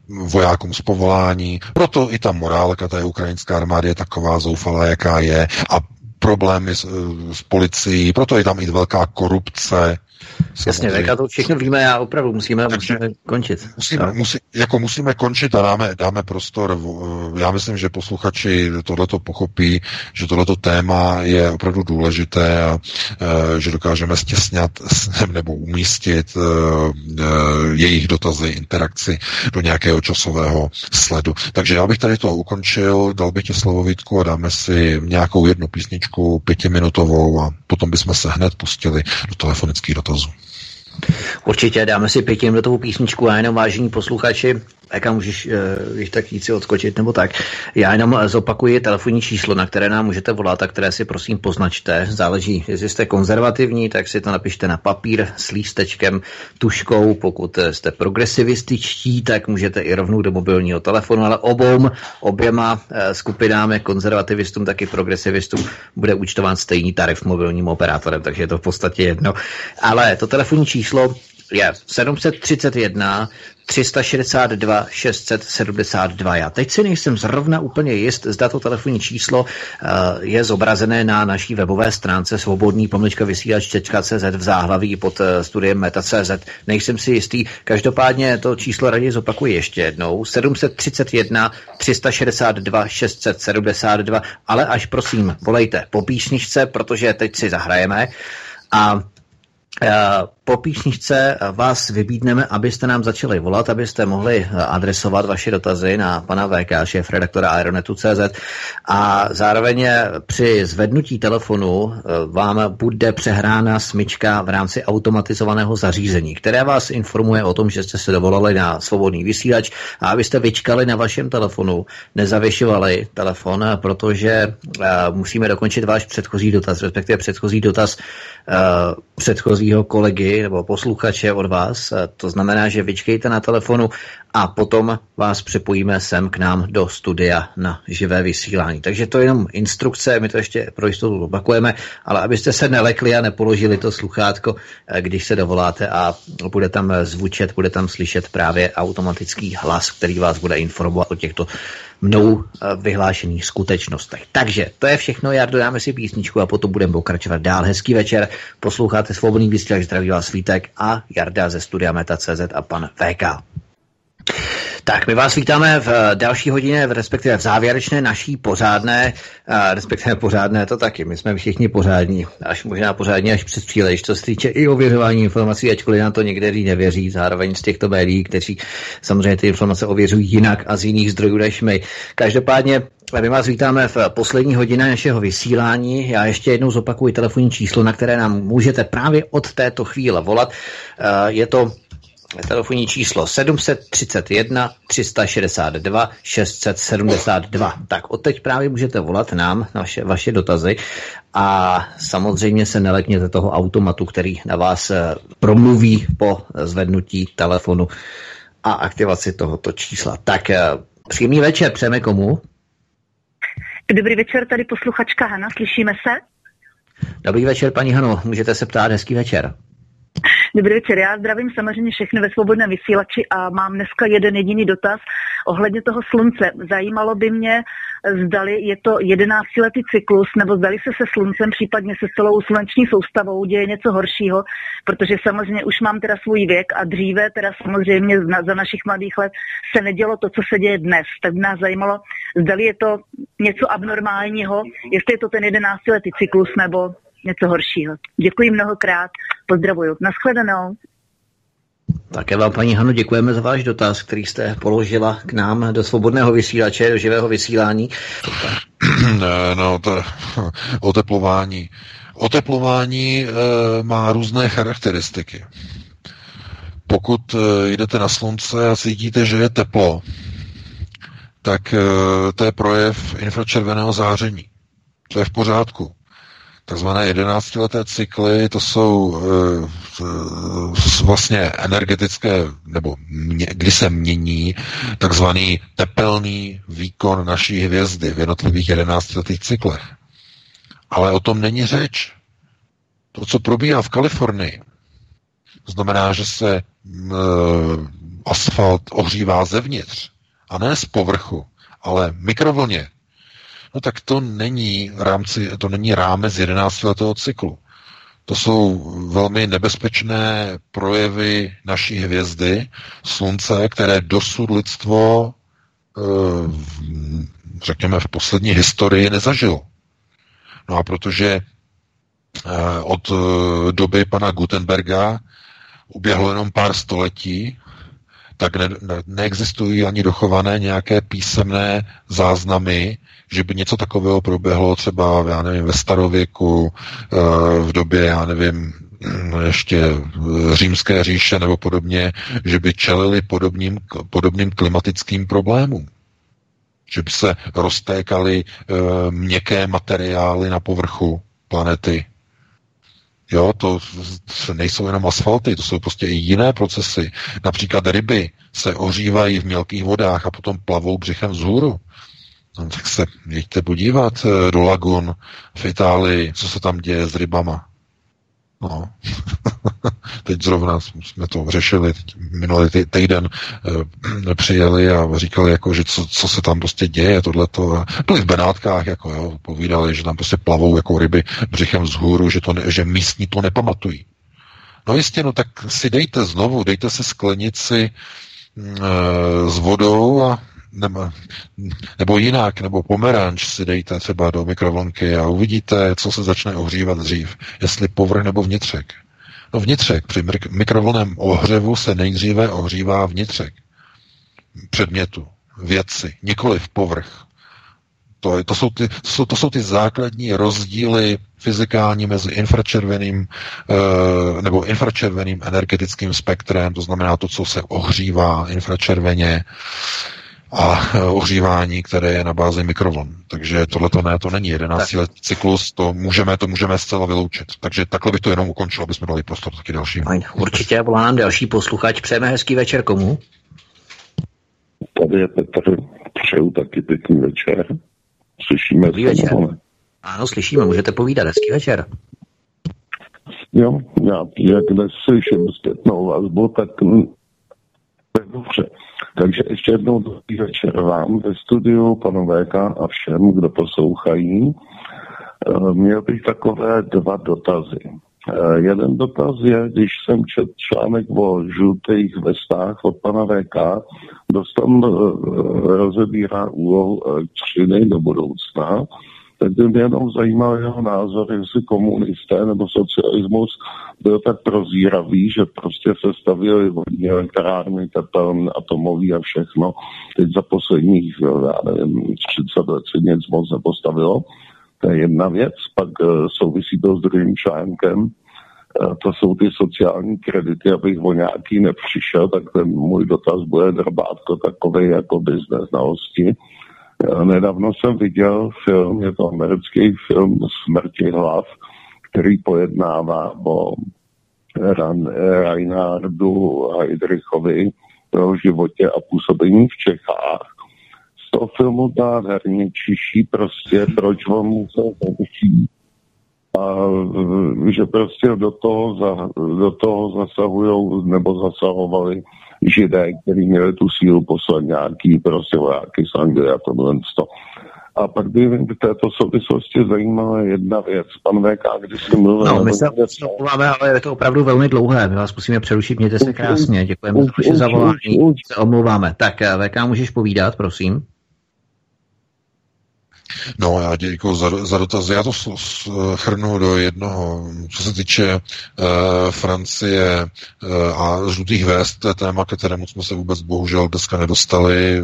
vojákům z povolání. Proto i ta morálka té ukrajinské armády je taková zoufalá, jaká je. A problémy s, eh, s policií, proto je tam i velká korupce, Jasně, tak to všechno víme a opravdu musíme, Takže musíme končit. Musíme, musí, jako musíme končit a dáme, dáme prostor. Já myslím, že posluchači tohleto pochopí, že tohleto téma je opravdu důležité a e, že dokážeme stěsnat nebo umístit e, e, jejich dotazy, interakci do nějakého časového sledu. Takže já bych tady to ukončil, dal bych ti slovo Vítku a dáme si nějakou jednu písničku pětiminutovou a potom bychom se hned pustili do telefonických dotazů. Určitě dáme si pětiminutovou písničku a jenom vážení posluchači, jaká můžeš, když eh, tak jít si odskočit nebo tak. Já jenom zopakuji telefonní číslo, na které nám můžete volat a které si prosím poznačte. Záleží, jestli jste konzervativní, tak si to napište na papír s lístečkem, tuškou. Pokud jste progresivističtí, tak můžete i rovnou do mobilního telefonu, ale obou, oběma eh, skupinám, jak konzervativistům, tak i progresivistům, bude účtován stejný tarif mobilním operátorem, takže je to v podstatě jedno. Ale to telefonní číslo je 731 362 672. Já teď si nejsem zrovna úplně jist, zda to telefonní číslo uh, je zobrazené na naší webové stránce svobodný pomlčka vysílač.cz v záhlaví pod uh, studiem meta.cz. Nejsem si jistý, každopádně to číslo raději zopakuji ještě jednou. 731 362 672, ale až prosím, volejte po píšničce, protože teď si zahrajeme. A Eh, po píšničce vás vybídneme, abyste nám začali volat, abyste mohli eh, adresovat vaše dotazy na pana VK, šéf redaktora Aeronetu.cz a zároveň při zvednutí telefonu eh, vám bude přehrána smyčka v rámci automatizovaného zařízení, které vás informuje o tom, že jste se dovolali na svobodný vysílač a abyste vyčkali na vašem telefonu, nezavěšovali telefon, protože musíme dokončit váš předchozí dotaz, respektive předchozí dotaz předchozího kolegy nebo posluchače od vás. To znamená, že vyčkejte na telefonu a potom vás přepojíme sem k nám do studia na živé vysílání. Takže to je jenom instrukce, my to ještě pro jistotu opakujeme, ale abyste se nelekli a nepoložili to sluchátko, když se dovoláte a bude tam zvučet, bude tam slyšet právě automatický hlas, který vás bude informovat o těchto mnou eh, vyhlášených skutečnostech. Takže to je všechno, já dodáme si písničku a potom budeme pokračovat dál. Hezký večer, posloucháte Svobodný vysílač, zdraví vás Svítek a Jarda ze studia Meta.cz a pan VK. Tak my vás vítáme v eh, další hodině, v respektive v závěrečné naší pořádné, eh, respektive pořádné to taky, my jsme všichni pořádní, až možná pořádně až přes příliš, co se týče i ověřování informací, ačkoliv na to někteří nevěří, zároveň z těchto médií, kteří samozřejmě ty informace ověřují jinak a z jiných zdrojů než my. Každopádně my vás vítáme v poslední hodině našeho vysílání. Já ještě jednou zopakuji telefonní číslo, na které nám můžete právě od této chvíle volat. Eh, je to telefonní číslo 731 362 672. Tak odteď právě můžete volat nám naše, vaše dotazy a samozřejmě se nelekněte toho automatu, který na vás eh, promluví po zvednutí telefonu a aktivaci tohoto čísla. Tak eh, příjemný večer, přejeme komu? Dobrý večer, tady posluchačka Hana, slyšíme se? Dobrý večer, paní Hano, můžete se ptát, hezký večer. Dobrý večer, já zdravím samozřejmě všechny ve svobodném vysílači a mám dneska jeden jediný dotaz ohledně toho slunce. Zajímalo by mě, zdali je to 11-letý cyklus, nebo zdali se se sluncem, případně se celou sluneční soustavou děje něco horšího, protože samozřejmě už mám teda svůj věk a dříve teda samozřejmě za našich mladých let se nedělo to, co se děje dnes. Tak by nás zajímalo, zdali je to něco abnormálního, jestli je to ten 11-letý cyklus nebo něco horšího. Děkuji mnohokrát, pozdravuju. Naschledanou. Také vám, paní Hano, děkujeme za váš dotaz, který jste položila k nám do svobodného vysílače, do živého vysílání. No, to oteplování. Oteplování e, má různé charakteristiky. Pokud e, jdete na slunce a cítíte, že je teplo, tak e, to je projev infračerveného záření. To je v pořádku takzvané 11-leté cykly, to jsou e, vlastně energetické, nebo mě, kdy se mění takzvaný tepelný výkon naší hvězdy v jednotlivých 11-letých cyklech. Ale o tom není řeč. To, co probíhá v Kalifornii, znamená, že se e, asfalt ohřívá zevnitř a ne z povrchu, ale mikrovlně no tak to není, rámci, to není rámec 11 letého cyklu. To jsou velmi nebezpečné projevy naší hvězdy, slunce, které dosud lidstvo, eh, řekněme, v poslední historii nezažilo. No a protože eh, od eh, doby pana Gutenberga uběhlo jenom pár století, tak ne, ne, neexistují ani dochované nějaké písemné záznamy, že by něco takového proběhlo třeba, já nevím, ve starověku, eh, v době, já nevím, ještě římské říše nebo podobně, že by čelili podobným, podobným klimatickým problémům. Že by se roztékaly e, měkké materiály na povrchu planety. Jo, to nejsou jenom asfalty, to jsou prostě i jiné procesy. Například ryby se ohřívají v mělkých vodách a potom plavou břichem vzhůru. No, tak se jeďte podívat eh, do lagun v Itálii, co se tam děje s rybama. No. teď zrovna jsme to řešili, teď minulý týden e, přijeli a říkali, jako, že co, co se tam prostě děje, tohleto. Byli v Benátkách, jako, jo, povídali, že tam prostě plavou jako ryby břichem vzhůru, že, to ne, že místní to nepamatují. No jistě, no tak si dejte znovu, dejte si sklenici e, s vodou a nebo, nebo jinak, nebo pomeranč si dejte třeba do mikrovlnky a uvidíte, co se začne ohřívat dřív, jestli povrch nebo vnitřek. No vnitřek, při mikrovlném ohřevu se nejdříve ohřívá vnitřek. Předmětu, věci, nikoli v povrch. To, to, jsou ty, to, jsou, to jsou ty základní rozdíly fyzikální mezi infračerveným e, nebo infračerveným energetickým spektrem, to znamená to, co se ohřívá infračerveně, a ohřívání, které je na bázi mikrovln. Takže tohle to ne, to není 11 let cyklus, to můžeme, to můžeme zcela vyloučit. Takže takhle bych to jenom ukončil, aby jsme dali prostor taky dalším. Fajn, určitě volá nám další posluchač. Přejeme hezký večer komu? Tady je Petr, přeju taky pěkný večer. Slyšíme Dobrý večer. Ano, slyšíme, můžete povídat. Hezký večer. Jo, já, jak dnes slyším zpětnou vazbu, tak dobře. Takže ještě jednou dobrý večer vám ve studiu, panu VK a všem, kdo poslouchají. Eh, měl bych takové dva dotazy. Eh, jeden dotaz je, když jsem čet článek o žlutých vestách od pana VK, dostal eh, rozebírá úlohu elektřiny do budoucna tak by mě jenom zajímal jeho názor, jestli komunisté nebo socialismus byl tak prozíravý, že prostě se stavili vodní elektrárny, tepeln, atomový a všechno. Teď za posledních, já nevím, 30 let se nic moc nepostavilo. To je jedna věc. Pak uh, souvisí to s druhým článkem. Uh, to jsou ty sociální kredity, abych o nějaký nepřišel, tak ten můj dotaz bude drbátko takový jako bez znalosti. Nedávno jsem viděl film, je to americký film Smrti hlav, který pojednává o Ran, Reinhardu Heydrichovi, jeho životě a působení v Čechách. Z toho filmu nádherně čiší prostě, proč on musel zemřít. A že prostě do toho, za, do toho zasahují nebo zasahovali židé, kteří měli tu sílu poslat nějaký prostě vojáky z Anglie a tohle to. A pak by v této souvislosti zajímala jedna věc. Pan VK, když jsi mluvil... No, my se omlouváme, ale je to opravdu velmi dlouhé. My vás musíme přerušit, mějte se krásně. Děkujeme za vaše zavolání. Se omlouváme. Tak VK, můžeš povídat, prosím. No, já děkuji za, za dotaz. Já to shrnu do jednoho. Co se týče uh, Francie uh, a žlutých vest, to je téma, ke kterému jsme se vůbec bohužel dneska nedostali.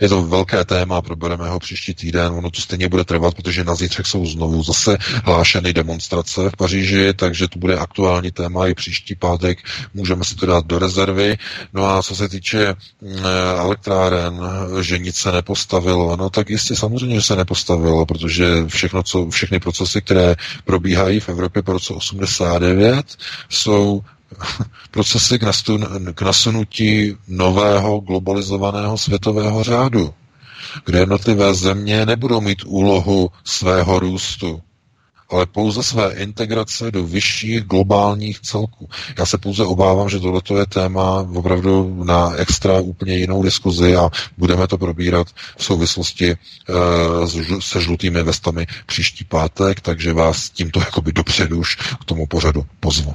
Je to velké téma, probereme ho příští týden. Ono to stejně bude trvat, protože na zítřek jsou znovu zase hlášeny demonstrace v Paříži, takže to bude aktuální téma i příští pátek. Můžeme si to dát do rezervy. No a co se týče uh, elektráren, že nic se nepostavilo, no tak jistě samozřejmě, že se nepostavilo postavilo, protože všechno, co, všechny procesy, které probíhají v Evropě po roce 89, jsou procesy k, nastun, k nasunutí nového globalizovaného světového řádu, kde jednotlivé země nebudou mít úlohu svého růstu, ale pouze své integrace do vyšších globálních celků. Já se pouze obávám, že tohle je téma opravdu na extra úplně jinou diskuzi a budeme to probírat v souvislosti uh, se žlutými vestami příští pátek, takže vás tímto jakoby dopředu už k tomu pořadu pozvu.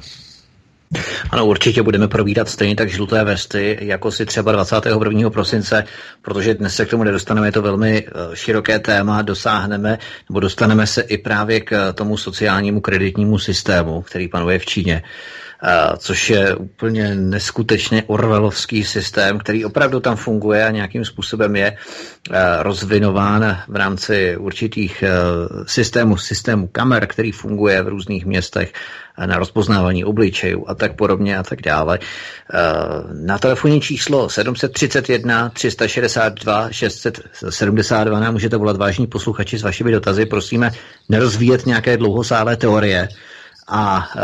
Ano, určitě budeme probírat stejně tak žluté vesty, jako si třeba 21. prosince, protože dnes se k tomu nedostaneme, je to velmi eh, široké téma, dosáhneme, nebo dostaneme se i právě k tomu sociálnímu kreditnímu systému, který panuje v Číně což je úplně neskutečně orvelovský systém, který opravdu tam funguje a nějakým způsobem je rozvinován v rámci určitých systémů, systému kamer, který funguje v různých městech na rozpoznávání obličejů a tak podobně a tak dále. Na telefonní číslo 731 362 672 nám můžete volat vážní posluchači s vašimi dotazy. Prosíme nerozvíjet nějaké dlouhosálé teorie, a e,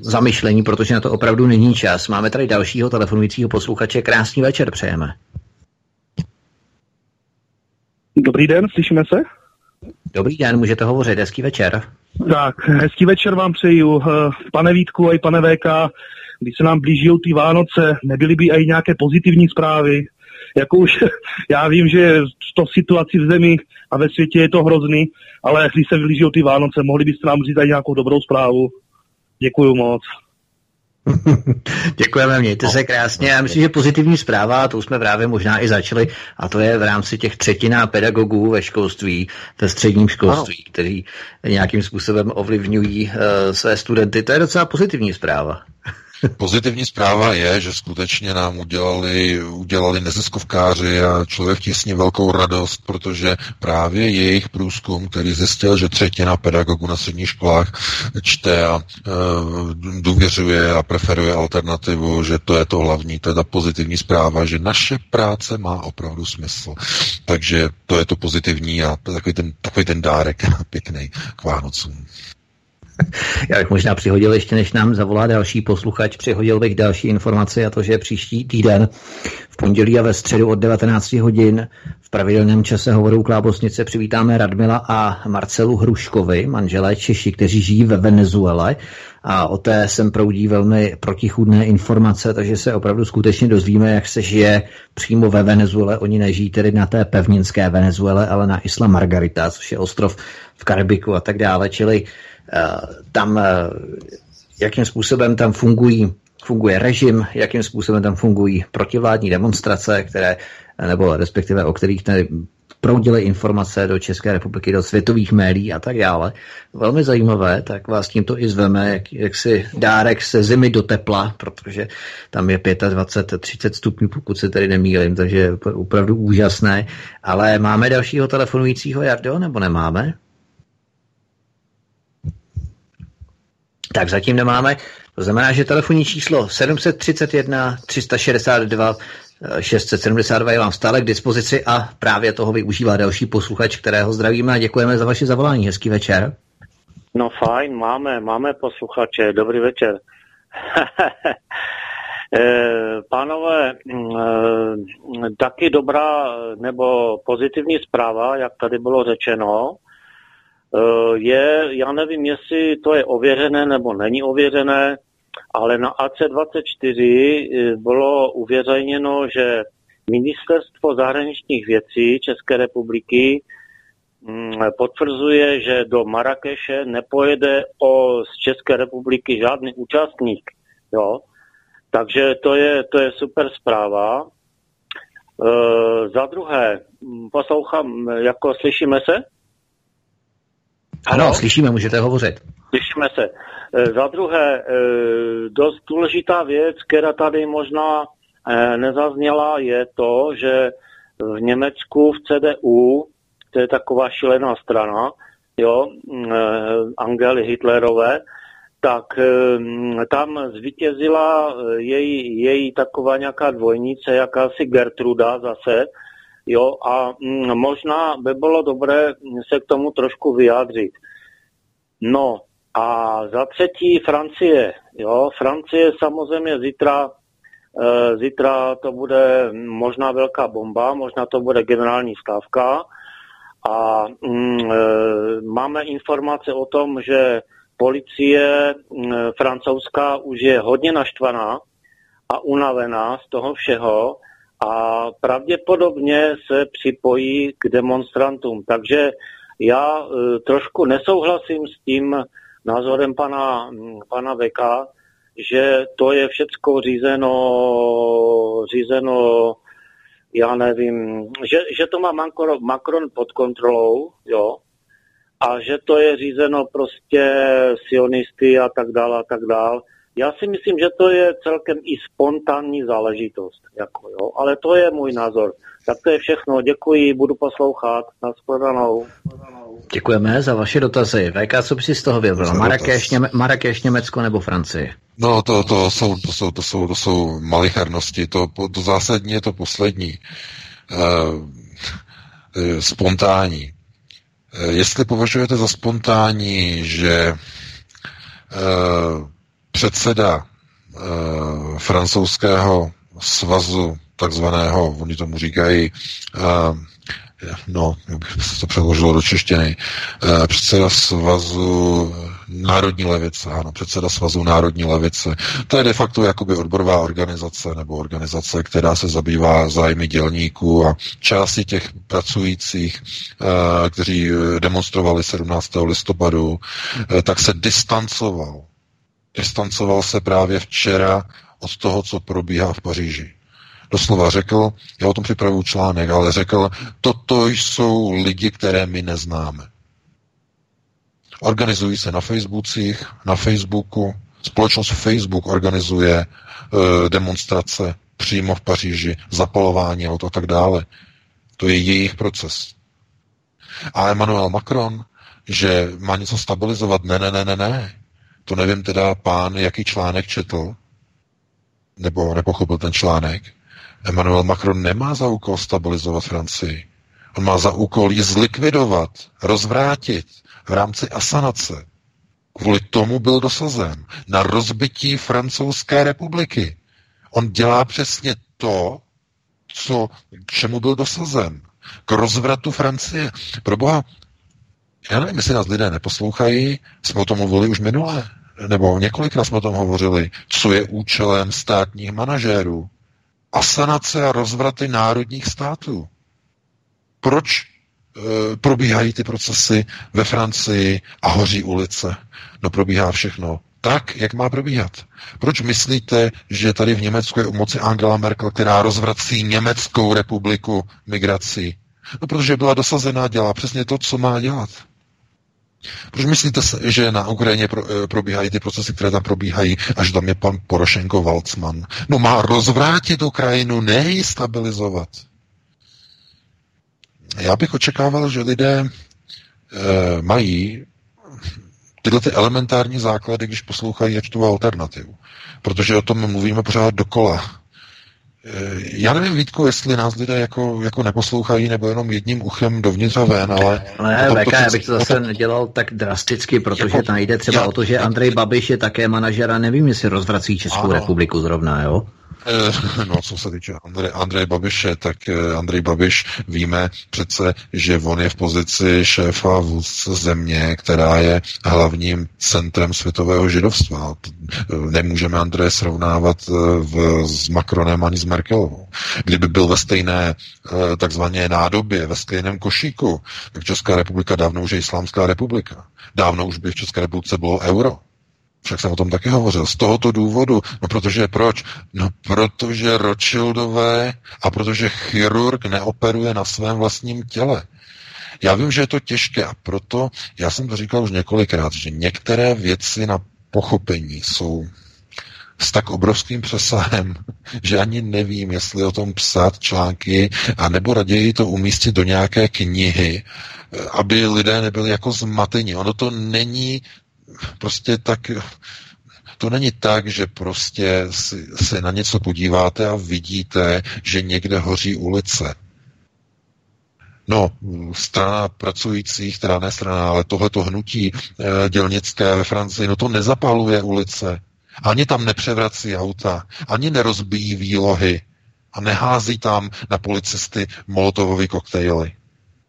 zamyšlení, protože na to opravdu není čas. Máme tady dalšího telefonujícího posluchače. Krásný večer přejeme. Dobrý den, slyšíme se? Dobrý den, můžete hovořit, hezký večer. Tak, hezký večer vám přeju. E, pane Vítku a pane VK, když se nám blíží ty Vánoce, nebyly by i nějaké pozitivní zprávy? Jako už, já vím, že to situaci v zemi a ve světě je to hrozný, ale když se blíží ty Vánoce, mohli byste nám říct nějakou dobrou zprávu? Děkuju moc. Děkujeme, mějte se krásně. Já myslím, že pozitivní zpráva, a to už jsme právě možná i začali, a to je v rámci těch třetina pedagogů ve školství, ve středním školství, ano. kteří nějakým způsobem ovlivňují uh, své studenty. To je docela pozitivní zpráva. Pozitivní zpráva je, že skutečně nám udělali, udělali neziskovkáři a člověk těsně velkou radost, protože právě jejich průzkum, který zjistil, že třetina pedagogů na středních školách čte a e, důvěřuje a preferuje alternativu, že to je to hlavní, to je ta pozitivní zpráva, že naše práce má opravdu smysl. Takže to je to pozitivní a takový ten, takový ten dárek pěkný k Vánocům. Já bych možná přihodil ještě, než nám zavolá další posluchač, přihodil bych další informaci a to, že příští týden v pondělí a ve středu od 19 hodin v pravidelném čase hovoru Klábosnice přivítáme Radmila a Marcelu Hruškovi, manželé Češi, kteří žijí ve Venezuele a o té sem proudí velmi protichůdné informace, takže se opravdu skutečně dozvíme, jak se žije přímo ve Venezuele. Oni nežijí tedy na té pevninské Venezuele, ale na Isla Margarita, což je ostrov v Karibiku a tak dále, čili tam, eh, jakým způsobem tam fungují, funguje režim, jakým způsobem tam fungují protivládní demonstrace, které, nebo respektive o kterých tady proudily informace do České republiky, do světových médií a tak dále. Velmi zajímavé, tak vás tímto i zveme, jak, jak si dárek se zimy do tepla, protože tam je 25, 30 stupňů, pokud se tady nemýlím, takže je opravdu úžasné. Ale máme dalšího telefonujícího, Jardo, nebo nemáme? Tak zatím nemáme. To znamená, že telefonní číslo 731 362 672 je vám stále k dispozici a právě toho využívá další posluchač, kterého zdravíme a děkujeme za vaše zavolání. Hezký večer. No fajn, máme, máme posluchače. Dobrý večer. Eh, pánové, mm, eh, taky dobrá nebo pozitivní zpráva, jak tady bylo řečeno, je, já nevím, jestli to je ověřené nebo není ověřené, ale na AC24 eh, bylo uvěřejněno, že Ministerstvo zahraničních věcí České republiky mm, potvrzuje, že do Marrakeše nepojede o, z České republiky žádný účastník. Jo? Takže to je, to je super zpráva. E, za druhé, mm, poslouchám, jako slyšíme se? Ano, ano, slyšíme, můžete hovořit. Slyšíme se. E, za druhé, e, dost důležitá věc, která tady možná e, nezazněla, je to, že v Německu v CDU, to je taková šilená strana, jo, Angely Hitlerové, tak tam zvítězila její, její taková nějaká dvojnice, jakási Gertruda zase, Jo, a mm, možná by bylo dobré se k tomu trošku vyjádřit. No a za třetí Francie. Jo, Francie samozřejmě zítra, e, zítra to bude možná velká bomba, možná to bude generální stávka. A mm, e, máme informace o tom, že policie mm, francouzská už je hodně naštvaná a unavená z toho všeho a pravděpodobně se připojí k demonstrantům. Takže já e, trošku nesouhlasím s tím názorem pana, pana Veka, že to je všecko řízeno, řízeno já nevím, že, že to má Macron, Macron pod kontrolou, jo, a že to je řízeno prostě sionisty a tak dále a tak dále. Já si myslím, že to je celkem i spontánní záležitost, jako jo, ale to je můj názor. Tak to je všechno, děkuji, budu poslouchat, nashledanou. Děkujeme za vaše dotazy. VK, co by si z toho vybral? Marrakeš, Něme- Marrakeš, Německo nebo Francie? No, to, to, jsou, to, jsou, to, jsou, to jsou malichernosti. To, to zásadní je to poslední. Uh, spontánní. Uh, jestli považujete za spontánní, že uh, předseda uh, francouzského svazu, takzvaného, oni tomu říkají, uh, no, bych se to přeložilo do češtiny, uh, předseda svazu Národní levice, ano, předseda svazu Národní levice. To je de facto jakoby odborová organizace nebo organizace, která se zabývá zájmy dělníků a části těch pracujících, kteří demonstrovali 17. listopadu, tak se distancoval distancoval se právě včera od toho, co probíhá v Paříži. Doslova řekl, já o tom připravuju článek, ale řekl, toto jsou lidi, které my neznáme. Organizují se na Facebookích, na Facebooku, společnost Facebook organizuje e, demonstrace přímo v Paříži, zapalování aut a tak dále. To je jejich proces. A Emmanuel Macron, že má něco stabilizovat, ne, ne, ne, ne, ne. To nevím teda pán, jaký článek četl, nebo nepochopil ten článek. Emmanuel Macron nemá za úkol stabilizovat Francii. On má za úkol ji zlikvidovat, rozvrátit v rámci asanace. Kvůli tomu byl dosazen na rozbití francouzské republiky. On dělá přesně to, co, k čemu byl dosazen. K rozvratu Francie. Proboha, já nevím, jestli nás lidé neposlouchají, jsme o tom mluvili už minule, nebo několikrát jsme o tom hovořili, co je účelem státních manažérů. Asanace a rozvraty národních států. Proč e, probíhají ty procesy ve Francii a hoří ulice? No probíhá všechno tak, jak má probíhat. Proč myslíte, že tady v Německu je u moci Angela Merkel, která rozvrací Německou republiku migrací? No protože byla dosazená, dělá přesně to, co má dělat. Proč myslíte, že na Ukrajině eh, probíhají ty procesy, které tam probíhají, až tam je pan Porošenko Valcman? No má rozvrátit Ukrajinu, ne ji stabilizovat. Já bych očekával, že lidé e, mají tyhle ty elementární základy, když poslouchají a čtou alternativu. Protože o tom mluvíme pořád dokola. Eh, já nevím, Vítku, jestli nás lidé jako, jako neposlouchají, nebo jenom jedním uchem dovnitř a ven, ale... Ne, VK, já bych to zase nedělal tak drasticky, protože jako, jde třeba já, o to, že Andrej Babiš je také manažer a nevím, jestli rozvrací Českou ano. republiku zrovna, jo? Eh, no, co se týče Andrej, Andrej Babiše, tak eh, Andrej Babiš víme přece, že on je v pozici šéfa vůdce země, která je hlavním centrem světového židovstva. Eh, nemůžeme Andreje srovnávat v, s Macronem ani s Merkelovou. Kdyby byl ve stejné takzvané nádobě, ve stejném košíku, tak Česká republika dávno už je Islámská republika. Dávno už by v České republice bylo euro. Však jsem o tom taky hovořil. Z tohoto důvodu. No protože proč? No protože Rothschildové a protože chirurg neoperuje na svém vlastním těle. Já vím, že je to těžké a proto, já jsem to říkal už několikrát, že některé věci na pochopení jsou s tak obrovským přesahem, že ani nevím, jestli o tom psát články, a nebo raději to umístit do nějaké knihy, aby lidé nebyli jako zmateni. Ono to není prostě tak to není tak, že prostě si, se na něco podíváte a vidíte, že někde hoří ulice. No, strana pracujících, teda ne strana, ale tohleto hnutí e, dělnické ve Francii, no to nezapaluje ulice. Ani tam nepřevrací auta, ani nerozbíjí výlohy a nehází tam na policisty molotovový koktejly.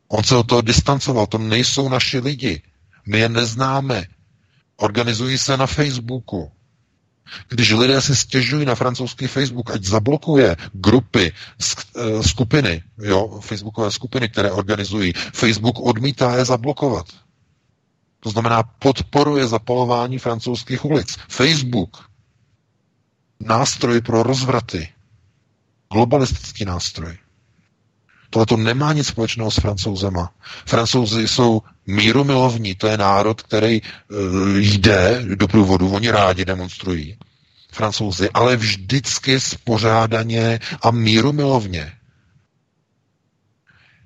On se od toho distancoval, to nejsou naši lidi. My je neznáme, Organizují se na Facebooku. Když lidé si stěžují na francouzský Facebook, ať zablokuje grupy, eh, skupiny, jo, facebookové skupiny, které organizují, Facebook odmítá je zablokovat. To znamená, podporuje zapalování francouzských ulic. Facebook. nástroj pro rozvraty. Globalistický nástroj. Tohle to nemá nic společného s francouzema. Francouzi jsou mírumilovní, to je národ, který uh, jde do průvodu, oni rádi demonstrují. Francouzi, ale vždycky spořádaně a mírumilovně.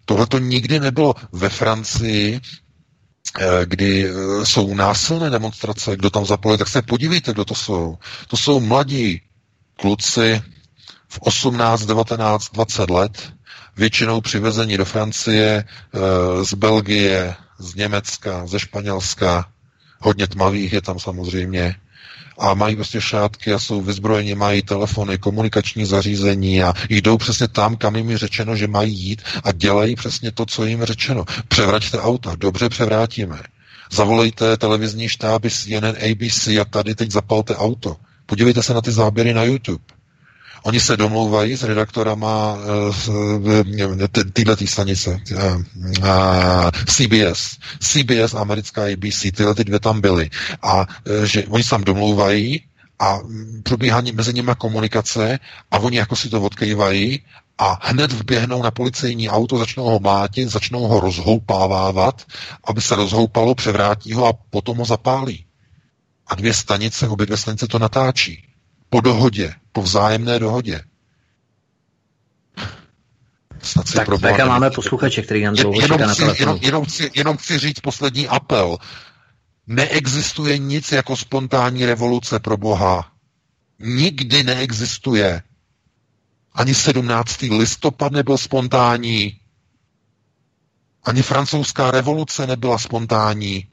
Tohle to nikdy nebylo ve Francii, eh, kdy eh, jsou násilné demonstrace, kdo tam zapojil, tak se podívejte, kdo to jsou. To jsou mladí kluci v 18, 19, 20 let, většinou přivezení do Francie, eh, z Belgie, z Německa, ze Španělska, hodně tmavých je tam samozřejmě, a mají prostě šátky a jsou vyzbrojeni, mají telefony, komunikační zařízení a jdou přesně tam, kam jim je řečeno, že mají jít a dělají přesně to, co jim řečeno. Převraťte auta, dobře převrátíme. Zavolejte televizní štáby CNN, ABC a tady teď zapalte auto. Podívejte se na ty záběry na YouTube. Oni se domlouvají s redaktorama tyhle tý stanice, CBS, CBS, americká ABC, tyhle ty dvě tam byly. A e, že oni se tam domlouvají a probíhá mezi nimi komunikace a oni jako si to odkývají a hned vběhnou na policejní auto, začnou ho mlátit, začnou ho rozhoupávávat, aby se rozhoupalo, převrátí ho a potom ho zapálí. A dvě stanice, obě dvě stanice to natáčí. Po dohodě, po vzájemné dohodě. Snad si tak máme posluchače, který nám dlouho jenom, na telefonu. Jenom, jenom, chci, jenom chci říct poslední apel. Neexistuje nic jako spontánní revoluce pro Boha. Nikdy neexistuje. Ani 17. listopad nebyl spontánní. Ani francouzská revoluce nebyla spontánní.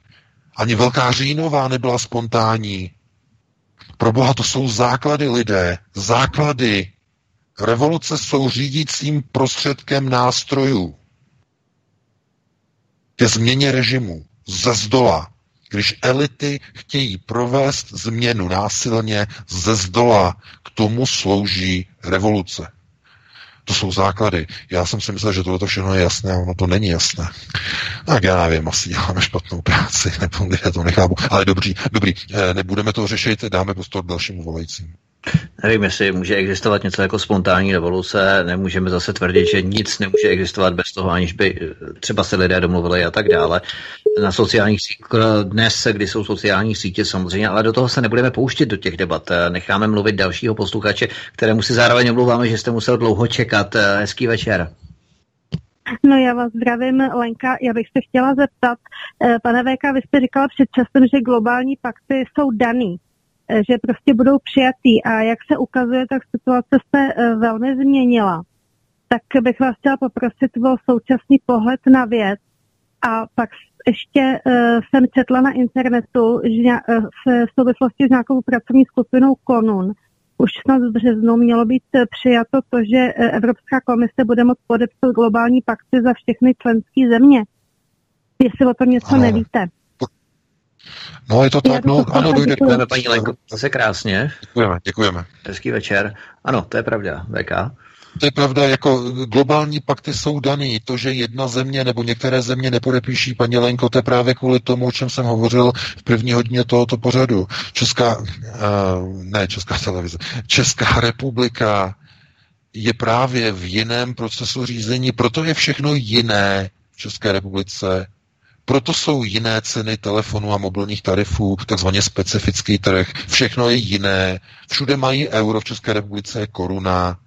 Ani Velká říjnová nebyla spontánní. Pro Boha to jsou základy lidé, základy. Revoluce jsou řídícím prostředkem nástrojů ke změně režimu ze zdola. Když elity chtějí provést změnu násilně ze zdola, k tomu slouží revoluce. To jsou základy. Já jsem si myslel, že tohle všechno je jasné, ono to není jasné. Tak já nevím, asi děláme špatnou práci, nebo já to nechápu. Ale dobrý, dobrý, eh, nebudeme to řešit, dáme prostor dalšímu volajícímu. Nevím, jestli může existovat něco jako spontánní revoluce, nemůžeme zase tvrdit, že nic nemůže existovat bez toho, aniž by eh, třeba se lidé domluvili a tak dále. Na sociálních sítích, dnes, kdy jsou sociální sítě samozřejmě, ale do toho se nebudeme pouštět do těch debat. Eh, necháme mluvit dalšího posluchače, kterému si zároveň omlouváme, že jste musel dlouho čekat. Eh, hezký večer. No já vás zdravím, Lenka. Já bych se chtěla zeptat, pane VK, vy jste říkala před časem, že globální pakty jsou daný. Eh, že prostě budou přijatý. A jak se ukazuje, tak situace se eh, velmi změnila. Tak bych vás chtěla poprosit o současný pohled na věc. A pak ještě uh, jsem četla na internetu, že v souvislosti s nějakou pracovní skupinou Konun už snad v březnu mělo být přijato to, že Evropská komise bude moct podepsat globální pakty za všechny členské země. Jestli o tom něco ano. nevíte. No, je to tak, no, ano, dojde. Děkujeme, paní Lenko, zase krásně. Děkujeme, děkujeme. Hezký večer. Ano, to je pravda, VK. To je pravda, jako globální pakty jsou daný. To, že jedna země nebo některé země nepodepíší, paní Lenko, to je právě kvůli tomu, o čem jsem hovořil v první hodině tohoto pořadu. Česká, uh, ne Česká televize, Česká republika je právě v jiném procesu řízení, proto je všechno jiné v České republice proto jsou jiné ceny telefonů a mobilních tarifů, takzvaně specifický trh. Všechno je jiné. Všude mají euro, v České republice je koruna.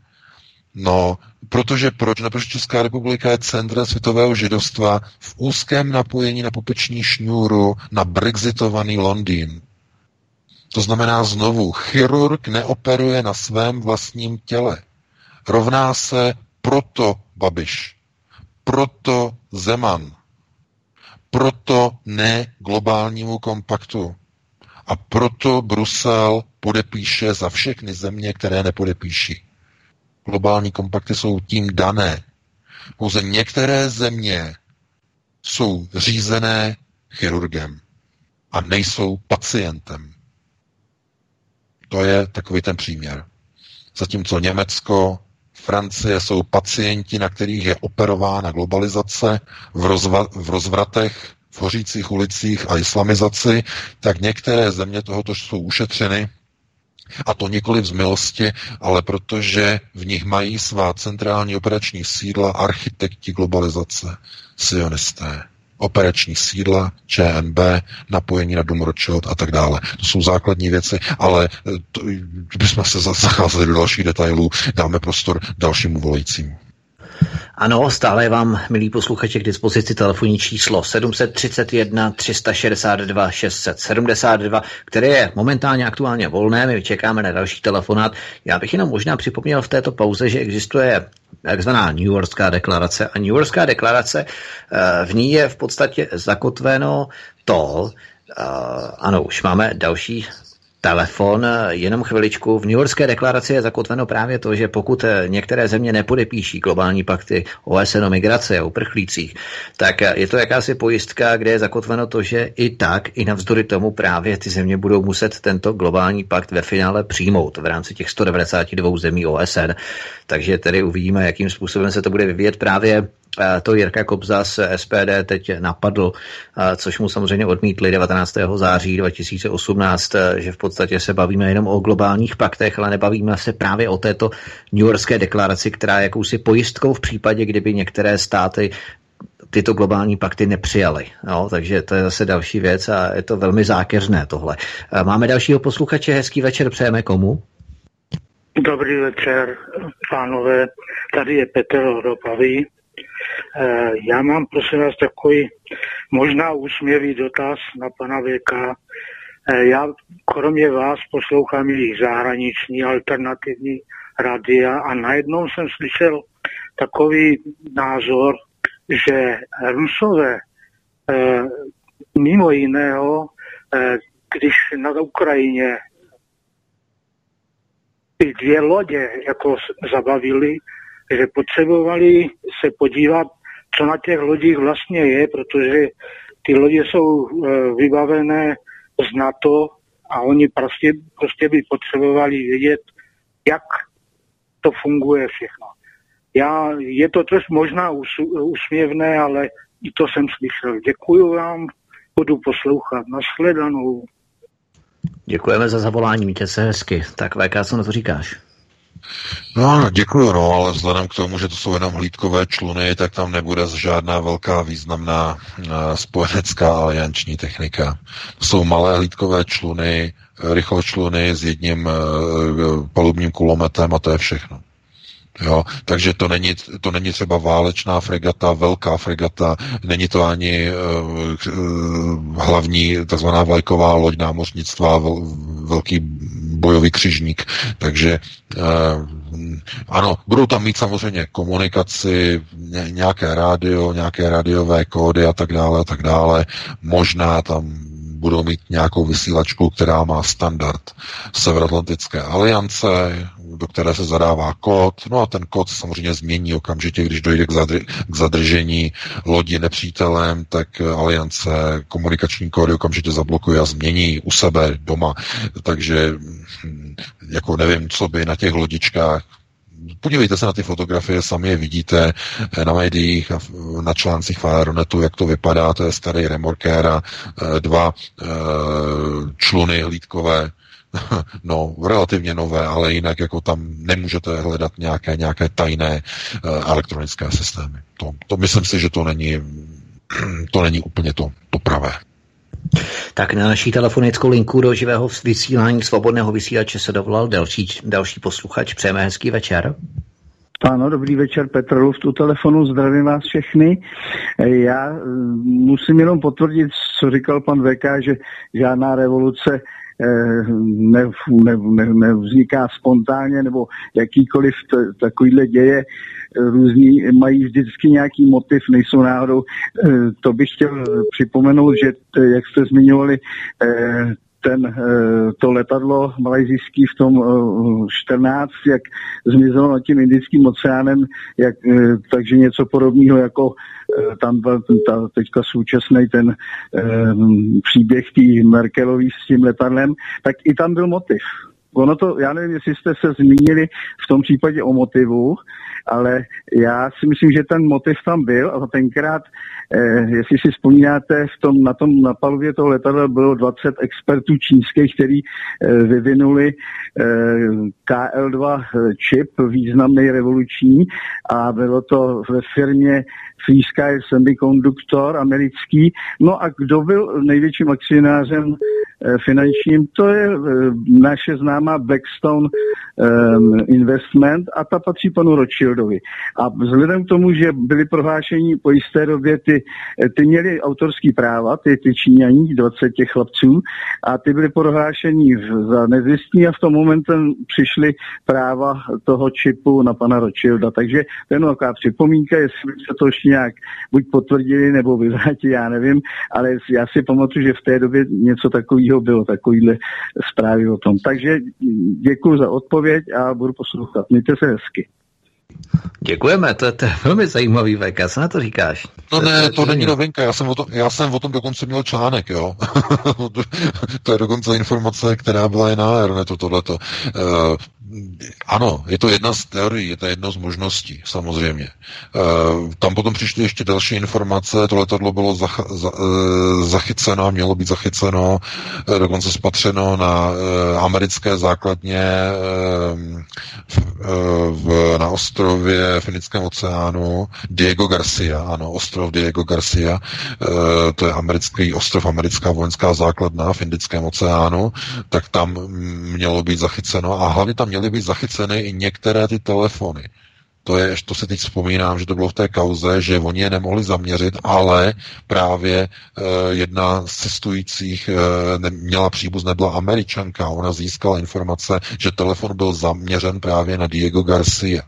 No, protože proč? No, protože Česká republika je centrem světového židovstva v úzkém napojení na popeční šňůru na brexitovaný Londýn. To znamená znovu, chirurg neoperuje na svém vlastním těle. Rovná se proto Babiš, proto Zeman, proto ne globálnímu kompaktu. A proto Brusel podepíše za všechny země, které nepodepíší. Globální kompakty jsou tím dané. Pouze některé země jsou řízené chirurgem a nejsou pacientem. To je takový ten příměr. Zatímco Německo, Francie jsou pacienti, na kterých je operována globalizace v, rozva- v rozvratech, v hořících ulicích a islamizaci, tak některé země tohoto jsou ušetřeny A to nikoli z milosti, ale protože v nich mají svá centrální operační sídla architekti globalizace, sionisté operační sídla, ČNB, napojení na Dům a tak dále. To jsou základní věci, ale eh, to, bychom se zacházeli do dalších detailů, dáme prostor dalšímu volajícímu. Ano, stále vám, milí posluchači, k dispozici telefonní číslo 731 362 672, které je momentálně aktuálně volné. My čekáme na další telefonát. Já bych jenom možná připomněl v této pauze, že existuje takzvaná New Yorkská deklarace. A New Yorkská deklarace, eh, v ní je v podstatě zakotveno to, eh, ano, už máme další telefon. Jenom chviličku. V New Yorkské deklaraci je zakotveno právě to, že pokud některé země nepodepíší globální pakty OSN o migraci a uprchlících, tak je to jakási pojistka, kde je zakotveno to, že i tak, i navzdory tomu právě ty země budou muset tento globální pakt ve finále přijmout v rámci těch 192 zemí OSN. Takže tedy uvidíme, jakým způsobem se to bude vyvíjet právě to Jirka Kobza z SPD teď napadl, což mu samozřejmě odmítli 19. září 2018, že v podstatě se bavíme jenom o globálních paktech, ale nebavíme se právě o této New Yorkské deklaraci, která je jakousi pojistkou v případě, kdyby některé státy tyto globální pakty nepřijaly. No, takže to je zase další věc a je to velmi zákeřné tohle. Máme dalšího posluchače, hezký večer, přejeme komu? Dobrý večer, pánové. Tady je Petr Ropavý. Eh, já mám prosím vás takový možná úsměvý dotaz na pana VK. Eh, já kromě vás poslouchám i zahraniční alternativní rádia a najednou jsem slyšel takový názor, že Rusové eh, mimo jiného, když na Ukrajině ty dvě lodě jako zabavili, že potřebovali se podívat, co na těch lodích vlastně je, protože ty lodě jsou e, vybavené z NATO a oni prostě, prostě by potřebovali vědět, jak to funguje všechno. Já, je to trošku možná úsměvné, ale i to jsem slyšel. Děkuji vám, budu poslouchat. Nasledanou. Děkujeme za zavolání, mějte se hezky. Tak VK, co na to říkáš? No, děkuji, no, ale vzhledem k tomu, že to jsou jenom hlídkové čluny, tak tam nebude žádná velká významná uh, spojenecká alianční technika. To jsou malé hlídkové čluny, rychločluny s jedním uh, palubním kulometem a to je všechno. Jo, takže to není, to není třeba válečná fregata, velká fregata, není to ani uh, hlavní takzvaná vlajková loď námořnictva, vel, velký bojový křižník. Takže uh, ano, budou tam mít samozřejmě komunikaci, nějaké rádio, nějaké rádiové kódy a tak dále a tak dále. Možná tam budou mít nějakou vysílačku, která má standard Severoatlantické aliance, do které se zadává kód, no a ten kód se samozřejmě změní okamžitě, když dojde k, zadr- k zadržení lodi nepřítelem, tak aliance komunikační kódy okamžitě zablokuje a změní u sebe doma. Takže hm, jako nevím, co by na těch lodičkách. Podívejte se na ty fotografie, sami je vidíte eh, na médiích a na článcích v Aeronetu, jak to vypadá, to je starý remorkér a eh, dva eh, čluny hlídkové, no, relativně nové, ale jinak jako tam nemůžete hledat nějaké, nějaké tajné elektronické systémy. To, to myslím si, že to není, to není úplně to, to pravé. Tak na naší telefonickou linku do živého vysílání svobodného vysílače se dovolal další, další posluchač. Přejeme hezký večer. Ano, dobrý večer, Petr v tu telefonu, zdravím vás všechny. Já mm, musím jenom potvrdit, co říkal pan VK, že žádná revoluce eh, ne, ne, ne, nevzniká spontánně nebo jakýkoliv t, takovýhle děje různý, mají vždycky nějaký motiv, nejsou náhodou. Eh, to bych chtěl připomenout, že jak jste zmiňovali, eh, ten, eh, to letadlo malajzijský v tom 14, jak zmizelo nad tím Indickým oceánem, jak, takže něco podobného jako tam byl ta, teďka současný ten příběh tý Merkelový s tím letadlem, tak i tam byl motiv. Ono to, já nevím, jestli jste se zmínili v tom případě o motivu, ale já si myslím, že ten motiv tam byl a tenkrát, eh, jestli si vzpomínáte, v tom, na tom na palubě toho letadla bylo 20 expertů čínských, který eh, vyvinuli eh, KL2 čip, významný revoluční a bylo to ve firmě Free Sky Semiconductor americký. No a kdo byl největším akcionářem eh, finančním, to je eh, naše známá Blackstone um, Investment a ta patří panu Rothschildovi. A vzhledem k tomu, že byly prohlášení po jisté době, ty, eh, ty měly autorský práva, ty, ty Číňaní, 20 těch chlapců, a ty byly prohlášení za nezistní a v tom momentem přišly práva toho čipu na pana Rothschilda. Takže to je taková připomínka, jestli by se to ještě nějak buď potvrdili nebo vyvrátili, já nevím, ale já si pamatuju, že v té době něco takového bylo, takovýhle zprávy o tom. Takže děkuji za odpověď a budu poslouchat. Mějte se hezky. Děkujeme, to, to je velmi zajímavý VK, co na to říkáš? No to ne, to není novinka, já jsem, o tom, já jsem o tom dokonce měl článek, jo. to je dokonce informace, která byla i na Aeronetu, tohleto. Uh, ano, je to jedna z teorií, je to jedna z možností, samozřejmě. E, tam potom přišly ještě další informace, to letadlo bylo zach, za, e, zachyceno, mělo být zachyceno, e, dokonce spatřeno na e, americké základně e, v, na ostrově v Indickém oceánu Diego Garcia, ano, ostrov Diego Garcia, e, to je americký ostrov, americká vojenská základna v Indickém oceánu, tak tam mělo být zachyceno a hlavně tam měly být zachyceny i některé ty telefony. To je, to si teď vzpomínám, že to bylo v té kauze, že oni je nemohli zaměřit, ale právě e, jedna z cestujících e, ne, měla příbuz, nebyla američanka. Ona získala informace, že telefon byl zaměřen právě na Diego Garcia.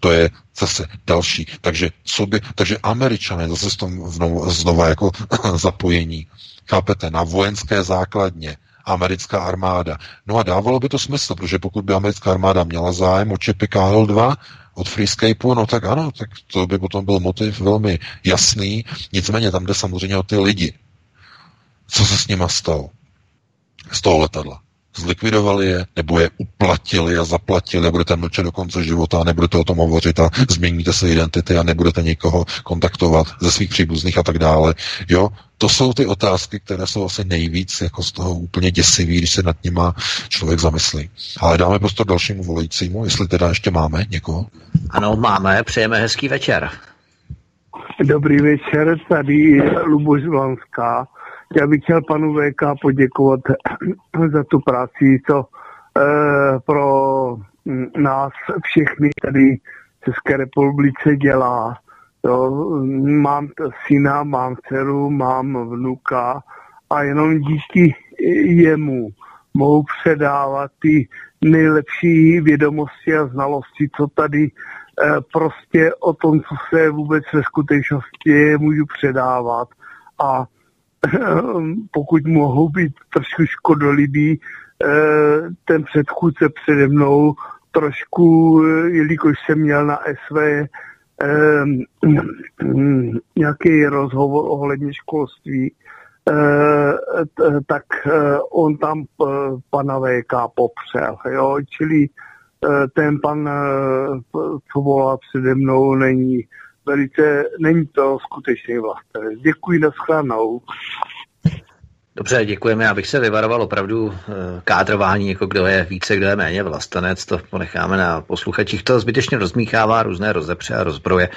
To je zase další. Takže, co by, takže američané zase z tom znova jako zapojení. Chápete? Na vojenské základně americká armáda. No a dávalo by to smysl, protože pokud by americká armáda měla zájem o čipy KL-2, od Freescapeu, no tak ano, tak to by potom byl motiv velmi jasný, nicméně tam jde samozřejmě o ty lidi. Co se s nima stalo? Z toho letadla zlikvidovali je, nebo je uplatili a zaplatili a budete mlčet do konce života a nebudete o tom hovořit a změníte se identity a nebudete nikoho kontaktovat ze svých příbuzných a tak dále. Jo, to jsou ty otázky, které jsou asi nejvíc jako z toho úplně děsivý, když se nad nima člověk zamyslí. Ale dáme prostor dalšímu volajícímu, jestli teda ještě máme někoho. Ano, máme, přejeme hezký večer. Dobrý večer, tady Luboš Lanská. Já bych chtěl panu VK poděkovat za tu práci, co e, pro nás všechny tady v České republice dělá. Jo, mám syna, mám dceru, mám vnuka a jenom díky jemu mohu předávat ty nejlepší vědomosti a znalosti, co tady e, prostě o tom, co se vůbec ve skutečnosti je, můžu předávat. A pokud mohou být trošku škodolibý, eh, ten předchůdce přede mnou trošku, eh, jelikož jsem měl na SV eh, nějaký rozhovor ohledně školství, tak on tam pana VK popřel. Jo? Čili ten pan, co volá přede mnou, není velice, není to skutečný vlastenec. Děkuji, naschledanou. Dobře, děkujeme. Já bych se vyvaroval opravdu eh, kádrování, jako kdo je více, kdo je méně vlastenec. To ponecháme na posluchačích. To zbytečně rozmíchává různé rozepře a rozbroje.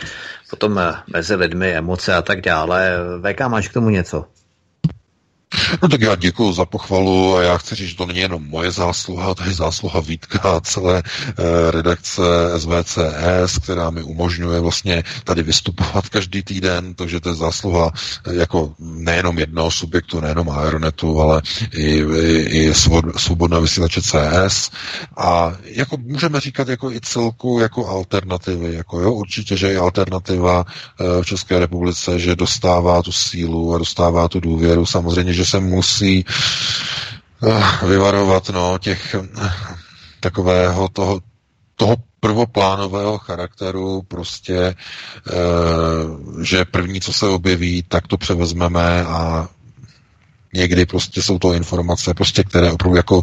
Potom eh, mezi lidmi, emoce a tak dále. VK, máš k tomu něco? No tak já děkuji za pochvalu a já chci říct, že to není jenom moje zásluha, to je zásluha Vítka a celé e, redakce SVCS, která mi umožňuje vlastně tady vystupovat každý týden, takže to je zásluha e, jako nejenom jednoho subjektu, nejenom Aeronetu, ale i, i, i svobodného vysílače CS a jako můžeme říkat jako i celku jako alternativy, jako jo, určitě, že je alternativa e, v České republice, že dostává tu sílu a dostává tu důvěru, samozřejmě, že se musí eh, vyvarovat no, těch eh, takového toho, toho prvoplánového charakteru, prostě, e, že první, co se objeví, tak to převezmeme a Někdy prostě jsou to informace, prostě, které opravdu jako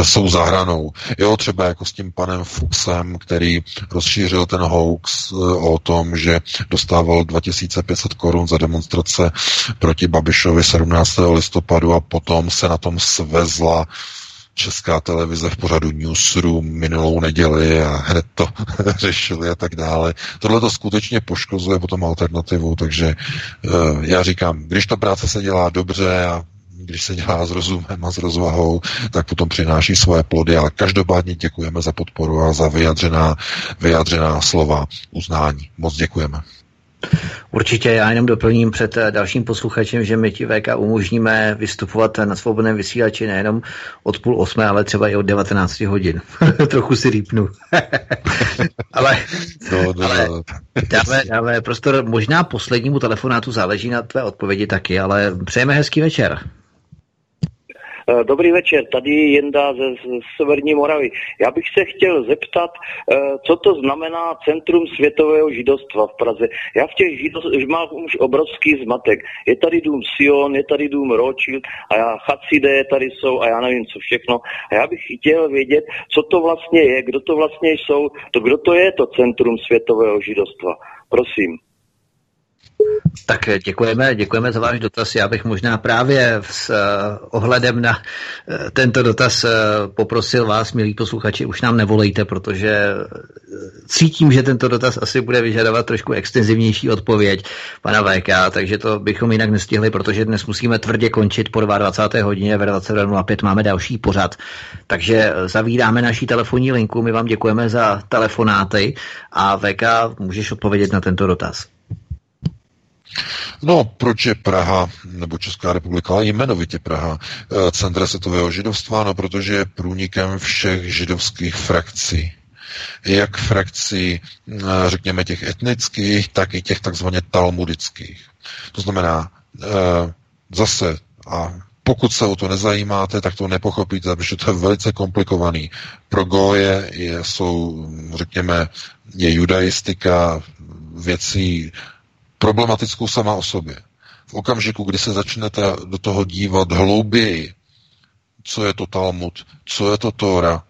e, jsou zahranou. Jo, třeba jako s tím panem Fuchsem, který rozšířil ten hoax e, o tom, že dostával 2500 korun za demonstrace proti Babišovi 17. listopadu a potom se na tom svezla Česká televize v pořadu Newsroom minulou neděli a hned to řešili a tak dále. Tohle to skutečně poškozuje potom alternativu, takže uh, já říkám, když ta práce se dělá dobře a když se dělá s rozumem a s rozvahou, tak potom přináší svoje plody, ale každopádně děkujeme za podporu a za vyjadřená, vyjadřená slova uznání. Moc děkujeme. Určitě já jenom doplním před eh, dalším posluchačem, že my ti VK umožníme vystupovat na svobodném vysílači nejenom od půl osmé, ale třeba i od 19 hodin. Trochu si rýpnu. ale, no, no, ale dáme, dáme prostor možná poslednímu telefonátu, záleží na tvé odpovědi taky, ale přejeme hezký večer. Eh, dobrý večer, tady Jenda ze, Severní Moravy. Já bych se chtěl zeptat, eh, co to znamená Centrum světového židovstva v Praze. Já v těch židost, mám už obrovský zmatek. Je tady dům Sion, je tady dům Rothschild a já Chacide tady jsou a já nevím co všechno. A já bych chtěl vědět, co to vlastně je, kdo to vlastně jsou, to kdo to je to Centrum světového židovstva. Prosím. Tak děkujeme, děkujeme za váš dotaz. Já bych možná právě s uh, ohledem na uh, tento dotaz uh, poprosil vás, milí posluchači, už nám nevolejte, protože cítím, že tento dotaz asi bude vyžadovat trošku extenzivnější odpověď pana VK, takže to bychom jinak nestihli, protože dnes musíme tvrdě končit po 22. hodině ve 22.05 máme další pořad. Takže zavíráme naší telefonní linku, my vám děkujeme za telefonáty a VK můžeš odpovědět na tento dotaz. No, proč je Praha, nebo Česká republika, ale jmenovitě Praha, eh, centra světového židovstva? No, protože je průnikem všech židovských frakcí. Jak frakcí, eh, řekněme, těch etnických, tak i těch takzvaně talmudických. To znamená, eh, zase, a pokud se o to nezajímáte, tak to nepochopíte, protože to je velice komplikovaný. Pro Goje je, jsou, řekněme, je judaistika věcí problematickou sama o sobě. V okamžiku, kdy se začnete do toho dívat hlouběji, co je to Talmud, co je to Tóra,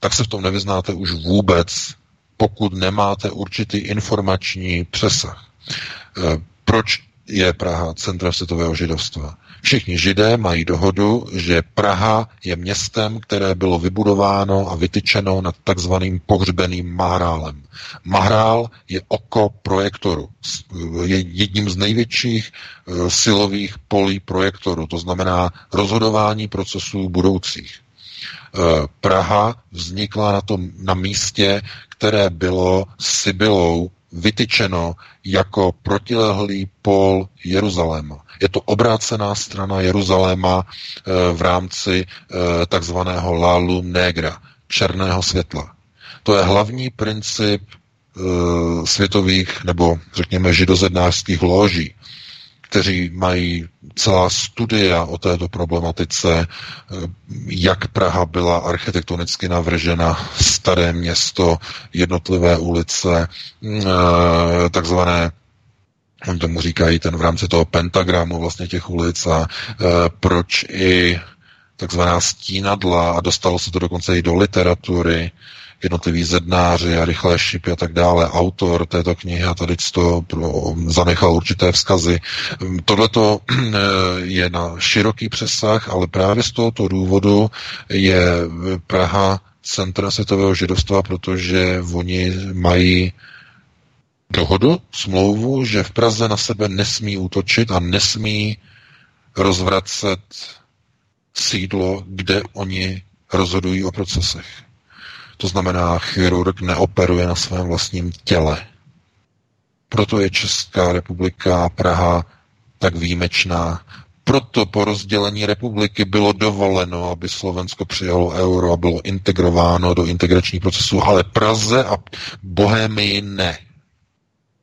tak se v tom nevyznáte už vůbec, pokud nemáte určitý informační přesah. E, proč je Praha centrem světového židovstva? Všichni židé mají dohodu, že Praha je městem, které bylo vybudováno a vytyčeno nad takzvaným pohřbeným Mahrálem. Mahrál je oko projektoru. Je jedním z největších eh, silových polí projektoru, to znamená rozhodování procesů budoucích. Eh, Praha vznikla na, tom, na místě, které bylo Sibylou vytyčeno jako protilehlý pol Jeruzaléma. Je to obrácená strana Jeruzaléma eh, v rámci eh, takzvaného Lalu Negra, černého světla. To je hlavní princip eh, světových nebo řekněme židozednářských loží, kteří mají celá studia o této problematice, jak Praha byla architektonicky navržena, staré město, jednotlivé ulice, takzvané Oni tomu říkají ten v rámci toho pentagramu vlastně těch ulic a e, proč i takzvaná stínadla a dostalo se to dokonce i do literatury, jednotliví zednáři a rychlé šipy a tak dále, autor této knihy a tady to zanechal určité vzkazy. Tohle je na široký přesah, ale právě z tohoto důvodu je Praha centra světového židovstva, protože oni mají dohodu, smlouvu, že v Praze na sebe nesmí útočit a nesmí rozvracet sídlo, kde oni rozhodují o procesech. To znamená, chirurg neoperuje na svém vlastním těle. Proto je Česká republika Praha tak výjimečná. Proto po rozdělení republiky bylo dovoleno, aby Slovensko přijalo euro a bylo integrováno do integračních procesů, ale Praze a Bohémii ne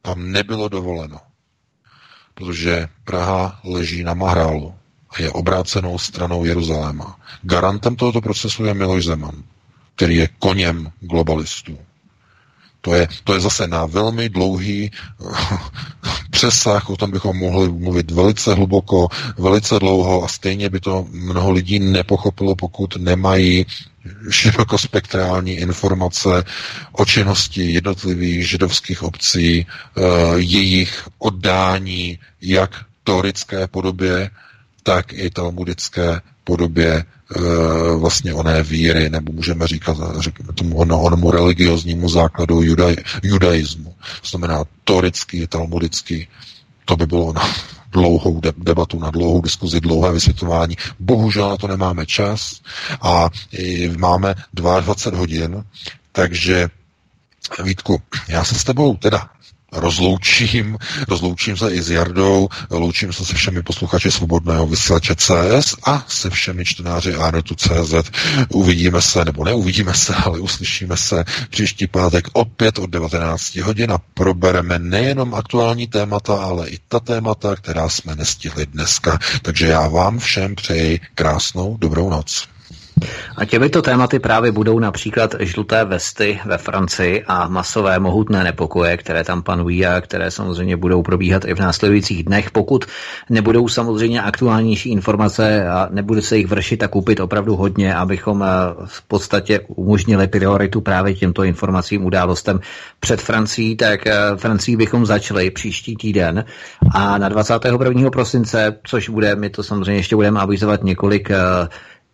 tam nebylo dovoleno, protože Praha leží na Mahrálu a je obrácenou stranou Jeruzaléma. Garantem tohoto procesu je Miloš Zeman, který je koněm globalistů. To je, to je zase na velmi dlouhý přesah, o tom bychom mohli mluvit velice hluboko, velice dlouho a stejně by to mnoho lidí nepochopilo, pokud nemají širokospektrální informace o činnosti jednotlivých židovských obcí, eh, jejich oddání jak teorické podobě, tak i talmudické podobě e, vlastně oné víry, nebo můžeme říkat řekněme tomu ono, onomu religioznímu základu judaj, judaismu. To znamená torický, talmudický. To by bylo na dlouhou debatu, na dlouhou diskuzi, dlouhé vysvětlování. Bohužel na to nemáme čas a máme 22 hodin, takže Vítku, já se s tebou teda rozloučím, rozloučím se i s Jardou, loučím se se všemi posluchači Svobodného vysílače CS a se všemi čtenáři Arnetu CZ. Uvidíme se, nebo neuvidíme se, ale uslyšíme se příští pátek opět od 19 hodin a probereme nejenom aktuální témata, ale i ta témata, která jsme nestihli dneska. Takže já vám všem přeji krásnou dobrou noc. A těmito tématy právě budou například žluté vesty ve Francii a masové mohutné nepokoje, které tam panují a které samozřejmě budou probíhat i v následujících dnech, pokud nebudou samozřejmě aktuálnější informace a nebude se jich vršit a koupit opravdu hodně, abychom eh, v podstatě umožnili prioritu právě těmto informacím, událostem před Francií, tak eh, Francii bychom začali příští týden a na 21. prosince, což bude, my to samozřejmě ještě budeme avizovat několik eh,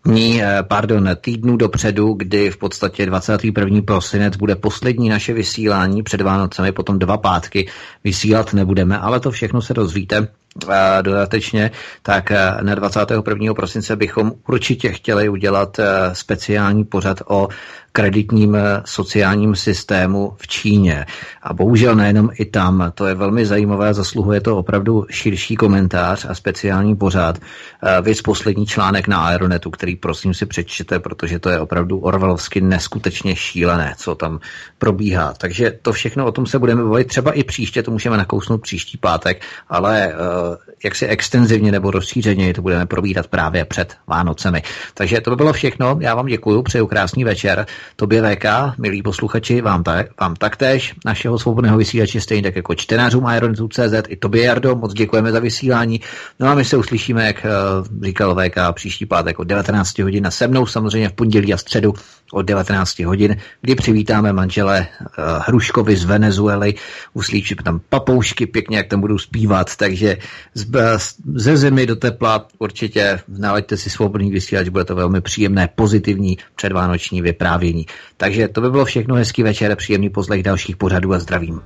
dní, eh, pardon, týdnů dopředu, kdy v podstatě 21. prosinec bude poslední naše vysílání před Vánocemi, potom dva pátky vysílat nebudeme, ale to všechno se dozvíte dodatečně, tak na 21. prosince bychom určitě chtěli udělat speciální pořad o kreditním sociálním systému v Číně. A bohužel nejenom i tam. To je velmi zajímavé, zasluhuje to opravdu širší komentář a speciální pořád. Vy poslední článek na Aeronetu, který prosím si přečtěte, protože to je opravdu orvalovsky neskutečně šílené, co tam probíhá. Takže to všechno o tom se budeme bavit třeba i příště, to můžeme nakousnout příští pátek, ale eh, jak si extenzivně nebo rozšířeně to budeme probírat právě před Vánocemi. Takže to by bylo všechno. Já vám děkuji, přeju krásný večer. Tobě VK, milí posluchači, vám, tak, vám taktéž, našeho svobodného vysílače, stejně tak jako čtenářům Ironzu.cz, i tobě, Jardo, moc děkujeme za vysílání. No a my se uslyšíme, jak uh, říkal VK, příští pátek od 19 hodin a se mnou samozřejmě v pondělí a středu od 19 hodin, kdy přivítáme manžele uh, Hruškovi z Venezuely, uslyšíme tam papoušky pěkně, jak tam budou zpívat, takže ze zemi do tepla určitě nalaďte si svobodný vysílač, bude to velmi příjemné, pozitivní předvánoční vyprávění. Takže to by bylo všechno, hezký večer, příjemný poslech dalších pořadů a zdravím.